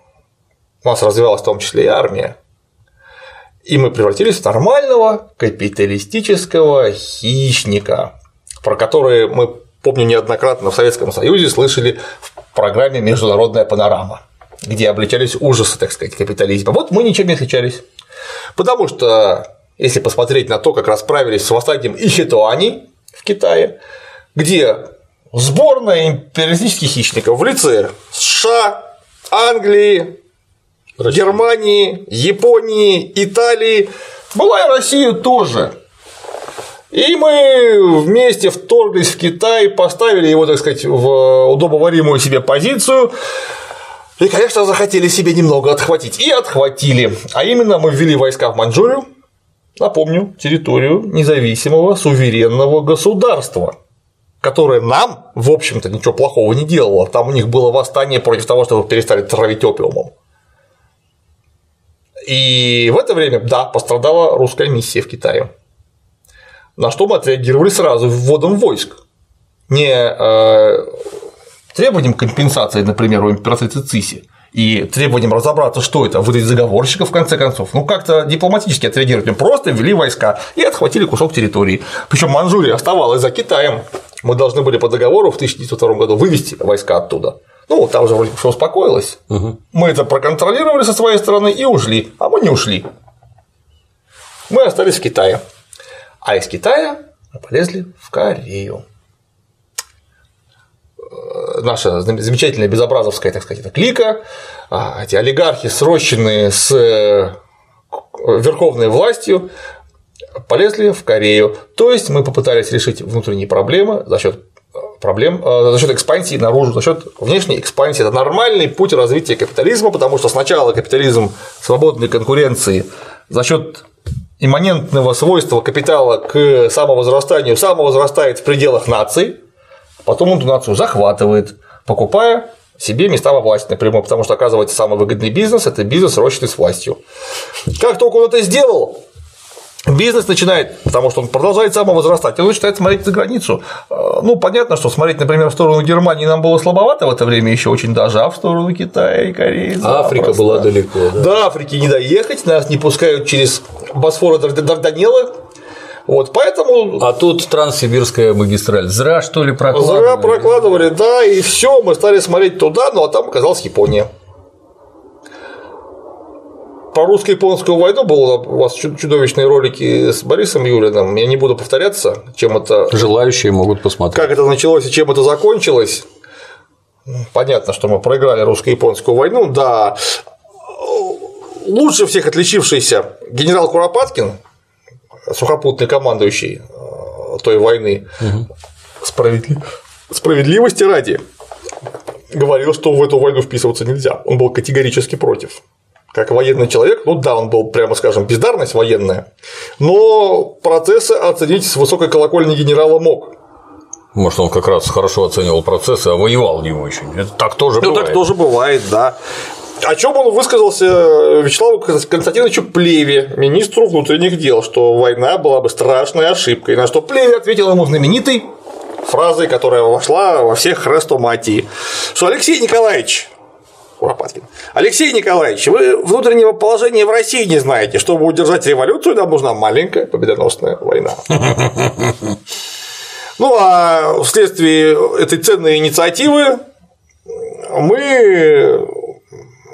Speaker 2: у нас развивалась в том числе и армия, и мы превратились в нормального капиталистического хищника, про который мы, помню, неоднократно в Советском Союзе слышали в программе «Международная панорама», где обличались ужасы, так сказать, капитализма. Вот мы ничем не отличались. Потому что, если посмотреть на то, как расправились с восстанием Ихитуани в Китае, где сборная империалистических хищников в лице США, Англии, Россия. Германии, Японии, Италии, была и Россия тоже и мы вместе вторглись в Китай, поставили его, так сказать, в удобоваримую себе позицию. И, конечно, захотели себе немного отхватить. И отхватили. А именно мы ввели войска в Маньчжурию, напомню, территорию независимого суверенного государства, которое нам, в общем-то, ничего плохого не делало. Там у них было восстание против того, чтобы перестали травить опиумом. И в это время, да, пострадала русская миссия в Китае. На что мы отреагировали сразу вводом войск. Не э, требованием компенсации, например, у императрицы Циси, и требованием разобраться, что это, выдать заговорщиков в конце концов. Ну, как-то дипломатически отреагировать. Мы просто ввели войска и отхватили кусок территории. Причем Манчжурия оставалась за Китаем. Мы должны были по договору в 1902 году вывести войска оттуда. Ну, там же вроде все успокоилось. Угу. Мы это проконтролировали со своей стороны и ушли, а мы не ушли. Мы остались в Китае. А из Китая полезли в Корею. Э, наша замечательная безобразовская, так сказать, клика, а, эти олигархи, срощенные с э, верховной властью, полезли в Корею. То есть мы попытались решить внутренние проблемы за счет э, проблем за счет экспансии наружу, за счет внешней экспансии. Это нормальный путь развития капитализма, потому что сначала капитализм свободной конкуренции за счет имманентного свойства капитала к самовозрастанию самовозрастает в пределах нации, потом он эту нацию захватывает, покупая себе места во власти напрямую, потому что, оказывается, самый выгодный бизнес – это бизнес, рощенный с властью. Как только он это сделал, Бизнес начинает, потому что он продолжает самовозрастать, он начинает смотреть за границу. А, ну, понятно, что смотреть, например, в сторону Германии нам было слабовато в это время еще очень даже, а в сторону Китая и Кореи.
Speaker 1: Африка была далеко.
Speaker 2: Да? До Африки не доехать, нас не пускают через Босфор и Дарданеллы, вот, поэтому.
Speaker 1: А тут Транссибирская магистраль. Зря, что ли, прокладывали?
Speaker 2: Зря прокладывали, да, и все, мы стали смотреть туда, ну а там оказалась Япония про русско-японскую войну было у вас чудовищные ролики с Борисом Юлиным. Я не буду повторяться, чем это.
Speaker 1: Желающие могут посмотреть.
Speaker 2: Как это началось и чем это закончилось. Понятно, что мы проиграли русско-японскую войну, да. Лучше всех отличившийся генерал Куропаткин, сухопутный командующий э, той войны, угу. Справедли... справедливости ради, говорил, что в эту войну вписываться нельзя. Он был категорически против как военный человек, ну да, он был, прямо скажем, бездарность военная, но процессы оценить с высокой колокольни генерала мог.
Speaker 1: Может, он как раз хорошо оценивал процессы, а воевал не очень. Это так тоже ну,
Speaker 2: бывает. Ну, так тоже бывает, да. О чем он высказался Вячеславу Константиновичу Плеве, министру внутренних дел, что война была бы страшной ошибкой, на что Плеве ответил ему знаменитой фразой, которая вошла во всех хрестоматии, что Алексей Николаевич, Куропаткин. Алексей Николаевич, вы внутреннего положения в России не знаете. Чтобы удержать революцию, нам нужна маленькая победоносная война. Ну а вследствие этой ценной инициативы мы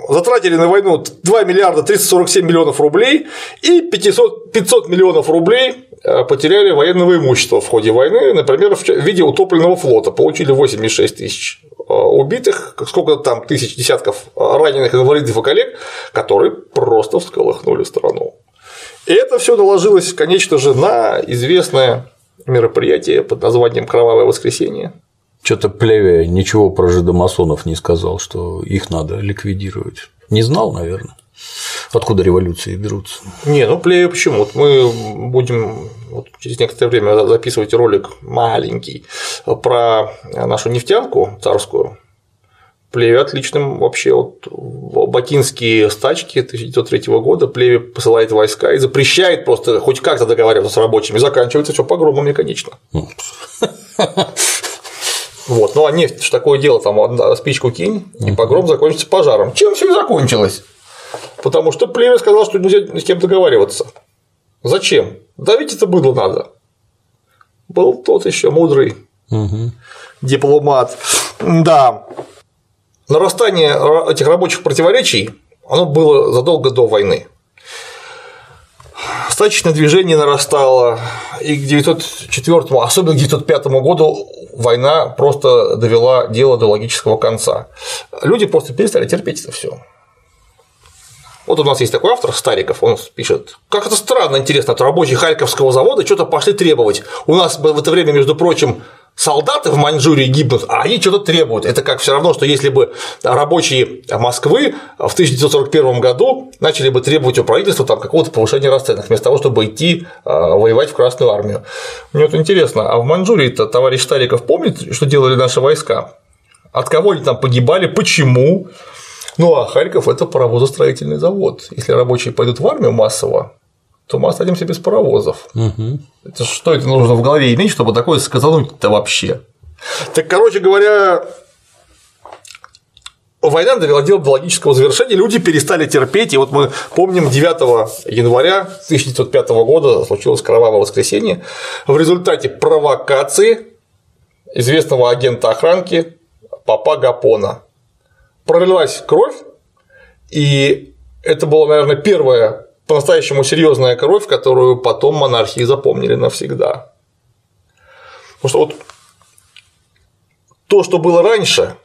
Speaker 2: затратили на войну 2 миллиарда 347 миллионов рублей и 500, 500 миллионов рублей э, потеряли военного имущества в ходе войны, например, в виде утопленного флота, получили 86 тысяч убитых, сколько там тысяч, десятков раненых инвалидов и коллег, которые просто всколыхнули страну. И это все наложилось, конечно же, на известное мероприятие под названием Кровавое воскресенье.
Speaker 1: Что-то Плеве ничего про жидомасонов не сказал, что их надо ликвидировать. Не знал, наверное. Откуда революции берутся?
Speaker 2: Не, ну Плеве почему? Вот мы будем вот через некоторое время записывать ролик маленький про нашу нефтянку царскую. Плеве отличным вообще вот бакинские стачки 1903 года Плеве посылает войска и запрещает просто хоть как-то договариваться с рабочими, заканчивается все погромами, конечно. Вот, ну а нефть, что такое дело, там спичку кинь, и погром закончится пожаром. Чем все закончилось? Потому что племя сказало, что нельзя с кем договариваться. Зачем? Давить это быдло надо. Был тот еще мудрый угу. дипломат. Да. Нарастание этих рабочих противоречий оно было задолго до войны. Стачечное движение нарастало, и к 1904, особенно к 1905 году война просто довела дело до логического конца. Люди просто перестали терпеть это все. Вот у нас есть такой автор Стариков, он пишет, как это странно, интересно, от рабочих Харьковского завода что-то пошли требовать. У нас в это время, между прочим, солдаты в Маньчжурии гибнут, а они что-то требуют. Это как все равно, что если бы рабочие Москвы в 1941 году начали бы требовать у правительства там, какого-то повышения расценок, вместо того, чтобы идти а, воевать в Красную армию. Мне вот интересно, а в Маньчжурии-то товарищ Стариков помнит, что делали наши войска? От кого они там погибали, почему? Ну а Харьков – это паровозостроительный завод. Если рабочие пойдут в армию массово, то мы останемся без паровозов. Угу. Это что это нужно в голове иметь, чтобы такое сказануть-то вообще? Так, короче говоря, война довела дело до логического завершения, люди перестали терпеть, и вот мы помним 9 января 1905 года случилось кровавое воскресенье, в результате провокации известного агента охранки Папа Гапона пролилась кровь, и это было, наверное, первое по-настоящему серьезная кровь, которую потом монархии запомнили навсегда. Потому что вот то, что было раньше,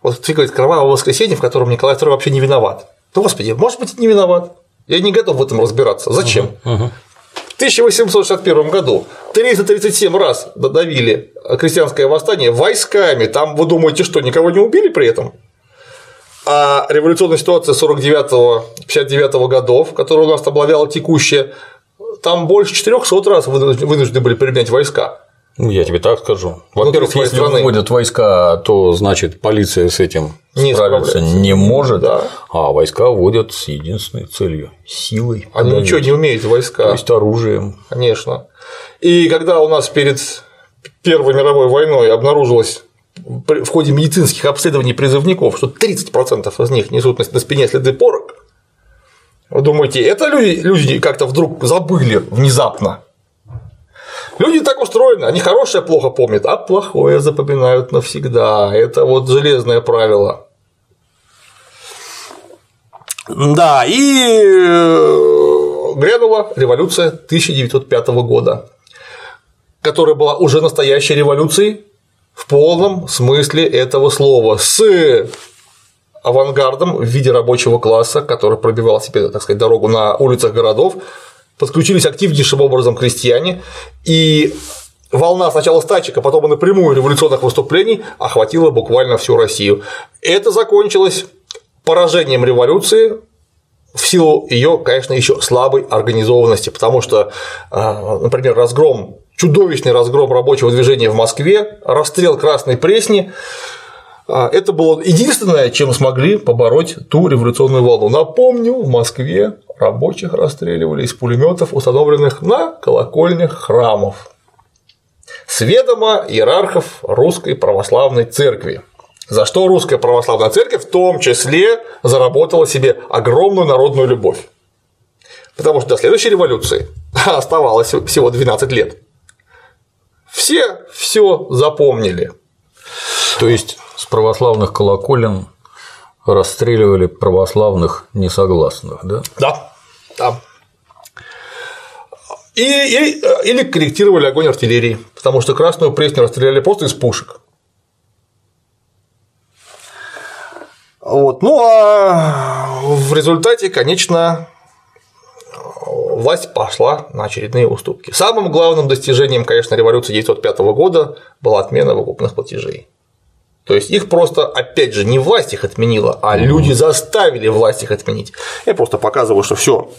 Speaker 2: вот ты говоришь, кровавое воскресенье, в котором Николай II вообще не виноват. Ну, господи, может быть, не виноват. Я не готов в этом разбираться. Зачем? Uh-huh, uh-huh. В 1861 году 337 раз додавили крестьянское восстание войсками. Там, вы думаете, что никого не убили при этом? А революционная ситуация 49-59 годов, которая у нас облавляла текущая, там больше 400 раз вынуждены были применять войска.
Speaker 1: Ну, я тебе так скажу. Во-первых, если страны. выводят войска, то значит полиция с этим не справиться не может, да. а войска вводят с единственной целью – силой.
Speaker 2: Они подавить. ничего не умеют, войска.
Speaker 1: То есть оружием.
Speaker 2: Конечно. И когда у нас перед Первой мировой войной обнаружилось в ходе медицинских обследований призывников, что 30% из них несут на спине следы порок, вы думаете, это люди, люди как-то вдруг забыли внезапно? Люди так устроены, они хорошее плохо помнят, а плохое запоминают навсегда. Это вот железное правило. Да, и э, грянула революция 1905 года, которая была уже настоящей революцией, в полном смысле этого слова, с авангардом в виде рабочего класса, который пробивал себе, так сказать, дорогу на улицах городов, подключились активнейшим образом крестьяне, и волна сначала стачек, а потом и напрямую революционных выступлений охватила буквально всю Россию. Это закончилось поражением революции в силу ее, конечно, еще слабой организованности, потому что, а, например, разгром чудовищный разгром рабочего движения в Москве, расстрел Красной Пресни. А, это было единственное, чем смогли побороть ту революционную волну. Напомню, в Москве рабочих расстреливали из пулеметов, установленных на колокольнях храмов. Сведомо иерархов Русской Православной Церкви. За что Русская Православная Церковь в том числе заработала себе огромную народную любовь. Потому что до следующей революции оставалось всего 12 лет. Все все запомнили.
Speaker 1: То есть с православных колоколен расстреливали православных несогласных, да?
Speaker 2: Да, да. И, и, или корректировали огонь артиллерии, потому что Красную Пресню расстреляли просто из пушек. Вот. Ну а в результате, конечно, власть пошла на очередные уступки. Самым главным достижением, конечно, революции 1905 года была отмена выкупных платежей. То есть их просто, опять же, не власть их отменила, а люди заставили власть их отменить. Я просто показываю, что все,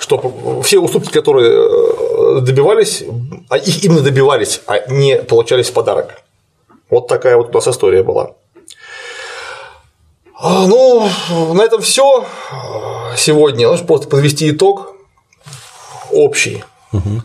Speaker 2: что все уступки, которые э, добивались, а их именно добивались, а не получались в подарок. Вот такая вот у нас история была. А, ну, на этом все сегодня. Нужно просто подвести итог общий. Угу.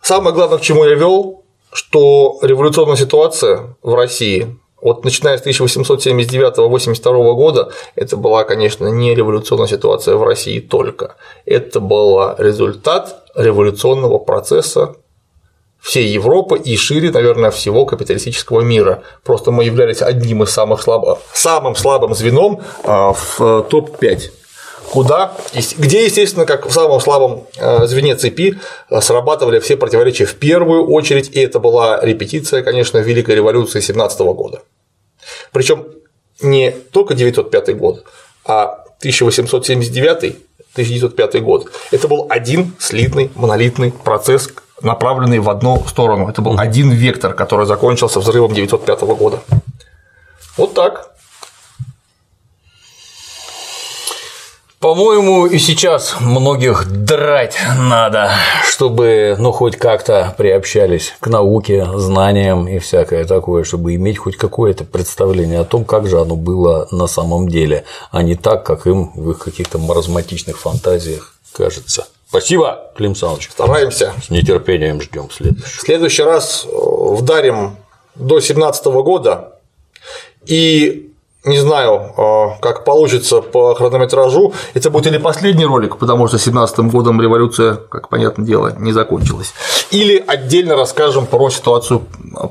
Speaker 2: Самое главное, к чему я вел, что революционная ситуация в России вот начиная с 1879-82 года, это была, конечно, не революционная ситуация в России только. Это был результат революционного процесса всей Европы и шире, наверное, всего капиталистического мира. Просто мы являлись одним из самых слабых, самым слабым звеном а, в э, топ-5 куда, где, естественно, как в самом слабом э, звене цепи э, срабатывали все противоречия в первую очередь, и это была репетиция, конечно, Великой революции 17 года. Причем не только 905 год, а 1879 1905 год. Это был один слитный монолитный процесс, направленный в одну сторону. Это был один вектор, который закончился взрывом 905 года. Вот так.
Speaker 1: По-моему, и сейчас многих драть надо, чтобы, ну, хоть как-то приобщались к науке, знаниям и всякое такое, чтобы иметь хоть какое-то представление о том, как же оно было на самом деле, а не так, как им в их каких-то маразматичных фантазиях кажется. Спасибо, Клим Саныч.
Speaker 2: Стараемся.
Speaker 1: С нетерпением ждем следующий.
Speaker 2: В следующий раз э, вдарим до 2017 года и не знаю, а, как получится по хронометражу. Это будет или последний ролик, потому что 17 годом революция, как понятное дело, не закончилась. Или отдельно расскажем про ситуацию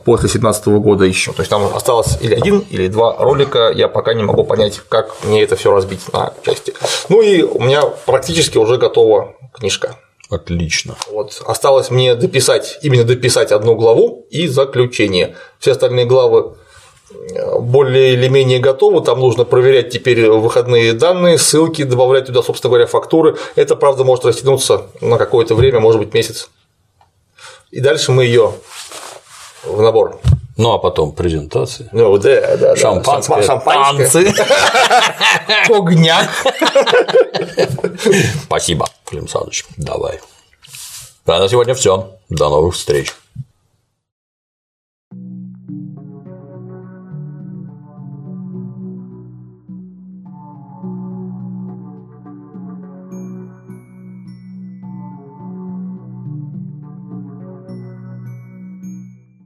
Speaker 2: после 17 года еще. То есть там осталось или один, или два ролика. Я пока не могу понять, как мне это все разбить на части. Ну и у меня практически уже готова книжка.
Speaker 1: Отлично.
Speaker 2: Вот. Осталось мне дописать, именно дописать одну главу и заключение. Все остальные главы более или менее готовы, там нужно проверять теперь выходные данные, ссылки, добавлять туда, собственно говоря, фактуры. Это, правда, может растянуться на какое-то время, может быть, месяц. И дальше мы ее в набор.
Speaker 1: Ну, а потом презентации.
Speaker 2: Ну, да, да.
Speaker 1: Шампанское.
Speaker 2: Шампанское. Огня.
Speaker 1: Спасибо, Клим Саныч. Давай. А на сегодня все. До новых встреч.